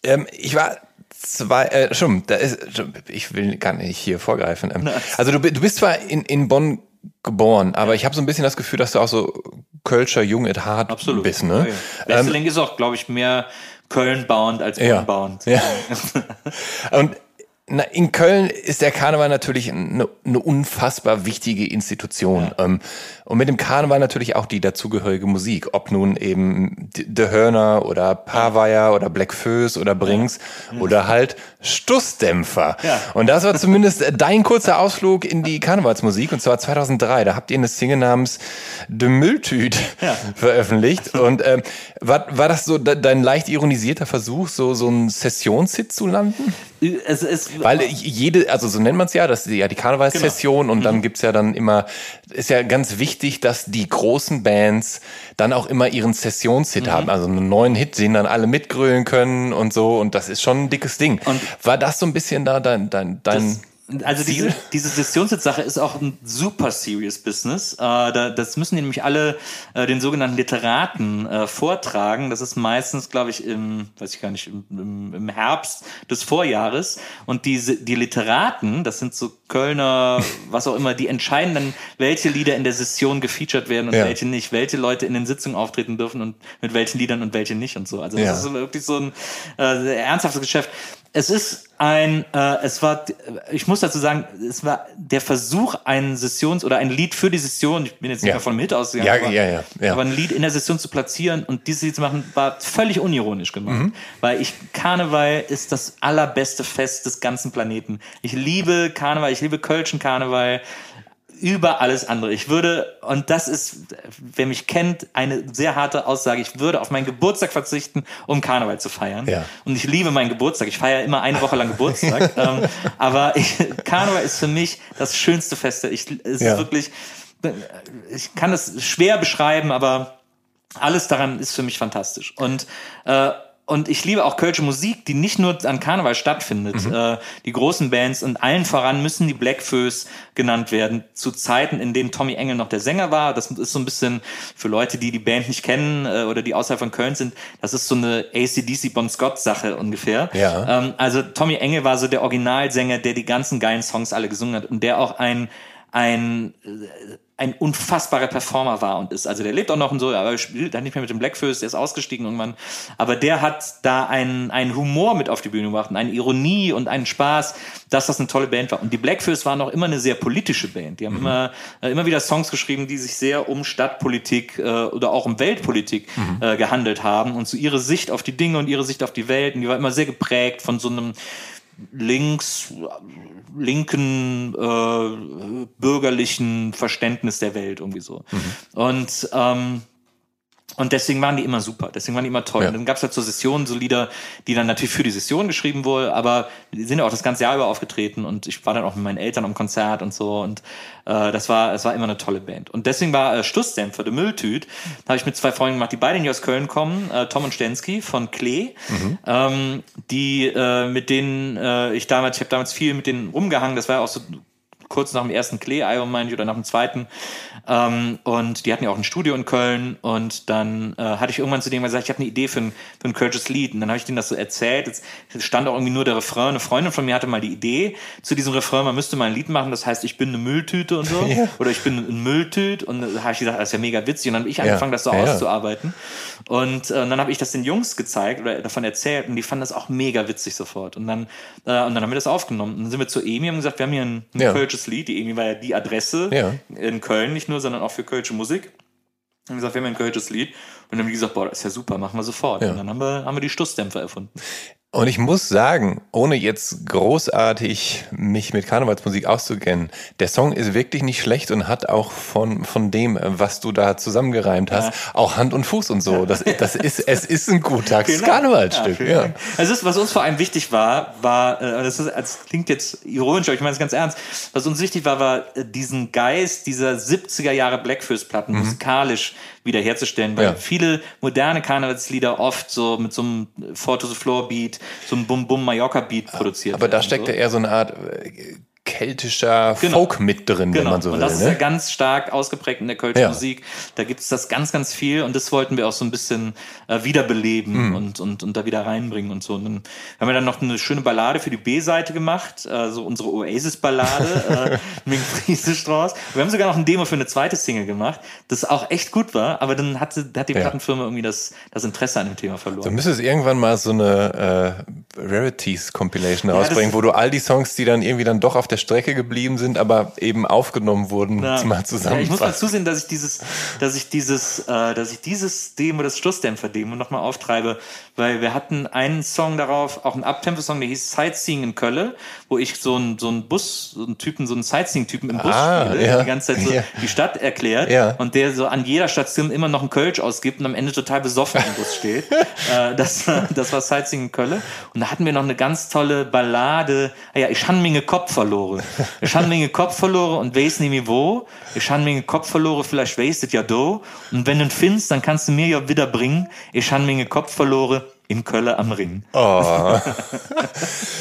ähm, ich war zwei, äh, schon, da ist, ich will gar nicht hier vorgreifen. Ähm, also du, du bist zwar in, in Bonn geboren, aber ich habe so ein bisschen das Gefühl, dass du auch so Kölscher Jung at Heart Absolut. bist. Ne? Ja, ja. ähm, ist auch, glaube ich, mehr Köln-bound als Bonn-bound. Ja. ja. Und na, in Köln ist der Karneval natürlich eine, eine unfassbar wichtige Institution. Ja. Ähm, und mit dem Karneval natürlich auch die dazugehörige Musik. Ob nun eben The Hörner oder Pavaya oder Black Föß oder Brings ja. oder halt Stussdämpfer. Ja. Und das war zumindest dein kurzer Ausflug in die Karnevalsmusik. Und zwar 2003. Da habt ihr eine Single namens De Mülltüt veröffentlicht. Und ähm, war, war das so dein leicht ironisierter Versuch, so, so ein Sessionshit zu landen? Es ist, Weil jede, also so nennt man es ja, das ist ja die Karnevalssession genau. und dann mhm. gibt's ja dann immer, ist ja ganz wichtig, dass die großen Bands dann auch immer ihren Sessionshit mhm. haben, also einen neuen Hit, den dann alle mitgrölen können und so und das ist schon ein dickes Ding. Und War das so ein bisschen da dein, dein, dein also diese, diese Sessionssitzsache ist auch ein super serious Business. Äh, da, das müssen nämlich alle äh, den sogenannten Literaten äh, vortragen. Das ist meistens, glaube ich, im, weiß ich gar nicht, im, im, Herbst des Vorjahres. Und diese, die Literaten, das sind so Kölner, was auch immer, die entscheiden dann, welche Lieder in der Session gefeatured werden und ja. welche nicht, welche Leute in den Sitzungen auftreten dürfen und mit welchen Liedern und welche nicht und so. Also das ja. ist wirklich so ein äh, ernsthaftes Geschäft es ist ein, äh, es war, ich muss dazu sagen, es war der Versuch, ein Sessions- oder ein Lied für die Session, ich bin jetzt nicht ja. mehr von dem Hit ausgegangen, ja, aber, ja, ja, ja. aber ein Lied in der Session zu platzieren und dieses Lied zu machen, war völlig unironisch gemacht. Mhm. Weil ich, Karneval ist das allerbeste Fest des ganzen Planeten. Ich liebe Karneval, ich liebe Kölschen Karneval über alles andere. Ich würde, und das ist, wer mich kennt, eine sehr harte Aussage, ich würde auf meinen Geburtstag verzichten, um Karneval zu feiern. Ja. Und ich liebe meinen Geburtstag. Ich feiere immer eine Woche lang Geburtstag. ähm, aber ich, Karneval ist für mich das schönste Fest. Ich, es ja. ist wirklich, ich kann es schwer beschreiben, aber alles daran ist für mich fantastisch. Und äh, und ich liebe auch kölsche Musik, die nicht nur an Karneval stattfindet. Mhm. Äh, die großen Bands und allen voran müssen die Blackfoes genannt werden. Zu Zeiten, in denen Tommy Engel noch der Sänger war. Das ist so ein bisschen für Leute, die die Band nicht kennen äh, oder die außerhalb von Köln sind. Das ist so eine ACDC Bon Scott Sache ungefähr. Ja. Ähm, also Tommy Engel war so der Originalsänger, der die ganzen geilen Songs alle gesungen hat und der auch ein ein äh, ein unfassbarer Performer war und ist. Also der lebt auch noch und so, aber spielt dann nicht mehr mit dem Blackfist, der ist ausgestiegen irgendwann. Aber der hat da einen, einen Humor mit auf die Bühne gebracht und eine Ironie und einen Spaß, dass das eine tolle Band war. Und die Blackfist waren auch immer eine sehr politische Band. Die haben mhm. immer, äh, immer wieder Songs geschrieben, die sich sehr um Stadtpolitik äh, oder auch um Weltpolitik mhm. äh, gehandelt haben und so ihre Sicht auf die Dinge und ihre Sicht auf die Welt. Und die war immer sehr geprägt von so einem links, linken, äh, bürgerlichen Verständnis der Welt irgendwie so. Mhm. Und ähm, und deswegen waren die immer super, deswegen waren die immer toll. Ja. Und dann gab es halt so Sessionen, so Lieder, die dann natürlich für die Session geschrieben wurden, aber die sind ja auch das ganze Jahr über aufgetreten und ich war dann auch mit meinen Eltern am Konzert und so und äh, das war, es war immer eine tolle Band. Und deswegen war äh, Stussdämpfer, der Mülltüt, da habe ich mit zwei Freunden gemacht, die beide nicht aus Köln kommen, äh, Tom und Stensky von Klee, mhm. ähm, die äh, mit denen äh, ich damals, ich habe damals viel mit denen rumgehangen, das war ja auch so kurz nach dem ersten Klee-Album, meine ich, oder nach dem zweiten. Ähm, und die hatten ja auch ein Studio in Köln. Und dann äh, hatte ich irgendwann zu denen gesagt, ich habe eine Idee für ein, für ein Kölsches Lied. Und dann habe ich denen das so erzählt. Jetzt stand auch irgendwie nur der Refrain. Eine Freundin von mir hatte mal die Idee zu diesem Refrain, man müsste mal ein Lied machen, das heißt, ich bin eine Mülltüte und so. Ja. Oder ich bin ein Mülltüt. Und da habe ich gesagt, das ist ja mega witzig. Und dann habe ich angefangen, ja. das so ja, auszuarbeiten. Und, äh, und dann habe ich das den Jungs gezeigt oder davon erzählt. Und die fanden das auch mega witzig sofort. Und dann, äh, und dann haben wir das aufgenommen. Und dann sind wir zu Emi und gesagt, wir haben hier ein, ein Kölsches Lied, die irgendwie war ja die Adresse ja. in Köln nicht nur, sondern auch für kölsche Musik. Und gesagt, wir haben ein kölsches Lied. Und dann haben die gesagt, boah, das ist ja super, machen wir sofort. Ja. Und dann haben wir, haben wir die Stoßdämpfer erfunden. Und ich muss sagen, ohne jetzt großartig mich mit Karnevalsmusik auszukennen, der Song ist wirklich nicht schlecht und hat auch von, von dem, was du da zusammengereimt hast, ja. auch Hand und Fuß und so. Das, das ist, es ist ein gutes Karnevalsstück. Ja, ja. Also ist, was uns vor allem wichtig war, war, äh, das, ist, das klingt jetzt ironisch, aber ich meine es ganz ernst, was uns wichtig war, war äh, diesen Geist dieser 70er Jahre Blackfist-Platten mhm. musikalisch wiederherzustellen, weil ja. viele moderne Karnevalslieder oft so mit so einem Four to the Floor Beat, so einem Bum Bum Mallorca Beat produziert Aber werden. Aber da steckt ja eher so eine Art äh, keltischer genau. Folk mit drin, genau. wenn man so will. Und das ist ne? ja ganz stark ausgeprägt in der Kölschen ja. Musik. Da gibt es das ganz, ganz viel und das wollten wir auch so ein bisschen äh, wiederbeleben mhm. und, und, und da wieder reinbringen und so. Und dann haben wir dann noch eine schöne Ballade für die B-Seite gemacht, äh, so unsere Oasis-Ballade äh, mit Friesestrauß. Wir haben sogar noch ein Demo für eine zweite Single gemacht, das auch echt gut war, aber dann hatte, hat die ja. Plattenfirma irgendwie das, das Interesse an dem Thema verloren. Du müsstest irgendwann mal so eine äh, Rarities-Compilation rausbringen, wo du all die Songs, die dann irgendwie dann doch auf der Strecke geblieben sind, aber eben aufgenommen wurden, Ja. mal zusammen. Ja, ich muss mal zusehen, dass ich dieses, dass ich dieses, äh, dass ich dieses Demo, das Schlussdämpfer-Demo nochmal auftreibe, weil wir hatten einen Song darauf, auch einen Abtempo-Song, der hieß Sightseeing in Köln, wo ich so einen so einen Bus, so einen Typen, so einen Sightseeing-Typen im Bus Ah, spiele, ja. der die ganze Zeit so Ja. die Stadt erklärt Ja. und der so an jeder Station immer noch einen Kölsch ausgibt und am Ende total besoffen im Bus steht. äh, das, war- das war Sightseeing in Köln. Und da hatten wir noch eine ganz tolle Ballade. Ah ja, ich han minge Kopf verloren. Ich han minge Kopf verloren und weiß nicht mehr wo. Ich han minge Kopf verloren, vielleicht weißt es ja do. Und wenn du ihn findest, dann kannst du mir ja wieder bringen. Ich han minge Kopf verloren in Köln am Ring. Oh.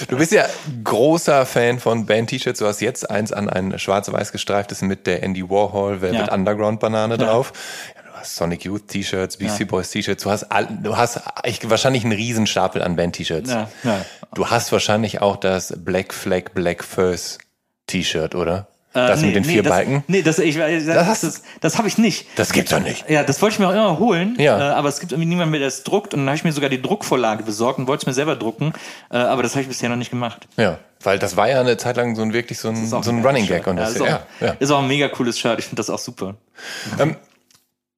Du bist ja großer Fan von Band-T-Shirts. Du hast jetzt eins an, ein schwarz-weiß gestreiftes mit der Andy Warhol Velvet Ja. Underground Banane drauf. Ja, du hast Sonic Youth T-Shirts, Beastie Boys T-Shirts. Du hast, all, du hast ich, wahrscheinlich einen riesen Stapel an Band-T-Shirts. Ja, ja. Du hast wahrscheinlich auch das Black Flag Black First T-Shirt, oder? Das Äh, nee, mit den nee, vier das, Balken? Nee, das, ich, das, das, das, das habe ich nicht. Das gibt's doch nicht. Ja, das wollte ich mir auch immer holen, Ja. äh, aber es gibt irgendwie niemanden mehr, der es druckt. Und dann habe ich mir sogar die Druckvorlage besorgt und wollte es mir selber drucken, äh, aber das habe ich bisher noch nicht gemacht. Ja, weil das war ja eine Zeit lang so ein wirklich so ein, so ein ein Running Gag. Und Shirt. das, ja, ist, ja, auch, ja. ist auch ein mega cooles Shirt. Ich finde das auch super.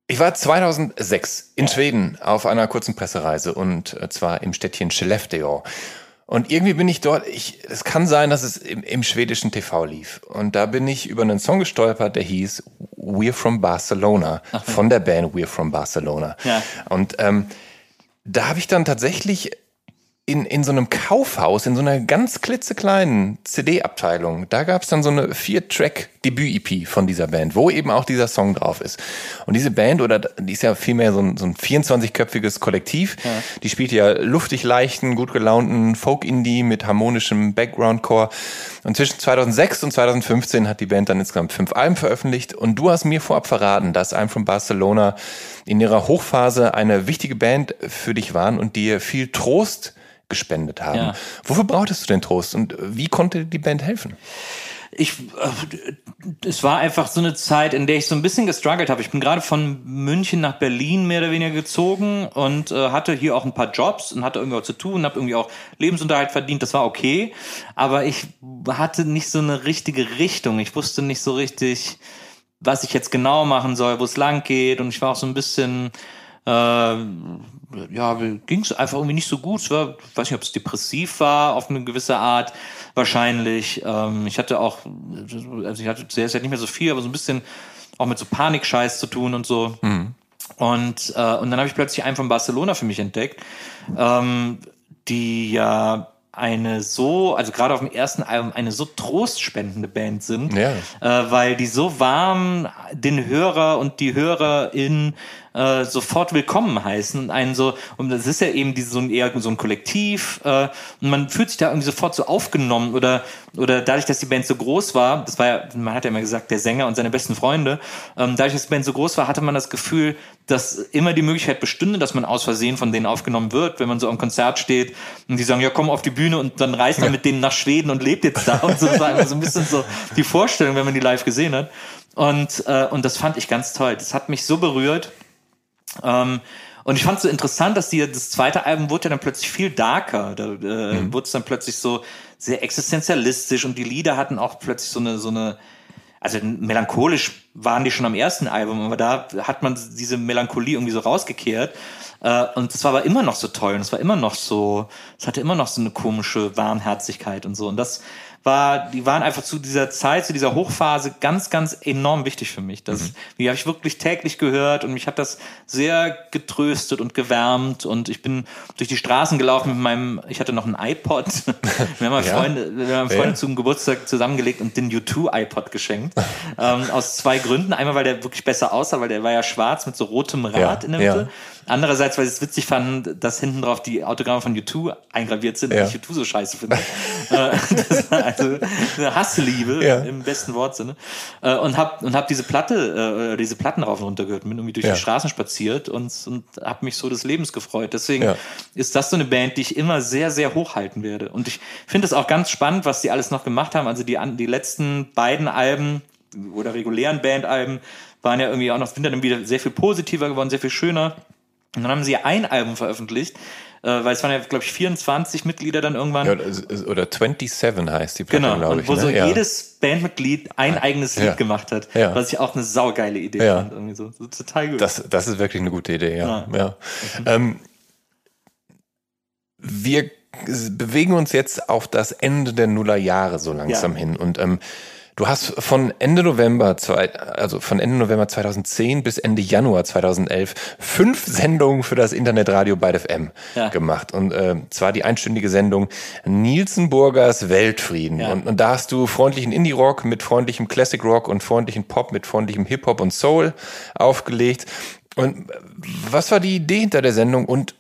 Ich war 2006 in Schweden auf einer kurzen Pressereise und äh, zwar im Städtchen Skellefteå. Und irgendwie bin ich dort, ich, es kann sein, dass es im, im schwedischen TV lief. Und da bin ich über einen Song gestolpert, der hieß We're from Barcelona, von der Band We're from Barcelona. Ja. Und ähm, da habe ich dann tatsächlich in, in so einem Kaufhaus, in so einer ganz klitzekleinen CD-Abteilung, da gab es dann so eine Vier-Track-Debüt-EP von dieser Band, wo eben auch dieser Song drauf ist. Und diese Band, oder die ist ja vielmehr so ein, so ein 24-köpfiges Kollektiv, die spielt ja luftig leichten, gut gelaunten Folk-Indie mit harmonischem Background-Core. Und zwischen 2006 und 2015 hat die Band dann insgesamt fünf Alben veröffentlicht. Und du hast mir vorab verraten, dass I'm from Barcelona in ihrer Hochphase eine wichtige Band für dich waren und dir viel Trost gespendet haben. Ja. Wofür brauchtest du den Trost und wie konnte die Band helfen? Ich, äh, es war einfach so eine Zeit, in der ich so ein bisschen gestruggelt habe. Ich bin gerade von München nach Berlin mehr oder weniger gezogen und äh, hatte hier auch ein paar Jobs und hatte irgendwie was zu tun, habe irgendwie auch Lebensunterhalt verdient. Das war okay, aber ich hatte nicht so eine richtige Richtung. Ich wusste nicht so richtig, was ich jetzt genau machen soll, wo es lang geht und ich war auch so ein bisschen äh, ja, ging es einfach irgendwie nicht so gut. Es war, ich weiß nicht, ob es depressiv war, auf eine gewisse Art, wahrscheinlich. Ähm, ich hatte auch, also ich hatte sehr, sehr nicht mehr so viel, aber so ein bisschen auch mit so Panikscheiß zu tun und so. Und, äh, und dann habe ich plötzlich einen von Barcelona für mich entdeckt, ähm, die ja eine so, also gerade auf dem ersten Album, eine so trostspendende Band sind, Ja. äh, weil die so warm den Hörer und die Hörerin äh, sofort willkommen heißen und einen so, und das ist ja eben diese, so ein, eher so ein Kollektiv äh, und man fühlt sich da irgendwie sofort so aufgenommen oder, oder dadurch, dass die Band so groß war, das war ja, man hat ja immer gesagt, der Sänger und seine besten Freunde, ähm, dadurch, dass die Band so groß war, hatte man das Gefühl, dass immer die Möglichkeit bestünde, dass man aus Versehen von denen aufgenommen wird, wenn man so am Konzert steht und die sagen, ja komm auf die Bühne und dann reist man mit denen nach Schweden und lebt jetzt da. Und so, so ein bisschen so die Vorstellung, wenn man die live gesehen hat. Und, äh, und das fand ich ganz toll, das hat mich so berührt ähm, und ich fand es so interessant, dass die, das zweite Album wurde ja dann plötzlich viel darker. Da äh, wurde es dann plötzlich so sehr existenzialistisch und die Lieder hatten auch plötzlich so eine, so eine, also melancholisch waren die schon am ersten Album, aber da hat man diese Melancholie irgendwie so rausgekehrt. Äh, und das war aber immer noch so toll und es war immer noch so, es hatte immer noch so eine komische Warmherzigkeit und so. Und das war, die waren einfach zu dieser Zeit, zu dieser Hochphase ganz, ganz enorm wichtig für mich. Das, die habe ich wirklich täglich gehört und mich hat das sehr getröstet und gewärmt und ich bin durch die Straßen gelaufen mit meinem, ich hatte noch einen iPod. Wir haben mal Ja. Freunde, wir haben Freunde Ja. zum Geburtstag zusammengelegt und den U2 iPod geschenkt. ähm, aus zwei Gründen. Einmal, weil der wirklich besser aussah, weil der war ja schwarz mit so rotem Rad Ja, in der. Mitte. Andererseits, weil ich es witzig fand, dass hinten drauf die Autogramme von U2 eingraviert sind und ich U2 so scheiße finde. Äh, das war also eine Hassliebe Ja. im besten Wortsinne. Äh, Und hab, und hab diese Platte, äh, diese Platten rauf und runter gehört, bin irgendwie durch Ja. die Straßen spaziert und, und hab mich so des Lebens gefreut. Deswegen Ja. ist das so eine Band, die ich immer sehr, sehr hochhalten werde. Und ich finde es auch ganz spannend, was die alles noch gemacht haben. Also die, die letzten beiden Alben oder regulären Bandalben waren ja irgendwie auch noch, sind dann wieder sehr viel positiver geworden, sehr viel schöner. Und dann haben sie ein Album veröffentlicht, äh, weil es waren ja, glaube ich, 24 Mitglieder dann irgendwann. Ja, oder 27 heißt die Platte, genau, glaube ich. Wo ne? so ja. jedes Bandmitglied ein eigenes Lied gemacht hat, ja. was ich auch eine saugeile Idee ja. fand. Irgendwie so. so. total gut. Das, das ist wirklich eine gute Idee, ja. ja. Mhm. Ähm, wir bewegen uns jetzt auf das Ende der Nullerjahre so langsam hin und ähm, Du hast von Ende November, also von Ende November 2010 bis Ende Januar 2011 fünf Sendungen für das Internetradio bei FM ja. gemacht. Und äh, zwar die einstündige Sendung Nielsenburgers Weltfrieden. Ja. Und, und da hast du freundlichen Indie-Rock mit freundlichem Classic Rock und freundlichen Pop mit freundlichem Hip-Hop und Soul aufgelegt. Und was war die Idee hinter der Sendung und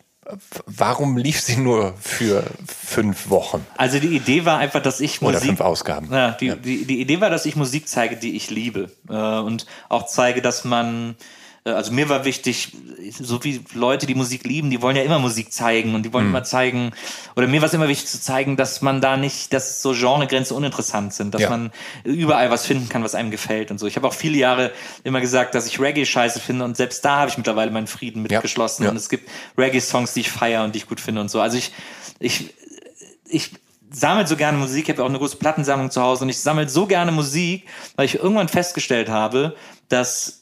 warum lief sie nur für fünf Wochen? Also die Idee war einfach, dass ich Musik... Oder fünf Ausgaben. Ja, die, ja. Die, die Idee war, dass ich Musik zeige, die ich liebe. Äh, und auch zeige, dass man also mir war wichtig, so wie Leute, die Musik lieben, die wollen ja immer Musik zeigen und die wollen mhm. immer zeigen, oder mir war es immer wichtig zu zeigen, dass man da nicht, dass so Genregrenzen uninteressant sind, dass ja. man überall was finden kann, was einem gefällt und so. Ich habe auch viele Jahre immer gesagt, dass ich Reggae scheiße finde und selbst da habe ich mittlerweile meinen Frieden mitgeschlossen ja. Ja. und es gibt Reggae-Songs, die ich feiere und die ich gut finde und so. Also ich, ich, ich sammle so gerne Musik, ich habe auch eine große Plattensammlung zu Hause und ich sammle so gerne Musik, weil ich irgendwann festgestellt habe, dass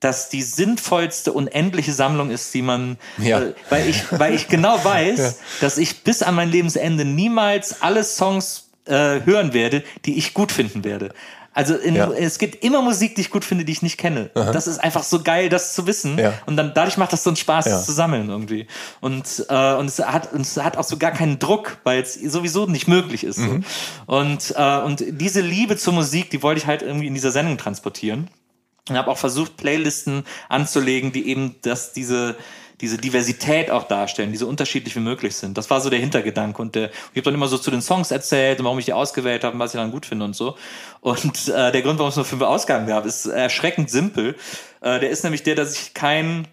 das die sinnvollste unendliche Sammlung ist, die man, ja. äh, weil ich, weil ich genau weiß, ja. dass ich bis an mein Lebensende niemals alle Songs äh, hören werde, die ich gut finden werde. Also in, ja. es gibt immer Musik, die ich gut finde, die ich nicht kenne. Aha. Das ist einfach so geil, das zu wissen. Ja. Und dann dadurch macht das so einen Spaß, ja. das zu sammeln irgendwie. Und, äh, und, es hat, und es hat auch so gar keinen Druck, weil es sowieso nicht möglich ist. Mhm. So. Und, äh, und diese Liebe zur Musik, die wollte ich halt irgendwie in dieser Sendung transportieren. Und habe auch versucht, Playlisten anzulegen, die eben das, diese, diese Diversität auch darstellen, die so unterschiedlich wie möglich sind. Das war so der Hintergedanke. Und der, ich habe dann immer so zu den Songs erzählt und warum ich die ausgewählt habe und was ich dann gut finde und so. Und äh, der Grund, warum es nur fünf Ausgaben gab, ist erschreckend simpel. Äh, der ist nämlich der, dass ich kein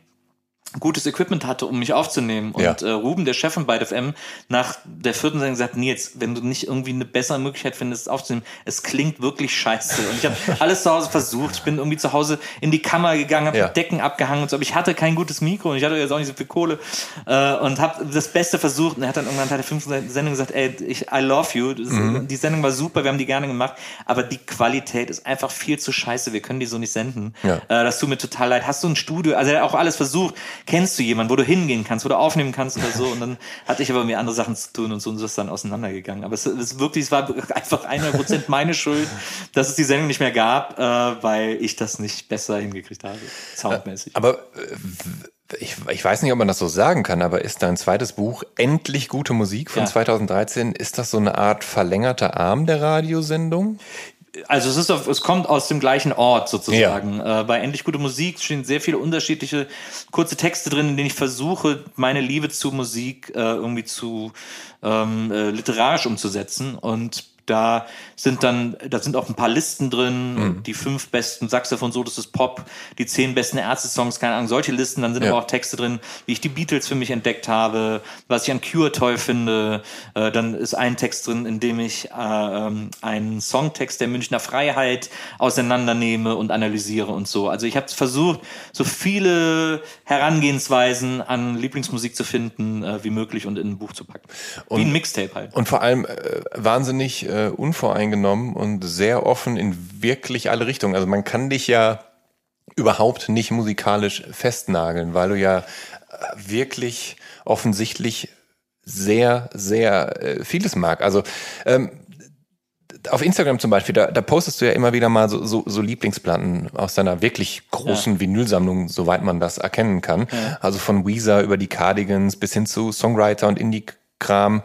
gutes Equipment hatte, um mich aufzunehmen. Und ja. äh, Ruben, der Chef von Byte FM, nach der vierten Sendung gesagt, Nils, wenn du nicht irgendwie eine bessere Möglichkeit findest, aufzunehmen, es klingt wirklich scheiße. Und ich habe alles zu Hause versucht. Ich bin irgendwie zu Hause in die Kammer gegangen, habe ja. Decken abgehangen und so, aber ich hatte kein gutes Mikro und ich hatte jetzt auch nicht so viel Kohle äh, und habe das Beste versucht. Und er hat dann irgendwann bei der fünften Sendung gesagt, ey, ich, I love you. Das, mhm. Die Sendung war super, wir haben die gerne gemacht, aber die Qualität ist einfach viel zu scheiße. Wir können die so nicht senden. Ja. Äh, das tut mir total leid. Hast du ein Studio? Also er hat auch alles versucht kennst du jemanden, wo du hingehen kannst, wo du aufnehmen kannst oder so. Und dann hatte ich aber mir andere Sachen zu tun und so und so ist dann auseinandergegangen. Aber es ist wirklich, es war einfach 100% meine Schuld, dass es die Sendung nicht mehr gab, äh, weil ich das nicht besser hingekriegt habe, soundmäßig. Aber äh, ich, ich weiß nicht, ob man das so sagen kann, aber ist dein zweites Buch Endlich gute Musik von ja. 2013, ist das so eine Art verlängerter Arm der Radiosendung? Also es ist auf, es kommt aus dem gleichen Ort sozusagen. Ja. Äh, bei Endlich gute Musik stehen sehr viele unterschiedliche kurze Texte drin, in denen ich versuche, meine Liebe zu Musik äh, irgendwie zu ähm, äh, literarisch umzusetzen. Und da sind dann, da sind auch ein paar Listen drin, mhm. die fünf besten Saxophon-Solos des Pop, die zehn besten Ärzte-Songs, keine Ahnung, solche Listen. Dann sind ja. aber auch Texte drin, wie ich die Beatles für mich entdeckt habe, was ich an Cure toll finde. Äh, dann ist ein Text drin, in dem ich äh, ähm, einen Songtext der Münchner Freiheit auseinandernehme und analysiere und so. Also ich habe versucht, so viele Herangehensweisen an Lieblingsmusik zu finden, äh, wie möglich und in ein Buch zu packen. Und, wie ein Mixtape halt. Und vor allem äh, wahnsinnig äh, unvoreingenommen und sehr offen in wirklich alle Richtungen. Also man kann dich ja überhaupt nicht musikalisch festnageln, weil du ja äh, wirklich offensichtlich sehr, sehr äh, vieles mag. Also ähm, auf Instagram zum Beispiel, da, da postest du ja immer wieder mal so, so, so Lieblingsplatten aus deiner wirklich großen ja. Vinylsammlung, soweit man das erkennen kann. Ja. Also von Weezer über die Cardigans bis hin zu Songwriter und Indie Kram,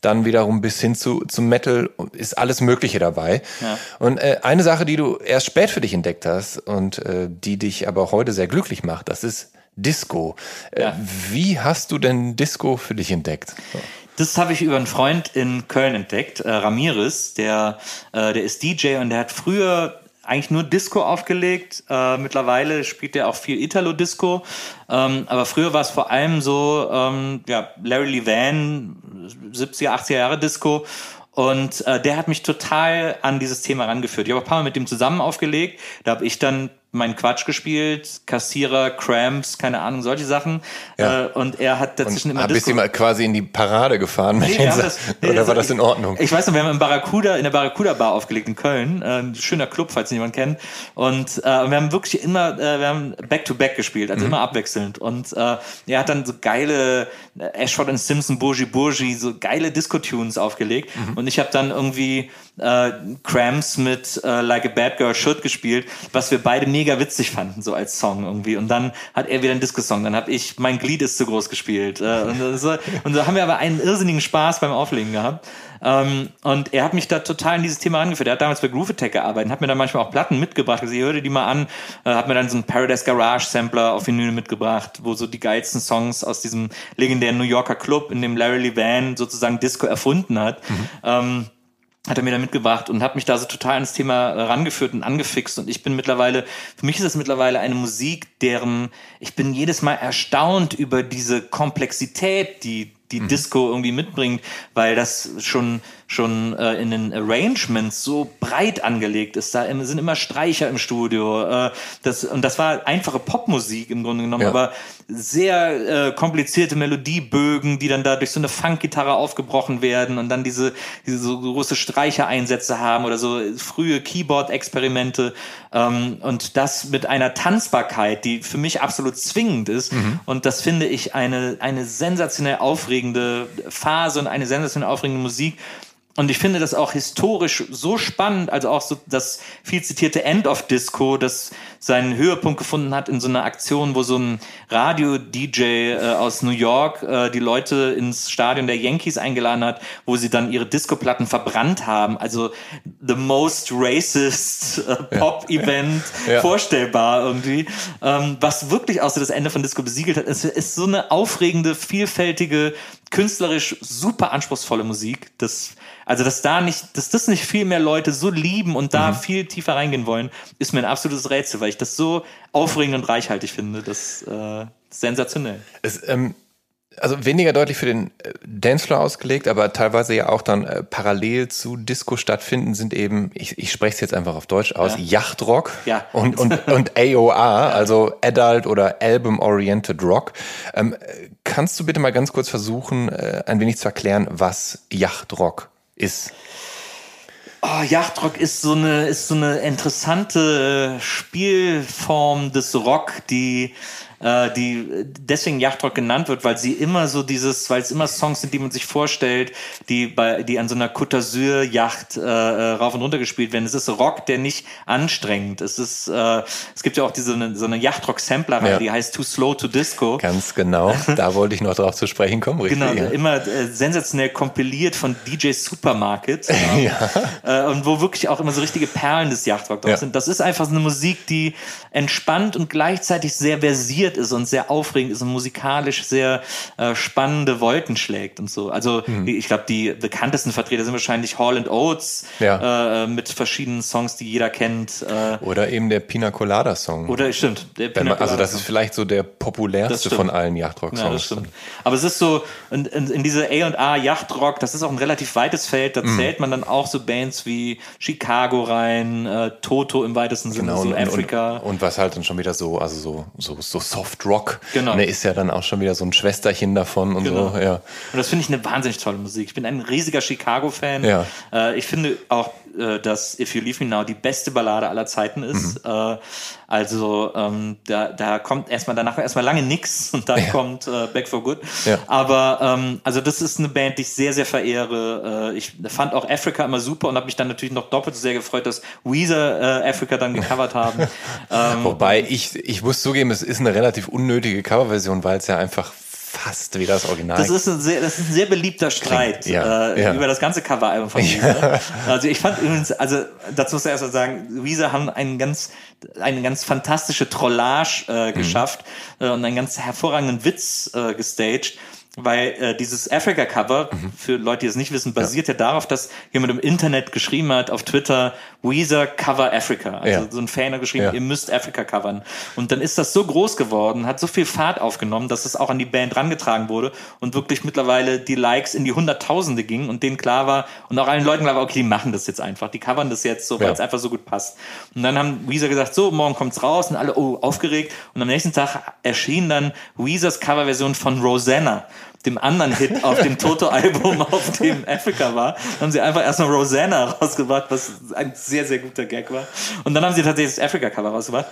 dann wiederum bis hin zu zum Metal ist alles Mögliche dabei. Ja. Und äh, eine Sache, die du erst spät für dich entdeckt hast und äh, die dich aber auch heute sehr glücklich macht, das ist Disco. Äh, ja. Wie hast du denn Disco für dich entdeckt? Das habe ich über einen Freund in Köln entdeckt, äh, Ramirez, der, äh, der ist DJ und der hat früher eigentlich nur Disco aufgelegt. Äh, mittlerweile spielt er auch viel Italo-Disco. Ähm, aber früher war es vor allem so, ähm, ja, Larry Levan, 70er, 80er Jahre Disco. Und äh, der hat mich total an dieses Thema rangeführt. Ich habe ein paar Mal mit dem zusammen aufgelegt. Da habe ich dann meinen Quatsch gespielt, Kassierer, Cramps, keine Ahnung, solche Sachen. Ja. Äh, und er hat dazwischen und immer Bist du mal quasi in die Parade gefahren? Nee, das, nee, oder war das in Ordnung? Ich, ich weiß noch, wir haben im Barracuda, in der Barracuda Bar aufgelegt in Köln. Äh, ein schöner Club, falls jemand kennt. Und äh, wir haben wirklich immer, äh, wir haben Back-to-Back -back gespielt, also mhm. immer abwechselnd. Und äh, er hat dann so geile äh, Ashford and Simpson, Bourgie Bourgie, so geile Disco-Tunes aufgelegt. Mhm. Und ich habe dann irgendwie äh, Cramps mit äh, Like a Bad Girl Should gespielt, was wir beide mega witzig fanden, so als Song irgendwie. Und dann hat er wieder einen Disco-Song, dann habe ich Mein Glied ist zu groß gespielt. Äh, und, so, und so haben wir aber einen irrsinnigen Spaß beim Auflegen gehabt. Ähm, und er hat mich da total in dieses Thema angeführt. Er hat damals bei Groove Attack gearbeitet, hat mir dann manchmal auch Platten mitgebracht. Also, ich hörte die mal an, äh, hat mir dann so einen Paradise Garage Sampler auf Vinyl mitgebracht, wo so die geilsten Songs aus diesem legendären New Yorker Club, in dem Larry Levan sozusagen Disco erfunden hat. Mhm. Ähm, hat er mir da mitgebracht und hat mich da so total ans Thema rangeführt und angefixt und ich bin mittlerweile, für mich ist es mittlerweile eine Musik, deren, ich bin jedes Mal erstaunt über diese Komplexität, die die mhm. Disco irgendwie mitbringt, weil das schon schon äh, in den Arrangements so breit angelegt ist. Da sind immer Streicher im Studio. Äh, das, und das war einfache Popmusik im Grunde genommen, ja. aber sehr äh, komplizierte Melodiebögen, die dann da durch so eine Funkgitarre aufgebrochen werden und dann diese, diese so große Streichereinsätze haben oder so frühe Keyboard-Experimente. Ähm, und das mit einer Tanzbarkeit, die für mich absolut zwingend ist. Mhm. Und das finde ich eine, eine sensationell aufregende Phase und eine sensationell aufregende Musik. Und ich finde das auch historisch so spannend, also auch so das viel zitierte End of Disco, das seinen Höhepunkt gefunden hat in so einer Aktion, wo so ein Radio-DJ äh, aus New York äh, die Leute ins Stadion der Yankees eingeladen hat, wo sie dann ihre Disco-Platten verbrannt haben. Also the most racist äh, Pop-Event ja. ja. vorstellbar irgendwie. Ähm, was wirklich auch so das Ende von Disco besiegelt hat, es ist so eine aufregende, vielfältige, künstlerisch super anspruchsvolle Musik. Das also, dass da nicht, dass das nicht viel mehr Leute so lieben und da mhm. viel tiefer reingehen wollen, ist mir ein absolutes Rätsel, weil ich das so aufregend und reichhaltig finde. Das äh, sensationell. Es, ähm also weniger deutlich für den äh, Dancefloor ausgelegt, aber teilweise ja auch dann äh, parallel zu Disco stattfinden, sind eben, ich, ich spreche es jetzt einfach auf Deutsch aus, ja. Yachtrock ja. und, und, und AOR, ja. also Adult oder Album-Oriented Rock. Ähm, kannst du bitte mal ganz kurz versuchen, äh, ein wenig zu erklären, was Yachtrock ist? Oh, Yachtrock ist so eine ist so eine interessante Spielform des Rock, die äh, die deswegen Yachtrock genannt wird, weil sie immer so dieses, weil es immer Songs sind, die man sich vorstellt, die bei, die an so einer Côte d'Azur Yacht äh, äh, rauf und runter gespielt werden. Es ist Rock, der nicht anstrengend. Es ist, äh, es gibt ja auch diese so eine Yachtrock Sampler, ja. die heißt Too Slow to Disco. Ganz genau. Da wollte ich noch drauf zu sprechen kommen. Richtig, genau, ja. immer äh, sensationell kompiliert von DJ Supermarket. ja. Äh, und wo wirklich auch immer so richtige Perlen des Yachtrock drauf sind. Das ist einfach so eine Musik, die entspannt und gleichzeitig sehr versiert produziert ist und sehr aufregend ist und musikalisch sehr äh, spannende Wolken schlägt und so. Also mhm. ich glaube, die bekanntesten Vertreter sind wahrscheinlich Hall and Oates ja. äh, mit verschiedenen Songs, die jeder kennt. Äh, oder eben der Pina Colada Song. Oder stimmt. Man, also das ist vielleicht so der populärste von allen Yachtrock-Songs. Ja, das stimmt. Aber es ist so, in, in, in diese A&A Yachtrock, das ist auch ein relativ weites Feld, da mhm. zählt man dann auch so Bands wie Chicago rein, äh, Toto im weitesten Sinne, genau, so und, Afrika. Und, und, was halt dann schon wieder so, also so, so, so Soft Rock. Genau. Und er ist ja dann auch schon wieder so ein Schwesterchen davon und genau. so. Ja. Und das finde ich eine wahnsinnig tolle Musik. Ich bin ein riesiger Chicago-Fan. Ja. Äh, ich finde auch, äh, dass If You Leave Me Now die beste Ballade aller Zeiten ist. Mhm. Äh, also ähm, da, da kommt erstmal danach erstmal lange nix und dann ja. kommt äh, Back for Good. Ja. Aber ähm, also das ist eine Band, die ich sehr, sehr verehre. Äh, ich fand auch Africa immer super und habe mich dann natürlich noch doppelt so sehr gefreut, dass Weezer äh, Africa dann gecovert haben. ähm, Wobei ich, ich muss zugeben, es ist eine relativ unnötige Coverversion, weil es ja einfach fast wie das Original. Das ist ein sehr, das ist ein sehr beliebter Streit ja, äh, ja. über das ganze Coveralbum von Weezer. Ja. Also ich fand übrigens, also dazu muss ich erst mal sagen, Weezer haben einen ganz, eine ganz fantastische Trollage äh, mhm. geschafft mhm. äh, und einen ganz hervorragenden Witz äh, gestaged weil äh, dieses Africa-Cover, mhm. für Leute, die es nicht wissen, basiert ja. ja. darauf, dass jemand im Internet geschrieben hat, auf Twitter, Weezer cover Africa. Also ja. so ein Fan hat geschrieben, ja. ihr müsst Africa covern. Und dann ist das so groß geworden, hat so viel Fahrt aufgenommen, dass es auch an die Band rangetragen wurde und wirklich mittlerweile die Likes in die Hunderttausende gingen und denen klar war und auch allen Leuten klar war, okay, die machen das jetzt einfach, die covern das jetzt so, weil es einfach so gut passt. Und dann haben Weezer gesagt, so, morgen kommt's raus und alle, oh, aufgeregt. Und am nächsten Tag erschien dann Weezers Coverversion von Rosanna dem anderen Hit auf dem Toto-Album, auf dem Africa war, haben sie einfach erstmal Rosanna rausgebracht, was ein sehr, sehr guter Gag war. Und dann haben sie tatsächlich das Africa-Cover rausgebracht.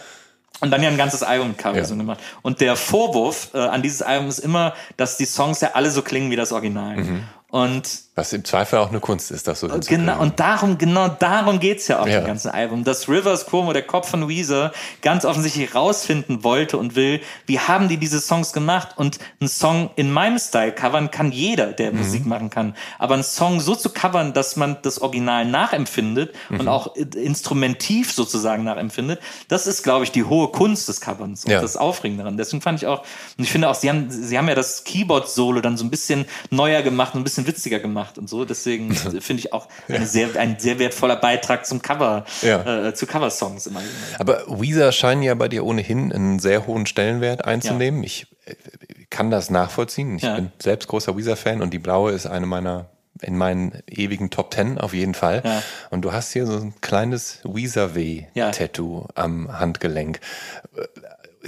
Und dann ja ein ganzes Album-Cover ja. so gemacht. Und der Vorwurf äh, an dieses Album ist immer, dass die Songs ja alle so klingen wie das Original. Mhm. Und was im Zweifel auch eine Kunst ist, das so Genau, und darum, genau darum geht's ja auf ja. dem ganzen Album. Dass Rivers Cuomo, der Kopf von Weezer, ganz offensichtlich rausfinden wollte und will, wie haben die diese Songs gemacht? Und einen Song in meinem Style covern kann jeder, der mhm. Musik machen kann. Aber einen Song so zu covern, dass man das Original nachempfindet mhm. und auch instrumentiv sozusagen nachempfindet, das ist, glaube ich, die hohe Kunst des Coverns und ja. das Aufregende daran. Deswegen fand ich auch, und ich finde auch, sie haben, sie haben ja das Keyboard-Solo dann so ein bisschen neuer gemacht, ein bisschen bisschen witziger gemacht und so. Deswegen finde ich auch eine sehr, ein sehr wertvoller Beitrag zum Cover, ja. äh, zu Coversongs immer. Aber Weezer scheinen ja bei dir ohnehin einen sehr hohen Stellenwert einzunehmen. Ja. Ich äh, kann das nachvollziehen. Ich ja. bin selbst großer Weezer-Fan und die blaue ist eine meiner in meinen ewigen Top Ten auf jeden Fall. Ja. Und du hast hier so ein kleines Weezer W-Tattoo am Handgelenk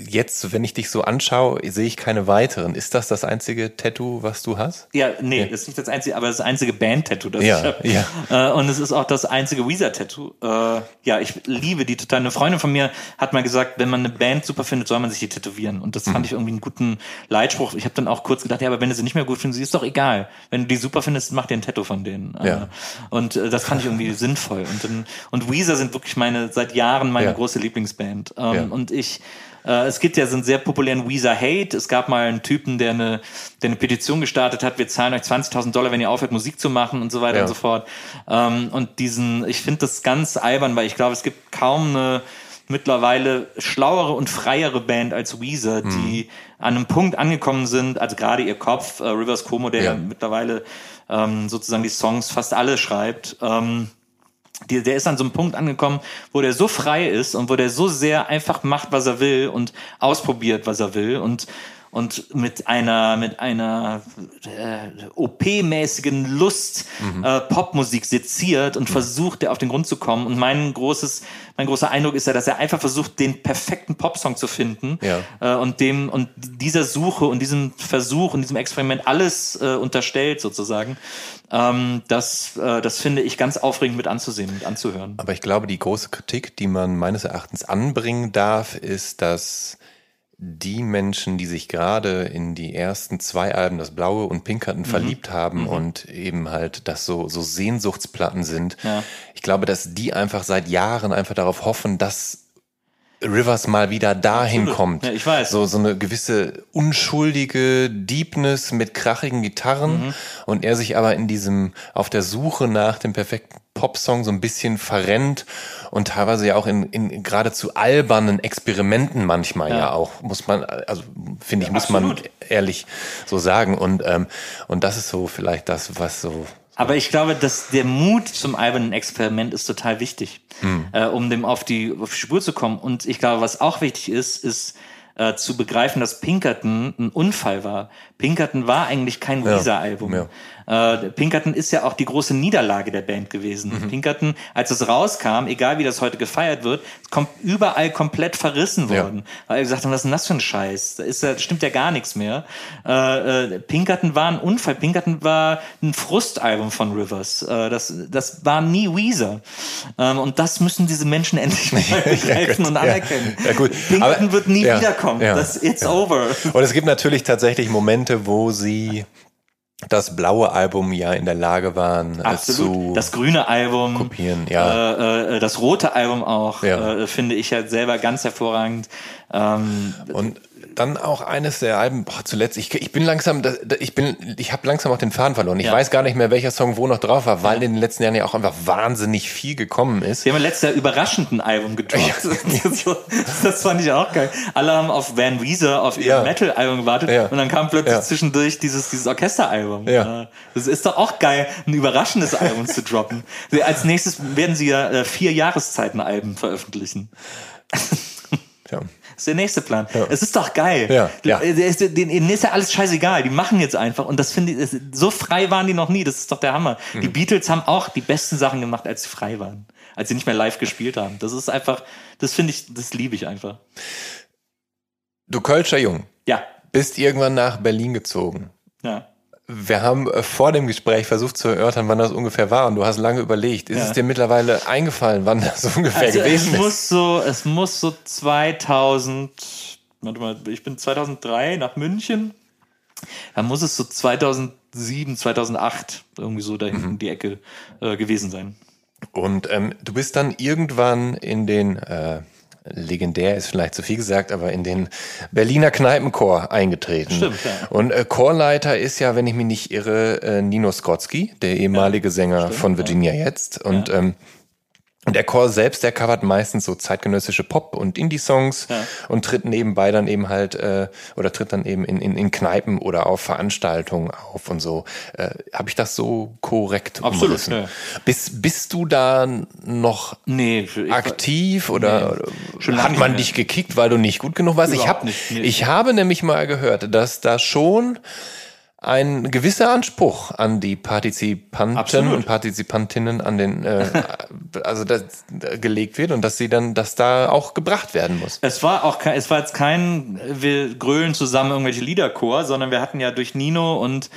jetzt, wenn ich dich so anschaue, sehe ich keine weiteren. Ist das das einzige Tattoo, was du hast? Ja, nee, ja. das ist nicht das einzige, aber das einzige Band-Tattoo, das ja, ich habe. Ja. Äh, und es ist auch das einzige Weezer-Tattoo. Äh, ja, ich liebe die total. Eine Freundin von mir hat mal gesagt, wenn man eine Band super findet, soll man sich die tätowieren. Und das mhm. fand ich irgendwie einen guten Leitspruch. Ich habe dann auch kurz gedacht, ja, aber wenn du sie nicht mehr gut findest, ist doch egal. Wenn du die super findest, mach dir ein Tattoo von denen. Äh, ja. Und äh, das fand ich irgendwie sinnvoll. Und, und Weezer sind wirklich meine, seit Jahren meine große Lieblingsband. Ähm, ja. Und ich äh, es gibt ja so einen sehr populären Weezer Hate. Es gab mal einen Typen, der eine, der eine Petition gestartet hat, wir zahlen euch 20.000 Dollar, wenn ihr aufhört, Musik zu machen und so weiter ja. und so fort. Ähm, und diesen, ich finde das ganz albern, weil ich glaube, es gibt kaum eine mittlerweile schlauere und freiere Band als Weezer, mhm. die an einem Punkt angekommen sind, also gerade ihr Kopf, äh, Rivers Como, der ja. mittlerweile ähm, sozusagen die Songs fast alle schreibt, ähm, die, der ist an so einem Punkt angekommen, wo der so frei ist und wo der so sehr einfach macht, was er will und ausprobiert, was er will und und mit einer mit einer äh, OP-mäßigen Lust mhm. äh, Popmusik seziert und versucht, der auf den Grund zu kommen. Und mein großes, mein großer Eindruck ist ja, dass er einfach versucht, den perfekten Popsong zu finden ja. äh, und dem und dieser Suche und diesem Versuch und diesem Experiment alles äh, unterstellt sozusagen. Ähm, das, äh, das finde ich ganz aufregend mit anzusehen, mit anzuhören. Aber ich glaube, die große Kritik, die man meines Erachtens anbringen darf, ist, dass die Menschen, die sich gerade in die ersten zwei Alben, das Blaue und Pinkerton, mhm. verliebt haben mhm. und eben halt das so, so Sehnsuchtsplatten sind, ja. ich glaube, dass die einfach seit Jahren einfach darauf hoffen, dass Rivers mal wieder dahin Absolut. kommt. Ja, ich weiß. So, so eine gewisse unschuldige Deepness mit krachigen Gitarren mhm. und er sich aber in diesem, auf der Suche nach dem perfekten Popsong so ein bisschen verrennt und teilweise ja auch in, in geradezu albernen Experimenten manchmal ja, ja auch, muss man, also finde ich, ja, muss man ehrlich so sagen. Und, ähm, und das ist so vielleicht das, was so. Aber ich glaube, dass der Mut zum albernen Experiment ist total wichtig, hm. äh, um dem auf die, auf die Spur zu kommen. Und ich glaube, was auch wichtig ist, ist, äh, zu begreifen, dass Pinkerton ein Unfall war. Pinkerton war eigentlich kein Weezer-Album. Ja, ja. Äh, Pinkerton ist ja auch die große Niederlage der Band gewesen. Mhm. Pinkerton, als es rauskam, egal wie das heute gefeiert wird, kommt überall komplett verrissen worden. Ja. Weil er gesagt haben, was ist denn das für ein Scheiß? Da ist, da stimmt ja gar nichts mehr. Äh, äh, Pinkerton war ein Unfall. Pinkerton war ein Frustalbum von Rivers. Äh, das, das war nie Weezer. Ähm, und das müssen diese Menschen endlich mal begreifen und anerkennen. Ja, gut. Pinkerton Aber, wird nie wiederkommen. Ja. Das, it's ja. over. Und es gibt natürlich tatsächlich Momente, wo sie das blaue Album ja in der Lage waren Absolut. zu das grüne Album kopieren, ja. Äh, äh, das rote Album auch ja. äh, finde ich halt selber ganz hervorragend. Ähm, und dann auch eines der Alben, boah, zuletzt, ich, ich bin langsam, ich bin, ich habe langsam auch den Faden verloren. Ich ja. weiß gar nicht mehr, welcher Song wo noch drauf war, weil ja. in den letzten Jahren ja auch einfach wahnsinnig viel gekommen ist. Wir haben letztes Jahr überraschend ein Album gedroppt. Ja. das fand ich auch geil. Alle haben auf Van Weezer, auf ihr Metal-Album gewartet und dann kam plötzlich zwischendurch dieses, dieses Orchester-Album. Ja. Das ist doch auch geil, ein überraschendes Album zu droppen. Als nächstes werden sie ja äh, vier Jahreszeiten-Alben veröffentlichen. Tja. Das ist der nächste Plan. Ja. Es ist doch geil. Ja, ja. Denen ist ja alles scheißegal. Die machen jetzt einfach. Und das finde ich, so frei waren die noch nie. Das ist doch der Hammer. Mhm. Die Beatles haben auch die besten Sachen gemacht, als sie frei waren. Als sie nicht mehr live gespielt haben. Das ist einfach, das finde ich, das liebe ich einfach. Du Kölscher Jung. Ja. Bist irgendwann nach Berlin gezogen. Ja. Wir haben äh, vor dem Gespräch versucht zu erörtern, wann das ungefähr war und du hast lange überlegt. Ist ja. es dir mittlerweile eingefallen, wann das ungefähr also gewesen es muss So, es muss so 2000, warte mal, ich bin 2003 nach München. Da muss es so 2007, 2008 irgendwie so da hinten mhm. die Ecke äh, gewesen sein. Und ähm, du bist dann irgendwann in den äh, legendär ist vielleicht zu viel gesagt, aber in den Berliner Kneipenchor eingetreten. Stimmt, ja. Und äh, Chorleiter ist ja, wenn ich mich nicht irre, äh, Nino Skotsky, der ehemalige ja, Sänger stimmt, von Virginia ja. jetzt. Und ähm, der Chor selbst, der covert meistens so zeitgenössische Pop- und Indie-Songs ja. und tritt nebenbei dann eben halt, äh, oder tritt dann eben in, in, in Kneipen oder auf Veranstaltungen auf und so. Äh, Habe ich das so korrekt Absolut, ja. Bist, bist du da noch nee, aktiv oder nee, hat man dich gekickt, weil du nicht gut genug warst? ich, hab, nicht, nee. ich habe nämlich mal gehört, dass da schon ein gewisser Anspruch an die Partizipanten Absolut. und Partizipantinnen an den, äh, also das, gelegt wird und dass sie dann, dass da auch gebracht werden muss. Es war auch kein, es war jetzt kein, wir grölen zusammen irgendwelche Liederchor, sondern wir hatten ja durch Nino und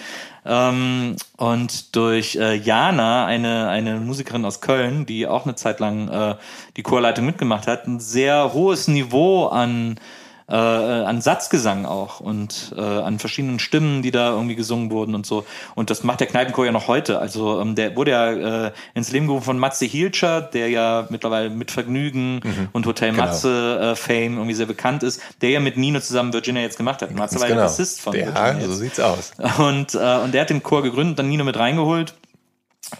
ähm, und durch äh, Jana, eine, eine Musikerin aus Köln, die auch eine Zeit lang äh, die Chorleitung mitgemacht hat, ein sehr hohes Niveau an äh, an Satzgesang auch und äh, an verschiedenen Stimmen, die da irgendwie gesungen wurden und so. Und das macht der Kneipenchor ja noch heute. Also ähm, der wurde ja äh, ins Leben gerufen von Matze Hilscher, der ja mittlerweile mit Vergnügen mhm. und Hotel genau. Matze äh, Fame irgendwie sehr bekannt ist, der ja mit Nino zusammen Virginia jetzt gemacht hat. Matze war genau. der Bassist von der, Virginia. so sieht's aus. Und, äh, und der hat den Chor gegründet, dann Nino mit reingeholt.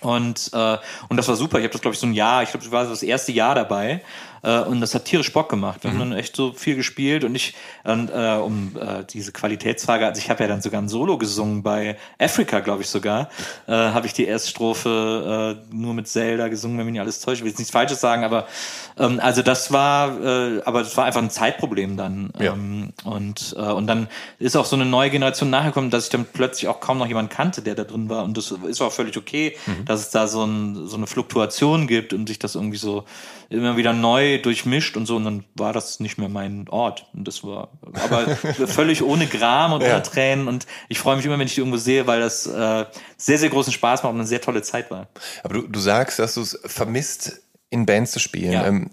Und, äh, und das war super. Ich habe das, glaube ich, so ein Jahr, ich glaube, das war das erste Jahr dabei. Äh, und das hat tierisch Bock gemacht. Wir mhm. haben dann echt so viel gespielt und ich, und, äh, um äh, diese Qualitätsfrage, also ich habe ja dann sogar ein Solo gesungen bei Africa, glaube ich sogar, äh, habe ich die erste Strophe äh, nur mit Zelda gesungen, wenn mich nicht alles täuscht. Ich will jetzt nichts Falsches sagen, aber ähm, also das war, äh, aber das war einfach ein Zeitproblem dann. Ja. Ähm, und, äh, und dann ist auch so eine neue Generation nachgekommen, dass ich dann plötzlich auch kaum noch jemanden kannte, der da drin war. Und das ist auch völlig okay, mhm. dass es da so, ein, so eine Fluktuation gibt und sich das irgendwie so immer wieder neu durchmischt und so und dann war das nicht mehr mein Ort und das war aber völlig ohne Gram und ja. ohne Tränen und ich freue mich immer, wenn ich die irgendwo sehe, weil das äh, sehr, sehr großen Spaß macht und eine sehr tolle Zeit war. Aber du, du sagst, dass du es vermisst, in Bands zu spielen. Ja, ähm,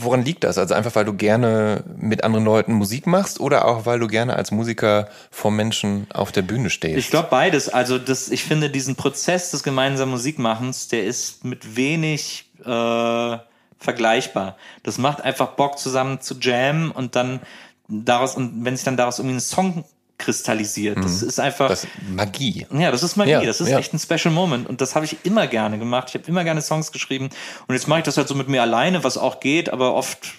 woran liegt das? Also einfach, weil du gerne mit anderen Leuten Musik machst oder auch, weil du gerne als Musiker vor Menschen auf der Bühne stehst? Ich glaube beides. Also das, ich finde diesen Prozess des gemeinsamen Musikmachens, der ist mit wenig äh, vergleichbar. Das macht einfach Bock zusammen zu jammen und dann daraus und wenn sich dann daraus irgendwie ein Song kristallisiert. Das mhm. ist einfach. Das ist Magie. Ja, das ist Magie. Ja, das ist ja. echt ein Special Moment. Und das habe ich immer gerne gemacht. Ich habe immer gerne Songs geschrieben. Und jetzt mache ich das halt so mit mir alleine, was auch geht, aber oft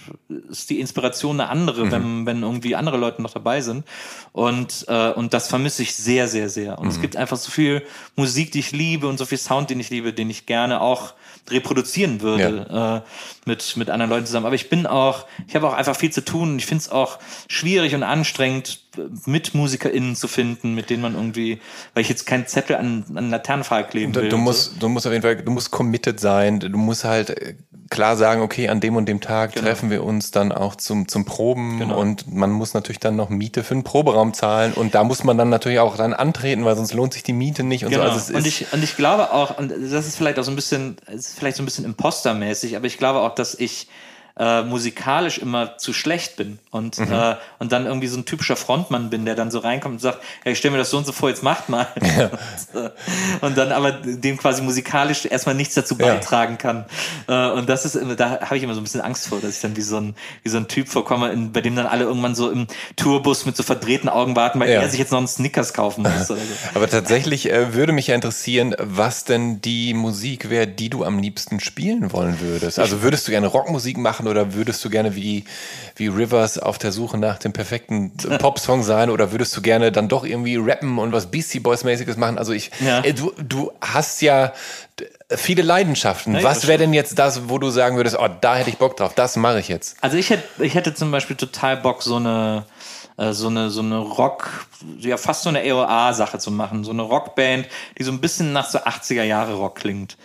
ist die Inspiration eine andere, mhm. wenn, wenn irgendwie andere Leute noch dabei sind. Und, äh, und das vermisse ich sehr, sehr, sehr. Und mhm. es gibt einfach so viel Musik, die ich liebe und so viel Sound, den ich liebe, den ich gerne auch reproduzieren würde ja. äh, mit, mit anderen Leuten zusammen. Aber ich bin auch, ich habe auch einfach viel zu tun. Ich finde es auch schwierig und anstrengend, mit MusikerInnen zu finden, mit denen man irgendwie, weil ich jetzt keinen Zettel an, an Laternenpfahl kleben du, will. Du musst, so. du musst auf jeden Fall, du musst committed sein. Du musst halt äh, klar sagen, okay, an dem und dem Tag genau. treffen wir uns dann auch zum, zum Proben genau. und man muss natürlich dann noch Miete für einen Proberaum zahlen und da muss man dann natürlich auch dann antreten, weil sonst lohnt sich die Miete nicht und genau. so. Also und, ich, und ich glaube auch, und das ist vielleicht auch so ein bisschen, ist vielleicht so ein bisschen impostermäßig, aber ich glaube auch, dass ich äh, musikalisch immer zu schlecht bin und, mhm. äh, und dann irgendwie so ein typischer Frontmann bin, der dann so reinkommt und sagt, ja, ich stelle mir das so und so vor, jetzt macht mal. Ja. und, äh, und, dann aber dem quasi musikalisch erstmal nichts dazu beitragen kann. Äh, und das ist, da habe ich immer so ein bisschen Angst vor, dass ich dann wie so ein, wie so ein Typ vorkomme, in, bei dem dann alle irgendwann so im Tourbus mit so verdrehten Augen warten, weil ja. er sich jetzt noch einen Snickers kaufen muss. Oder so. Aber tatsächlich äh, würde mich ja interessieren, was denn die Musik wäre, die du am liebsten spielen wollen würdest. Also würdest du gerne Rockmusik machen oder würdest du gerne wie, wie Rivers auf der Suche nach dem perfekten Popsong sein oder würdest du gerne dann doch irgendwie rappen und was Beastie Boys mäßiges machen? Also ich, ja. äh, du, du hast ja viele Leidenschaften. Ja, was wäre denn jetzt das, wo du sagen würdest, oh, da hätte ich Bock drauf, das mache ich jetzt? Also ich hätte, ich hätte zum Beispiel total Bock, so eine, äh, so eine, so eine Rock, ja fast so eine EOA-Sache zu machen. So eine Rockband, die so ein bisschen nach so 80er Jahre Rock klingt.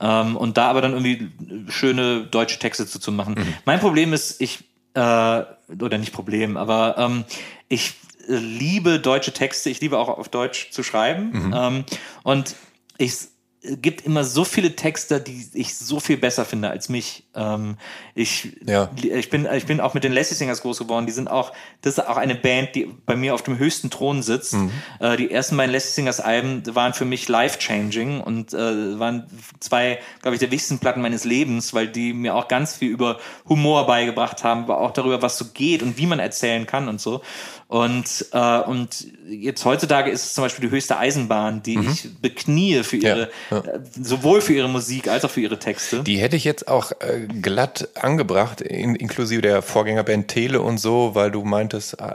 Ähm, und da aber dann irgendwie schöne deutsche Texte zu, zu machen. Mhm. Mein Problem ist, ich, äh, oder nicht Problem, aber ähm, ich liebe deutsche Texte, ich liebe auch auf Deutsch zu schreiben. Mhm. Ähm, und ich gibt immer so viele Texte, die ich so viel besser finde als mich. Ähm, ich, ja. ich, bin, ich bin auch mit den Lassie Singers groß geworden. Die sind auch, das ist auch eine Band, die bei mir auf dem höchsten Thron sitzt. Mhm. Äh, die ersten beiden Lassie Singers Alben waren für mich life-changing und äh, waren zwei, glaube ich, der wichtigsten Platten meines Lebens, weil die mir auch ganz viel über Humor beigebracht haben, aber auch darüber, was so geht und wie man erzählen kann und so. Und, äh, und jetzt heutzutage ist es zum Beispiel die höchste Eisenbahn, die mhm. ich beknie für ihre, ja, ja. Äh, sowohl für ihre Musik als auch für ihre Texte. Die hätte ich jetzt auch äh, glatt angebracht, in, inklusive der Vorgängerband Tele und so, weil du meintest, äh,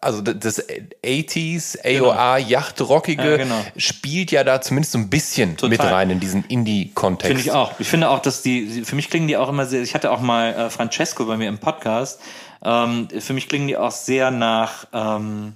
also das 80s, AOA, genau. Yachtrockige ja, genau. spielt ja da zumindest so ein bisschen Total. mit rein in diesen Indie-Kontext. Finde ich auch. Ich finde auch, dass die, für mich klingen die auch immer sehr, ich hatte auch mal äh, Francesco bei mir im Podcast, ähm, für mich klingen die auch sehr nach, ähm,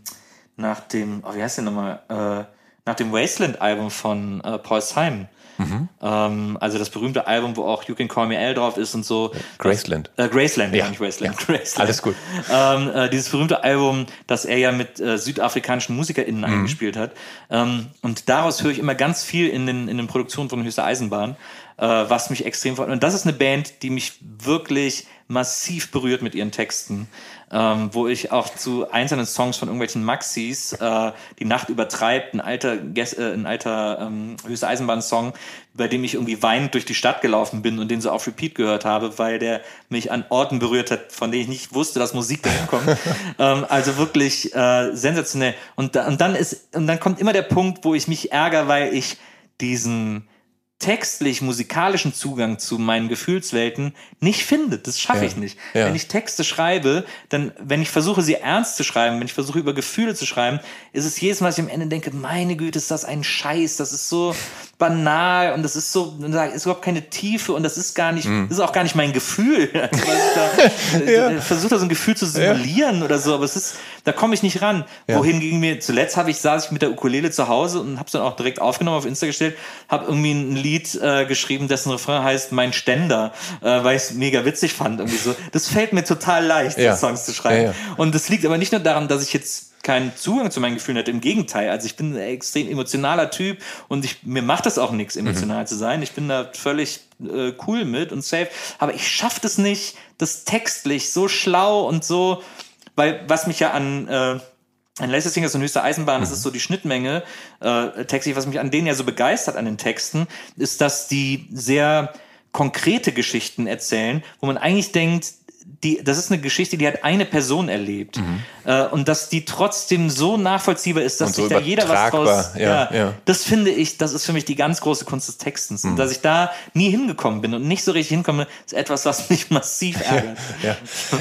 nach dem, oh, wie heißt der nochmal? Äh, nach dem Wasteland-Album von äh, Paul Simon. Mhm. Ähm, also das berühmte Album, wo auch You Can Call Me L drauf ist und so. Graceland. Das, äh, Graceland, ja, nicht Wasteland. Ja. Graceland. Alles gut. Ähm, äh, dieses berühmte Album, das er ja mit äh, südafrikanischen MusikerInnen mhm. eingespielt hat. Ähm, und daraus höre ich immer ganz viel in den, in den Produktionen von Höchster Eisenbahn, äh, was mich extrem freut. Und das ist eine Band, die mich wirklich massiv berührt mit ihren Texten, ähm, wo ich auch zu einzelnen Songs von irgendwelchen Maxis, äh, die Nacht übertreibt, ein alter, äh, ein alter ähm, höchste Eisenbahn-Song, bei dem ich irgendwie weinend durch die Stadt gelaufen bin und den so auf Repeat gehört habe, weil der mich an Orten berührt hat, von denen ich nicht wusste, dass Musik dahin kommt. ähm, also wirklich äh, sensationell. Und, da, und dann ist, und dann kommt immer der Punkt, wo ich mich ärgere, weil ich diesen textlich musikalischen Zugang zu meinen Gefühlswelten nicht finde. Das schaffe ja. ich nicht. Ja. Wenn ich Texte schreibe, dann, wenn ich versuche, sie ernst zu schreiben, wenn ich versuche, über Gefühle zu schreiben, ist es jedes Mal, dass ich am Ende denke, meine Güte, ist das ein Scheiß, das ist so banal und das ist so, das ist überhaupt keine Tiefe und das ist gar nicht, mhm. ist auch gar nicht mein Gefühl. Also da, ja. versuche da so ein Gefühl zu simulieren oder so, aber es ist, da komme ich nicht ran. Wohingegen mir, zuletzt habe ich, saß ich mit der Ukulele zu Hause und habe es dann auch direkt aufgenommen, auf Insta gestellt, habe irgendwie ein Lied Lied äh, geschrieben, dessen Refrain heißt Mein Ständer, äh, weil ich es mega witzig fand. Irgendwie so. Das fällt mir total leicht, ja. Songs zu schreiben. Ja, ja. Und das liegt aber nicht nur daran, dass ich jetzt keinen Zugang zu meinen Gefühlen hatte. Im Gegenteil. Also ich bin ein extrem emotionaler Typ und ich, mir macht das auch nichts, emotional mhm. zu sein. Ich bin da völlig äh, cool mit und safe. Aber ich schaffe es nicht, das textlich so schlau und so, weil was mich ja an äh, ein Laser Singer ist eine höchste Eisenbahn, das ist mhm. so die Schnittmenge äh, textlich, was mich an denen ja so begeistert an den Texten, ist, dass die sehr konkrete Geschichten erzählen, wo man eigentlich denkt, die, das ist eine Geschichte, die hat eine Person erlebt. Mhm. Äh, und dass die trotzdem so nachvollziehbar ist, dass so sich da jeder was draus. Ja, ja, ja, Das finde ich, das ist für mich die ganz große Kunst des Textens. Mhm. Und dass ich da nie hingekommen bin und nicht so richtig hinkomme, ist etwas, was mich massiv ärgert. ja.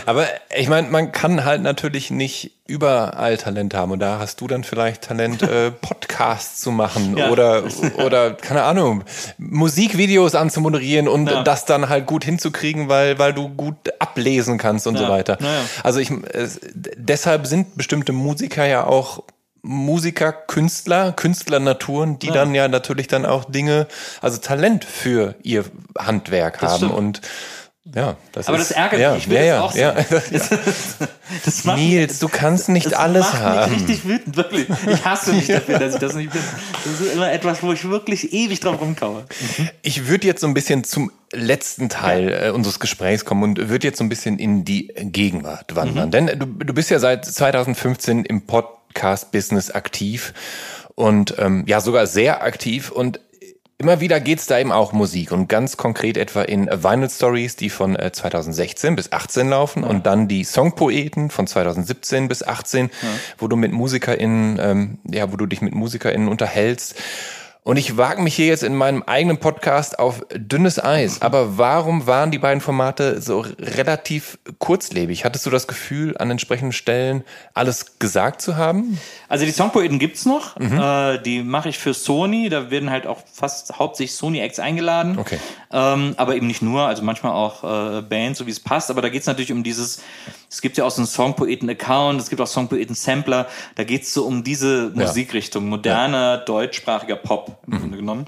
Aber ich meine, man kann halt natürlich nicht überall Talent haben. Und da hast du dann vielleicht Talent, äh, Podcasts zu machen ja. oder, oder, keine Ahnung, Musikvideos anzumoderieren und das dann halt gut hinzukriegen, weil, weil du gut ablesen kannst und ja. so weiter. Also ich, äh, deshalb sind bestimmte Musiker ja auch Musiker, Künstler, Künstlernaturen, die dann ja natürlich dann auch Dinge, also Talent für ihr Handwerk das haben stimmt. und Ja, das aber ist, das ärgert ja, mich. Ich will ja, das ja, auch ja. Das macht Nils, du kannst nicht das alles macht haben. mich richtig wütend, wirklich. Ich hasse mich dafür, dass ich das nicht bin. Das ist immer etwas, wo ich wirklich ewig drauf rumkaue. Ich würde jetzt so ein bisschen zum letzten Teil äh, unseres Gesprächs kommen und würde jetzt so ein bisschen in die Gegenwart wandern. Denn du, du bist ja seit 2015 im Podcast-Business aktiv und ähm, ja sogar sehr aktiv und Immer wieder geht's da eben auch Musik und ganz konkret etwa in Vinyl Stories, die von äh, 2016 bis 18 laufen und dann die Songpoeten von 2017 bis 18, wo du mit MusikerInnen, ähm, ja, wo du dich mit MusikerInnen unterhältst. Und ich wage mich hier jetzt in meinem eigenen Podcast auf dünnes Eis. Aber warum waren die beiden Formate so relativ kurzlebig? Hattest du das Gefühl, an entsprechenden Stellen alles gesagt zu haben? Also die Songpoeten gibt's noch. Äh, die mache ich für Sony. Da werden halt auch fast hauptsächlich Sony-Acts eingeladen. Okay. Ähm, aber eben nicht nur, also manchmal auch äh, Bands, so wie es passt. Aber da geht's natürlich um dieses, es gibt ja auch so einen Songpoeten-Account, es gibt auch Songpoeten-Sampler. Da geht's so um diese Musikrichtung, moderner, deutschsprachiger Pop im Grunde genommen.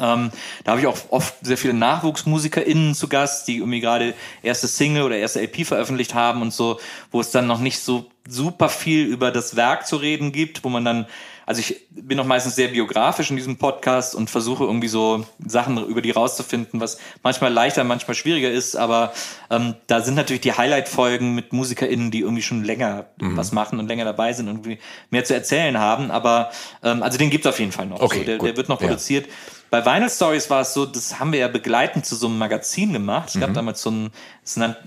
Ähm, da habe ich auch oft sehr viele NachwuchsmusikerInnen zu Gast, die irgendwie gerade erste Single oder erste LP veröffentlicht haben und so, wo es dann noch nicht so super viel über das Werk zu reden gibt, wo man dann, also ich bin noch meistens sehr biografisch in diesem Podcast und versuche irgendwie so Sachen über die rauszufinden, was manchmal leichter, manchmal schwieriger ist, aber ähm, da sind natürlich die Highlight-Folgen mit MusikerInnen, die irgendwie schon länger was machen und länger dabei sind und irgendwie mehr zu erzählen haben, aber ähm, also den gibt es auf jeden Fall noch. Okay, so, der, der wird noch Ja. Bei Vinyl Stories war es so, das haben wir ja begleitend zu so einem Magazin gemacht. Es Mhm. gab damals so ein,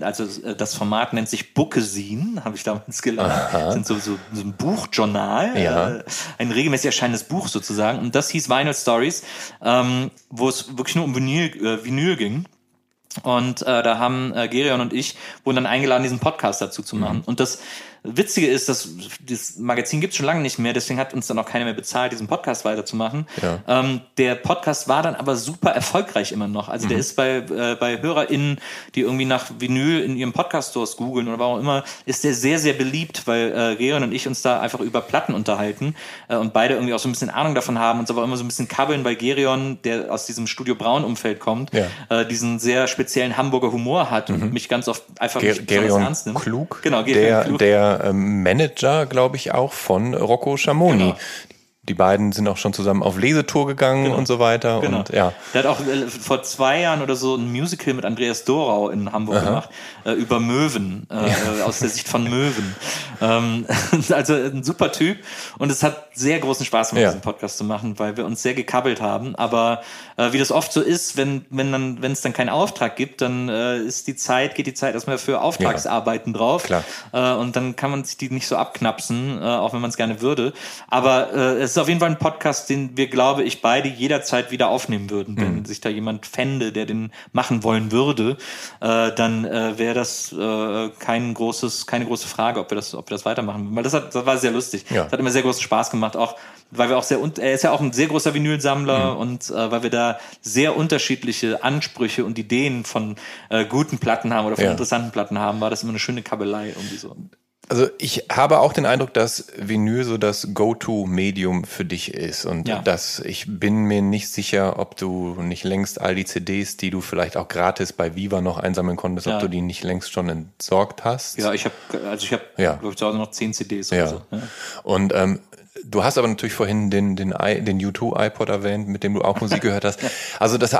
also das Format nennt sich Bookesin, habe ich damals gelernt. Das sind so, so, so ein Buchjournal, Ja. äh, ein regelmäßig erscheinendes Buch sozusagen. Und das hieß Vinyl Stories, ähm, wo es wirklich nur um Vinyl, äh, Vinyl ging. Und äh, da haben äh, Gerion und ich wurden dann eingeladen, diesen Podcast dazu zu machen. Und das Witzige ist, dass das Magazin gibt schon lange nicht mehr, deswegen hat uns dann auch keiner mehr bezahlt, diesen Podcast weiterzumachen. Ja. Ähm, der Podcast war dann aber super erfolgreich immer noch. Also der ist bei, äh, bei HörerInnen, die irgendwie nach Vinyl in ihrem Podcast-Stores googeln oder warum auch immer, ist der sehr, sehr beliebt, weil äh, Gerion und ich uns da einfach über Platten unterhalten äh, und beide irgendwie auch so ein bisschen Ahnung davon haben, uns aber immer so ein bisschen kabbeln, weil Gerion, der aus diesem Studio Braun-Umfeld kommt, Ja. äh, diesen sehr speziellen Hamburger Humor hat und mich ganz oft einfach Ger Gerion ernst nimmt. Klug, Genau, Gerion der, Klug. der ähm, Manager, glaube ich, auch von Rocco Schamoni. Genau. Die beiden sind auch schon zusammen auf Lesetour gegangen und so weiter. Genau. Und ja, Der hat auch äh, vor zwei Jahren oder so ein Musical mit Andreas Dorau in Hamburg gemacht, äh, über Möwen, äh, aus der Sicht von Möwen. Ähm, also ein super Typ. Und es hat sehr großen Spaß gemacht, Ja. diesen Podcast zu machen, weil wir uns sehr gekabbelt haben. Aber äh, wie das oft so ist, wenn, wenn dann, wenn es dann keinen Auftrag gibt, dann äh, ist die Zeit, geht die Zeit erstmal für Auftragsarbeiten drauf. Klar. Äh, und dann kann man sich die nicht so abknapsen, auch wenn man es gerne würde. Aber es auf jeden Fall ein Podcast, den wir, glaube ich, beide jederzeit wieder aufnehmen würden. Wenn sich da jemand fände, der den machen wollen würde, äh, dann äh, wäre das äh, kein großes, keine große Frage, ob wir das, ob wir das weitermachen. Weil das, hat, das war sehr lustig. Ja. Das hat immer sehr großen Spaß gemacht, auch weil wir auch sehr, er ist ja auch ein sehr großer Vinylsammler und äh, weil wir da sehr unterschiedliche Ansprüche und Ideen von äh, guten Platten haben oder von Ja. interessanten Platten haben, war das immer eine schöne Kabelei irgendwie so. Also ich habe auch den Eindruck, dass Vinyl so das Go-To-Medium für dich ist und Ja. dass ich bin mir nicht sicher, ob du nicht längst all die CDs, die du vielleicht auch gratis bei Viva noch einsammeln konntest, Ja. ob du die nicht längst schon entsorgt hast. Ja, ich habe also ich habe Ja. glaube ich zu Hause noch zehn CDs Ja. oder so. Ja. Und ähm, du hast aber natürlich vorhin den, den, den U2 iPod erwähnt, mit dem du auch Musik gehört hast. Also das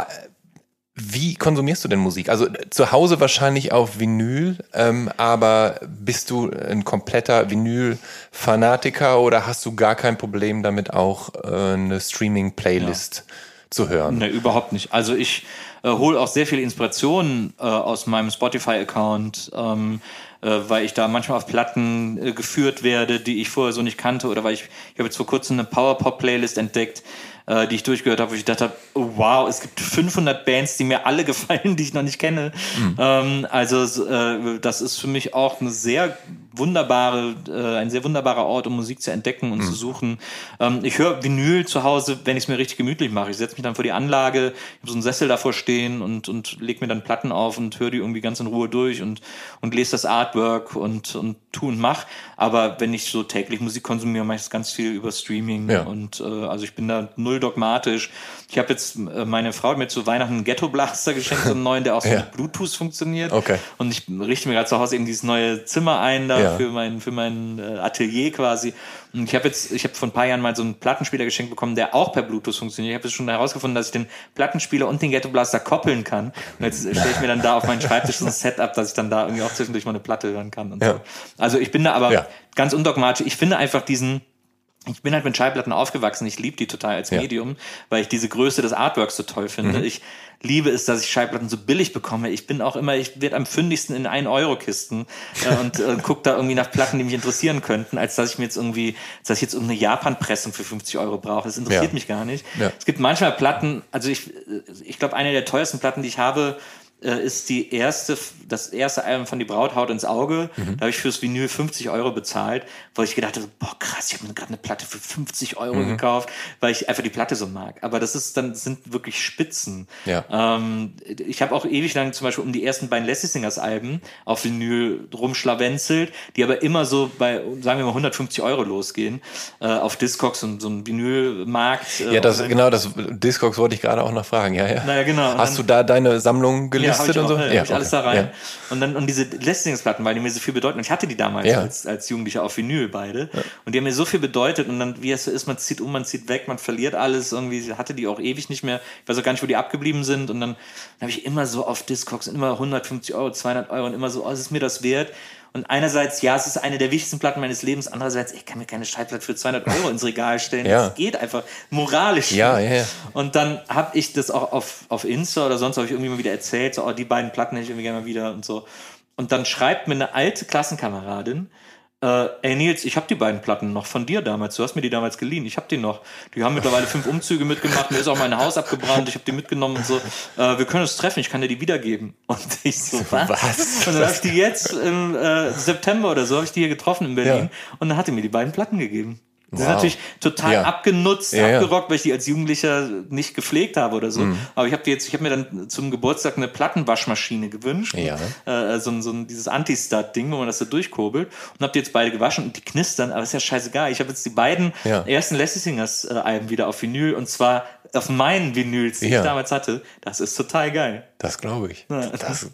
wie konsumierst du denn Musik? Also äh, zu Hause wahrscheinlich auf Vinyl, ähm, aber bist du ein kompletter Vinyl-Fanatiker oder hast du gar kein Problem damit auch äh, eine Streaming-Playlist zu hören? Nee, überhaupt nicht. Also ich äh, hole auch sehr viel Inspiration äh, aus meinem Spotify-Account, ähm, äh, weil ich da manchmal auf Platten äh, geführt werde, die ich vorher so nicht kannte, oder weil ich, ich habe jetzt vor kurzem eine Power-Pop-Playlist entdeckt, äh, die ich durchgehört habe, wo ich gedacht habe, oh, wow, es gibt 500 Bands, die mir alle gefallen, die ich noch nicht kenne. Ähm, also äh, das ist für mich auch eine sehr wunderbare, äh, ein sehr wunderbarer Ort, um Musik zu entdecken und mhm. zu suchen. Ähm, ich höre Vinyl zu Hause, wenn ich es mir richtig gemütlich mache. Ich setze mich dann vor die Anlage, ich habe so einen Sessel davor stehen und, und lege mir dann Platten auf und höre die irgendwie ganz in Ruhe durch und, und lese das Artwork und, und tu und mach. Aber wenn ich so täglich Musik konsumiere, mache ich das ganz viel über Streaming ja. und äh, also ich bin da null dogmatisch. Ich habe jetzt äh, meine Frau hat mir zu Weihnachten einen Ghetto Blaster geschenkt, so einen neuen, der auch so ja. mit Bluetooth funktioniert. Okay. Und ich richte mir gerade zu Hause eben dieses neue Zimmer ein da ja. für mein für mein äh, Atelier quasi. Und ich habe jetzt, ich habe vor ein paar Jahren mal so einen Plattenspieler geschenkt bekommen, der auch per Bluetooth funktioniert. Ich habe jetzt schon herausgefunden, dass ich den Plattenspieler und den Ghetto Blaster koppeln kann. Und jetzt stelle ich mir dann da auf meinen Schreibtisch so ein Setup, dass ich dann da irgendwie auch zwischendurch mal eine Platte hören kann ja. so. Also ich bin da aber ja. ganz undogmatisch. Ich finde einfach diesen, ich bin halt mit Schallplatten aufgewachsen. Ich liebe die total als ja. Medium, weil ich diese Größe des Artworks so toll finde. Mhm. Ich liebe es, dass ich Schallplatten so billig bekomme. Ich bin auch immer, ich werde am fündigsten in 1-Euro-Kisten äh, und äh, gucke da irgendwie nach Platten, die mich interessieren könnten, als dass ich mir jetzt irgendwie, dass ich jetzt irgendeine Japan-Pressung für 50 Euro brauche. Das interessiert ja. mich gar nicht. Ja. Es gibt manchmal Platten, also ich, ich glaube, eine der teuersten Platten, die ich habe, äh, ist die erste, das erste Album von Die Braut haut ins Auge. Mhm. Da habe ich fürs Vinyl 50 Euro bezahlt, weil ich gedacht habe, boah krass, ich habe mir gerade eine Platte für 50 Euro mhm. gekauft, weil ich einfach die Platte so mag. Aber das ist dann sind wirklich Spitzen. Ja. Ähm, ich habe auch ewig lang zum Beispiel um die ersten beiden Lassie Singers Alben auf Vinyl rumschlawenzelt, die aber immer so bei, sagen wir mal, 150 Euro losgehen äh, auf Discogs und so ein Vinylmarkt. Äh, ja, das genau, das Discogs wollte ich gerade auch noch fragen. Ja, ja. Naja, genau. Hast du da deine Sammlung gelistet? Gelistet ja, und so? Auch, ja, ich okay. alles da rein. Ja. Und dann und diese Listings-Platten, weil die mir so viel bedeuten. Und ich hatte die damals ja. als, als Jugendlicher auf Vinyl beide. Ja. Und die haben mir so viel bedeutet. Und dann, wie es so ist, man zieht um, man zieht weg, man verliert alles. Irgendwie hatte die auch ewig nicht mehr. Ich weiß auch gar nicht, wo die abgeblieben sind. Und dann, dann habe ich immer so auf Discogs immer 150 Euro, 200 Euro und immer so, oh, ist mir das wert? Und einerseits, ja, es ist eine der wichtigsten Platten meines Lebens. Andererseits, ich kann mir keine Schallplatte für 200 Euro ins Regal stellen. ja. Das geht einfach moralisch. Ja, ja, ja. Und dann habe ich das auch auf, auf Insta oder sonst habe ich irgendwie mal wieder erzählt, so, oh, die beiden Platten hätte ich irgendwie gerne mal wieder und so. Und dann schreibt mir eine alte Klassenkameradin, äh, ey Nils, ich habe die beiden Platten noch von dir damals. Du hast mir die damals geliehen. Ich habe die noch. Die haben mittlerweile fünf Umzüge mitgemacht. Mir ist auch mein Haus abgebrannt. Ich habe die mitgenommen und so. Äh, wir können uns treffen. Ich kann dir die wiedergeben. Und ich so, was? was? Und dann habe ich die jetzt im äh, September oder so, habe ich die hier getroffen in Berlin. Ja. Und dann hat er mir die beiden Platten gegeben. Das wow. ist natürlich total ja. abgenutzt, ja, abgerockt, weil ich die als Jugendlicher nicht gepflegt habe oder so. Mhm. Aber ich habe jetzt, ich habe mir dann zum Geburtstag eine Plattenwaschmaschine gewünscht. Ja. Äh, so, so ein, dieses Anti-Stud-Ding, wo man das so durchkurbelt. Und habe die jetzt beide gewaschen und die knistern, aber ist ja scheißegal. Ich habe jetzt die beiden ersten Lassie Singers-Alben äh, wieder auf Vinyl und zwar auf meinen Vinyls, die ich damals hatte. Das ist total geil. Das glaube ich. Das,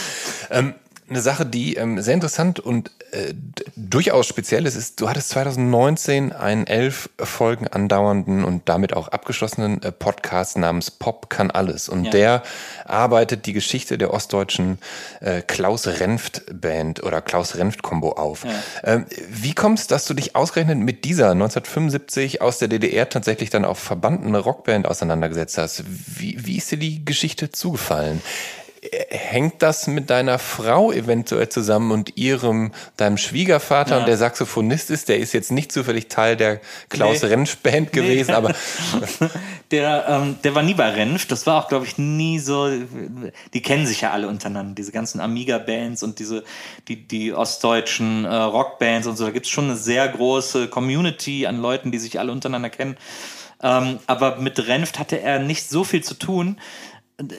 ähm, eine Sache, die ähm, sehr interessant und äh, durchaus speziell ist, ist, du hattest 2019 einen elf Folgen andauernden und damit auch abgeschlossenen äh, Podcast namens Pop kann alles. Und ja. der arbeitet die Geschichte der ostdeutschen äh, Klaus Renft Band oder Klaus Renft Combo auf. Ja. Ähm, wie kommst, dass du dich ausgerechnet mit dieser 1975 aus der DDR tatsächlich dann auf verbandene Rockband auseinandergesetzt hast? Wie, wie ist dir die Geschichte zugefallen? Hängt das mit deiner Frau eventuell zusammen und ihrem, deinem Schwiegervater ja. und der Saxophonist ist, der ist jetzt nicht zufällig Teil der Klaus nee. Rensch Band gewesen, nee. aber der, ähm, der war nie bei Renf, das war auch, glaube ich, nie so, die kennen sich ja alle untereinander, diese ganzen Amiga-Bands und diese, die, die ostdeutschen äh, Rockbands und so, da gibt's schon eine sehr große Community an Leuten, die sich alle untereinander kennen. Ähm, aber mit Renft hatte er nicht so viel zu tun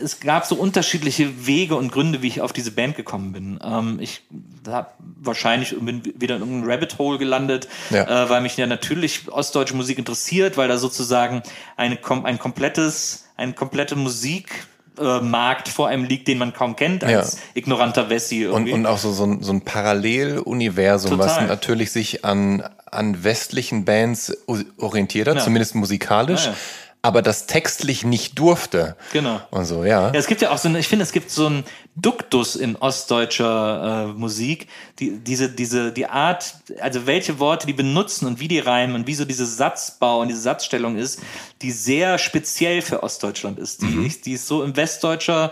es gab so unterschiedliche Wege und Gründe, wie ich auf diese Band gekommen bin. Ähm, ich habe wahrscheinlich bin wieder in irgendeinem Rabbit Hole gelandet, ja. äh, weil mich ja natürlich ostdeutsche Musik interessiert, weil da sozusagen eine, ein komplettes, eine komplette Musik äh, Markt vor einem liegt, den man kaum kennt als ja. ignoranter Wessi. Und, und auch so, so ein, so ein Paralleluniversum, was natürlich sich an, an westlichen Bands orientiert hat, ja. zumindest musikalisch. Ja, aber das textlich nicht durfte. Genau. Und so, ja. ja es gibt ja auch so eine, ich finde, es gibt so einen Duktus in ostdeutscher äh, Musik, die, diese, diese, die Art, also welche Worte die benutzen und wie die reimen und wie so diese Satzbau und diese Satzstellung ist, die sehr speziell für Ostdeutschland ist. Die, mhm. die ist so im Westdeutscher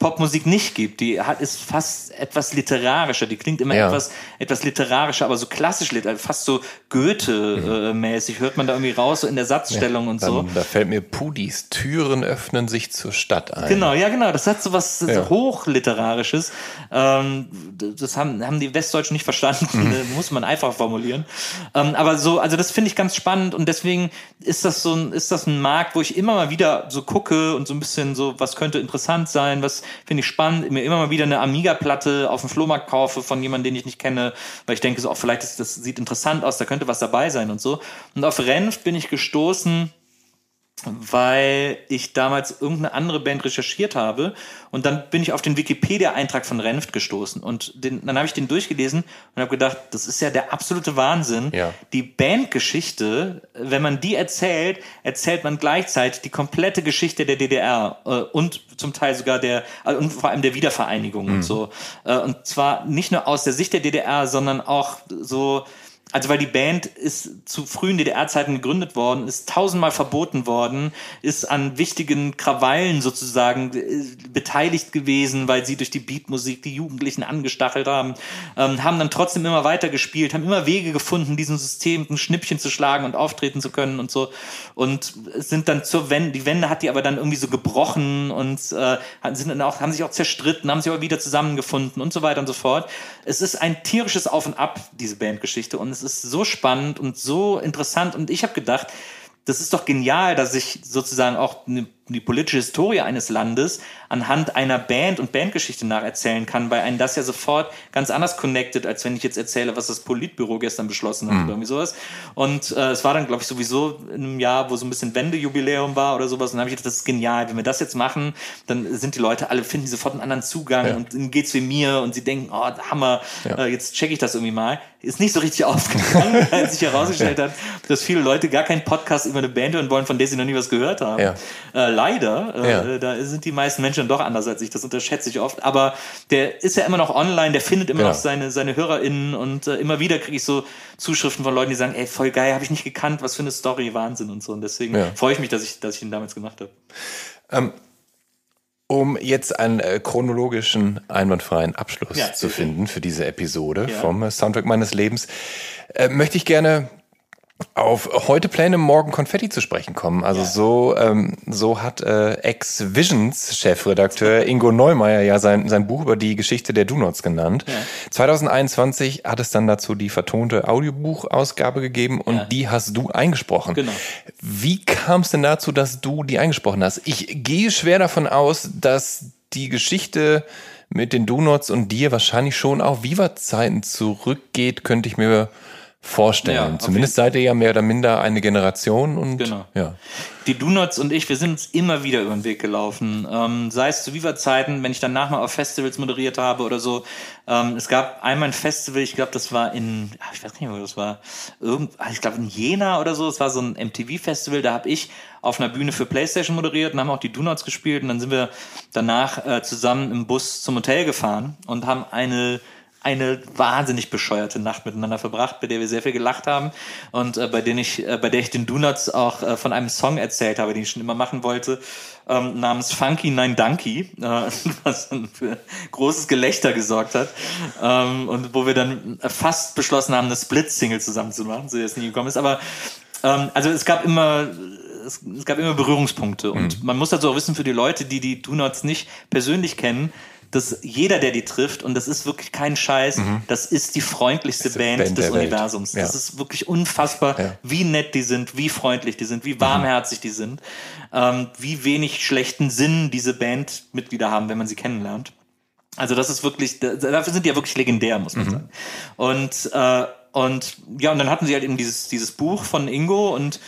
Popmusik nicht gibt. Die hat ist fast etwas literarischer. Die klingt immer ja. etwas etwas literarischer, aber so klassisch fast so Goethe-mäßig hört man da irgendwie raus so in der Satzstellung ja, und dann, so. Da fällt mir Pudis Türen öffnen sich zur Stadt ein. Genau, ja genau. Das hat so was ja. hochliterarisches. Ähm, das haben haben die Westdeutschen nicht verstanden. Mhm. muss man einfach formulieren. Ähm, aber so, also das finde ich ganz spannend und deswegen ist das so ein ist das ein Markt, wo ich immer mal wieder so gucke und so ein bisschen so was könnte interessant sein, was finde ich spannend, mir immer mal wieder eine Amiga-Platte auf dem Flohmarkt kaufe von jemandem, den ich nicht kenne, weil ich denke so, oh, vielleicht ist das sieht interessant aus, da könnte was dabei sein und so. Und auf Renf bin ich gestoßen weil ich damals irgendeine andere Band recherchiert habe und dann bin ich auf den Wikipedia-Eintrag von Renft gestoßen und den, dann habe ich den durchgelesen und habe gedacht, das ist ja der absolute Wahnsinn. Ja. Die Bandgeschichte, wenn man die erzählt, erzählt man gleichzeitig die komplette Geschichte der DDR äh, und zum Teil sogar der äh, und vor allem der Wiedervereinigung mhm. und so. Äh, und zwar nicht nur aus der Sicht der DDR, sondern auch so also weil die Band ist zu frühen DDR-Zeiten gegründet worden, ist tausendmal verboten worden, ist an wichtigen Krawallen sozusagen äh, beteiligt gewesen, weil sie durch die Beatmusik die Jugendlichen angestachelt haben, ähm, haben dann trotzdem immer weiter gespielt, haben immer Wege gefunden, diesem System ein Schnippchen zu schlagen und auftreten zu können und so. Und sind dann zur Wende, die Wende hat die aber dann irgendwie so gebrochen und äh, sind dann auch, haben sich auch zerstritten, haben sich aber wieder zusammengefunden und so weiter und so fort. Es ist ein tierisches Auf und Ab, diese Bandgeschichte. Und es ist so spannend und so interessant. Und ich habe gedacht, das ist doch genial, dass ich sozusagen auch eine die politische Historie eines Landes anhand einer Band und Bandgeschichte nacherzählen kann, weil einen das ja sofort ganz anders connected, als wenn ich jetzt erzähle, was das Politbüro gestern beschlossen hat mhm. oder irgendwie sowas. Und äh, es war dann, glaube ich, sowieso in einem Jahr, wo so ein bisschen Wendejubiläum war oder sowas. Und dann habe ich gedacht, das ist genial. Wenn wir das jetzt machen, dann sind die Leute alle, finden sofort einen anderen Zugang ja. und ihnen geht's wie mir und sie denken, oh, Hammer, ja. äh, jetzt checke ich das irgendwie mal. Ist nicht so richtig aufgegangen, als sich herausgestellt hat, dass viele Leute gar keinen Podcast über eine Band hören wollen, von der sie noch nie was gehört haben. Ja. Äh, leider. Äh, ja. da sind die meisten Menschen doch anders als ich. Das unterschätze ich oft. Aber der ist ja immer noch online, der findet immer genau. noch seine, seine HörerInnen und äh, immer wieder kriege ich so Zuschriften von Leuten, die sagen, ey, voll geil, habe ich nicht gekannt, was für eine Story, Wahnsinn und so. Und deswegen ja. freue ich mich, dass ich, dass ich ihn damals gemacht habe. Ähm, um jetzt einen äh, chronologischen, einwandfreien Abschluss ja, zu finden für diese Episode vom äh, Soundtrack meines Lebens, äh, möchte ich gerne auf heute Pläne, morgen Konfetti zu sprechen kommen. Also ja. so, ähm, so hat äh, Ex-Visions-Chefredakteur Ingo Neumeier ja sein, sein Buch über die Geschichte der Donuts genannt. Ja. 2021 hat es dann dazu die vertonte Audiobuchausgabe gegeben und ja. die hast du eingesprochen. Genau. Wie kam es denn dazu, dass du die eingesprochen hast? Ich gehe schwer davon aus, dass die Geschichte mit den Donuts und dir wahrscheinlich schon auf Viva-Zeiten zurückgeht, könnte ich mir vorstellen. Ja, Zumindest seid ihr ja mehr oder minder eine Generation und genau. ja. Die Donuts und ich, wir sind uns immer wieder über den Weg gelaufen. Ähm, sei es zu Viva-Zeiten, wenn ich danach mal auf Festivals moderiert habe oder so. Ähm, es gab einmal ein Festival, ich glaube, das war in, ich weiß nicht mehr, wo das war, irgend, ah, ich glaube in Jena oder so. Es war so ein MTV-Festival, da habe ich auf einer Bühne für Playstation moderiert und haben auch die Donuts gespielt und dann sind wir danach äh, zusammen im Bus zum Hotel gefahren und haben eine eine wahnsinnig bescheuerte Nacht miteinander verbracht, bei der wir sehr viel gelacht haben und äh, bei, denen ich, äh, bei der ich den Donuts auch äh, von einem Song erzählt habe, den ich schon immer machen wollte, ähm, namens Funky Nine Donkey, äh, was dann für großes Gelächter gesorgt hat ähm, und wo wir dann fast beschlossen haben, eine Split-Single zusammen zu machen, so jetzt nie gekommen ist. Aber ähm, also es gab immer es, es gab immer Berührungspunkte und mhm. man muss dazu auch wissen für die Leute, die die Donuts nicht persönlich kennen, dass jeder, der die trifft, und das ist wirklich kein Scheiß, mhm. das ist die freundlichste Band, Band, des Universums. Ja. Das ist wirklich unfassbar, ja. wie nett die sind, wie freundlich die sind, wie mhm. warmherzig mhm. die sind, ähm, wie wenig schlechten Sinn diese Bandmitglieder haben, wenn man sie kennenlernt. Also das ist wirklich, dafür sind die ja wirklich legendär, muss man mhm. sagen. Und, äh, und ja, und dann hatten sie halt eben dieses, dieses Buch von Ingo und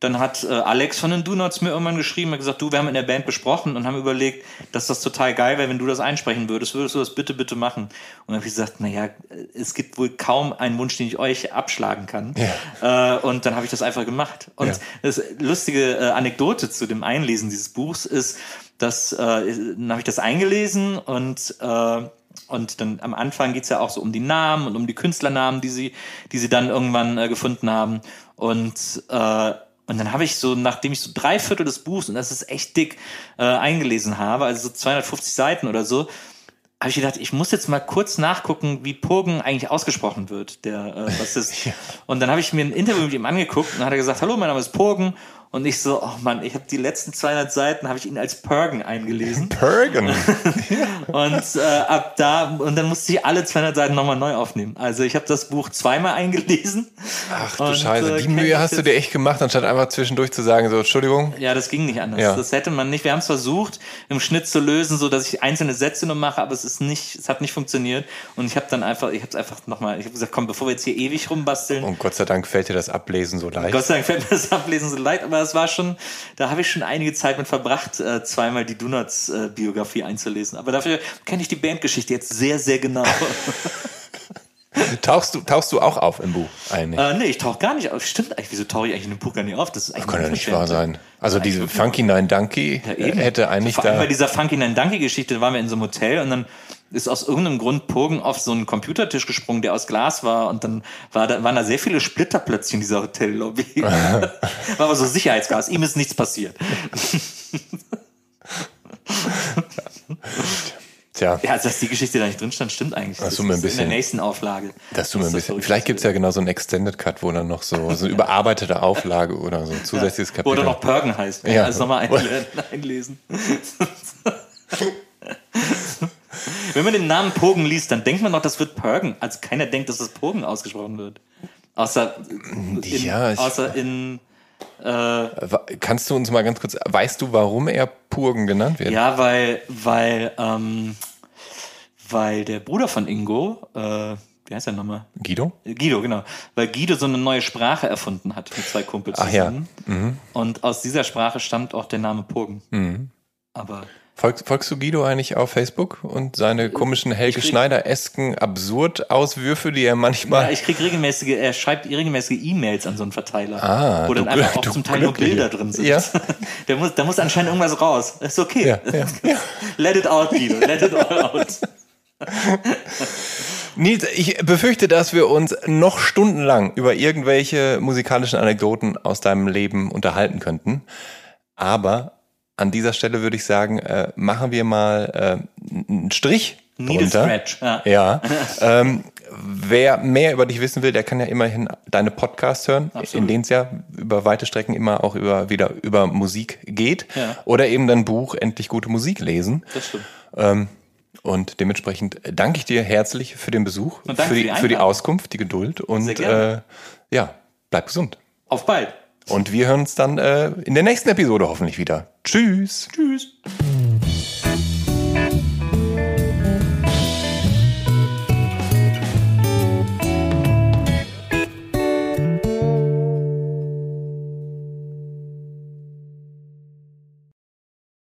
dann hat äh, Alex von den Donuts mir irgendwann geschrieben, hat gesagt, du, wir haben in der Band besprochen und haben überlegt, dass das total geil wäre, wenn du das einsprechen würdest. Würdest du das bitte, bitte machen? Und dann habe ich gesagt, naja, es gibt wohl kaum einen Wunsch, den ich euch abschlagen kann. Ja. Äh, und dann habe ich das einfach gemacht. Und ja. das lustige äh, Anekdote zu dem Einlesen dieses Buchs ist, dass äh, dann habe ich das eingelesen und äh, und dann am Anfang geht's ja auch so um die Namen und um die Künstlernamen, die sie, die sie dann irgendwann äh, gefunden haben. Und äh, Und dann habe ich so, nachdem ich so drei Viertel des Buchs, und das ist echt dick, äh, eingelesen habe, also so 250 Seiten oder so, habe ich gedacht, ich muss jetzt mal kurz nachgucken, wie Purgen eigentlich ausgesprochen wird, der äh, Bassist. ja. Und dann habe ich mir ein Interview mit ihm angeguckt und dann hat er gesagt, hallo, mein Name ist Purgen und ich so, oh Mann, ich habe die letzten 200 Seiten habe ich ihn als Pergen eingelesen. Pergen. und äh, ab da und dann musste ich alle 200 Seiten nochmal neu aufnehmen. Also ich habe das Buch zweimal eingelesen. Ach du und, Scheiße, äh, die Mühe hast du dir echt gemacht, anstatt einfach zwischendurch zu sagen so, Entschuldigung. Ja, das ging nicht anders. Ja. Das hätte man nicht. Wir haben es versucht im Schnitt zu lösen, so dass ich einzelne Sätze nur mache, aber es ist nicht, es hat nicht funktioniert. Und ich habe dann einfach, ich habe es einfach nochmal, ich habe gesagt, komm, bevor wir jetzt hier ewig rumbasteln. Und Gott sei Dank fällt dir das Ablesen so leicht. Gott sei Dank fällt mir das Ablesen so leicht, aber es war schon, da habe ich schon einige Zeit mit verbracht, äh, zweimal die Donuts-Biografie äh, einzulesen. Aber dafür kenne ich die Bandgeschichte jetzt sehr, sehr genau. tauchst, du, tauchst du auch auf im Buch eigentlich? Äh, nee, ich tauche gar nicht auf. Stimmt eigentlich, wieso tauche ich eigentlich in dem Buch gar nicht auf? Das, ist eigentlich das kann ja nicht wahr sein. Also ja, diese Funky Nine Donkey ja, hätte eigentlich Vor allem da... Bei dieser Funky Nine Donkey Geschichte waren wir in so einem Hotel und dann ist aus irgendeinem Grund Purgen auf so einen Computertisch gesprungen, der aus Glas war und dann war da, waren da sehr viele Splitter plötzlich in dieser Hotellobby. war aber so Sicherheitsgas. Ihm ist nichts passiert. Tja. Ja, also, dass die Geschichte da nicht drin stand, stimmt eigentlich. Das, das tut mir ein bisschen, in der nächsten Auflage. Das tut mir ein bisschen. Vielleicht gibt es ja genau so einen Extended Cut, wo dann noch so, so eine überarbeitete Auflage oder so ein zusätzliches ja, Kapitel. Oder noch Purgen heißt. Ja. Also nochmal einlesen. Wenn man den Namen Pogen liest, dann denkt man noch, das wird Purgen. Also keiner denkt, dass das Pogen ausgesprochen wird. Außer in, ja, außer in äh, Kannst du uns mal ganz kurz, weißt du, warum er Purgen genannt wird? Ja, weil, weil, ähm, weil der Bruder von Ingo, äh, wie heißt er nochmal? Guido? Guido, genau. Weil Guido so eine neue Sprache erfunden hat mit zwei Kumpels zusammen. Ach ja. Mhm. Und aus dieser Sprache stammt auch der Name Purgen. Mhm. Aber Folgst, folgst du Guido eigentlich auf Facebook und seine komischen Helge Schneider-esken Absurd-Auswürfe, die er manchmal. Ja, ich krieg regelmäßige, er schreibt regelmäßige E-Mails an so einen Verteiler. Ah, wo dann du, einfach auch zum Teil nur Bilder drin sind. Ja. Der muss, da muss anscheinend irgendwas raus. Ist okay. Ja, ja, ja. Let it out, Guido. Let it all out. Nils, ich befürchte, dass wir uns noch stundenlang über irgendwelche musikalischen Anekdoten aus deinem Leben unterhalten könnten. Aber an dieser Stelle würde ich sagen, äh, machen wir mal äh, einen Strich. Need drunter. Stretch. Ja. ja. ähm, wer mehr über dich wissen will, der kann ja immerhin deine Podcasts hören, Absolut. in denen es ja über weite Strecken immer auch über, wieder über Musik geht. Ja. Oder eben dein Buch Endlich gute Musik lesen. Das stimmt. Ähm, und dementsprechend danke ich dir herzlich für den Besuch, für die, für, die, für die Auskunft, die Geduld und äh, ja, bleib gesund. Auf bald. Und wir hören uns dann äh, in der nächsten Episode hoffentlich wieder. Tschüss. Tschüss.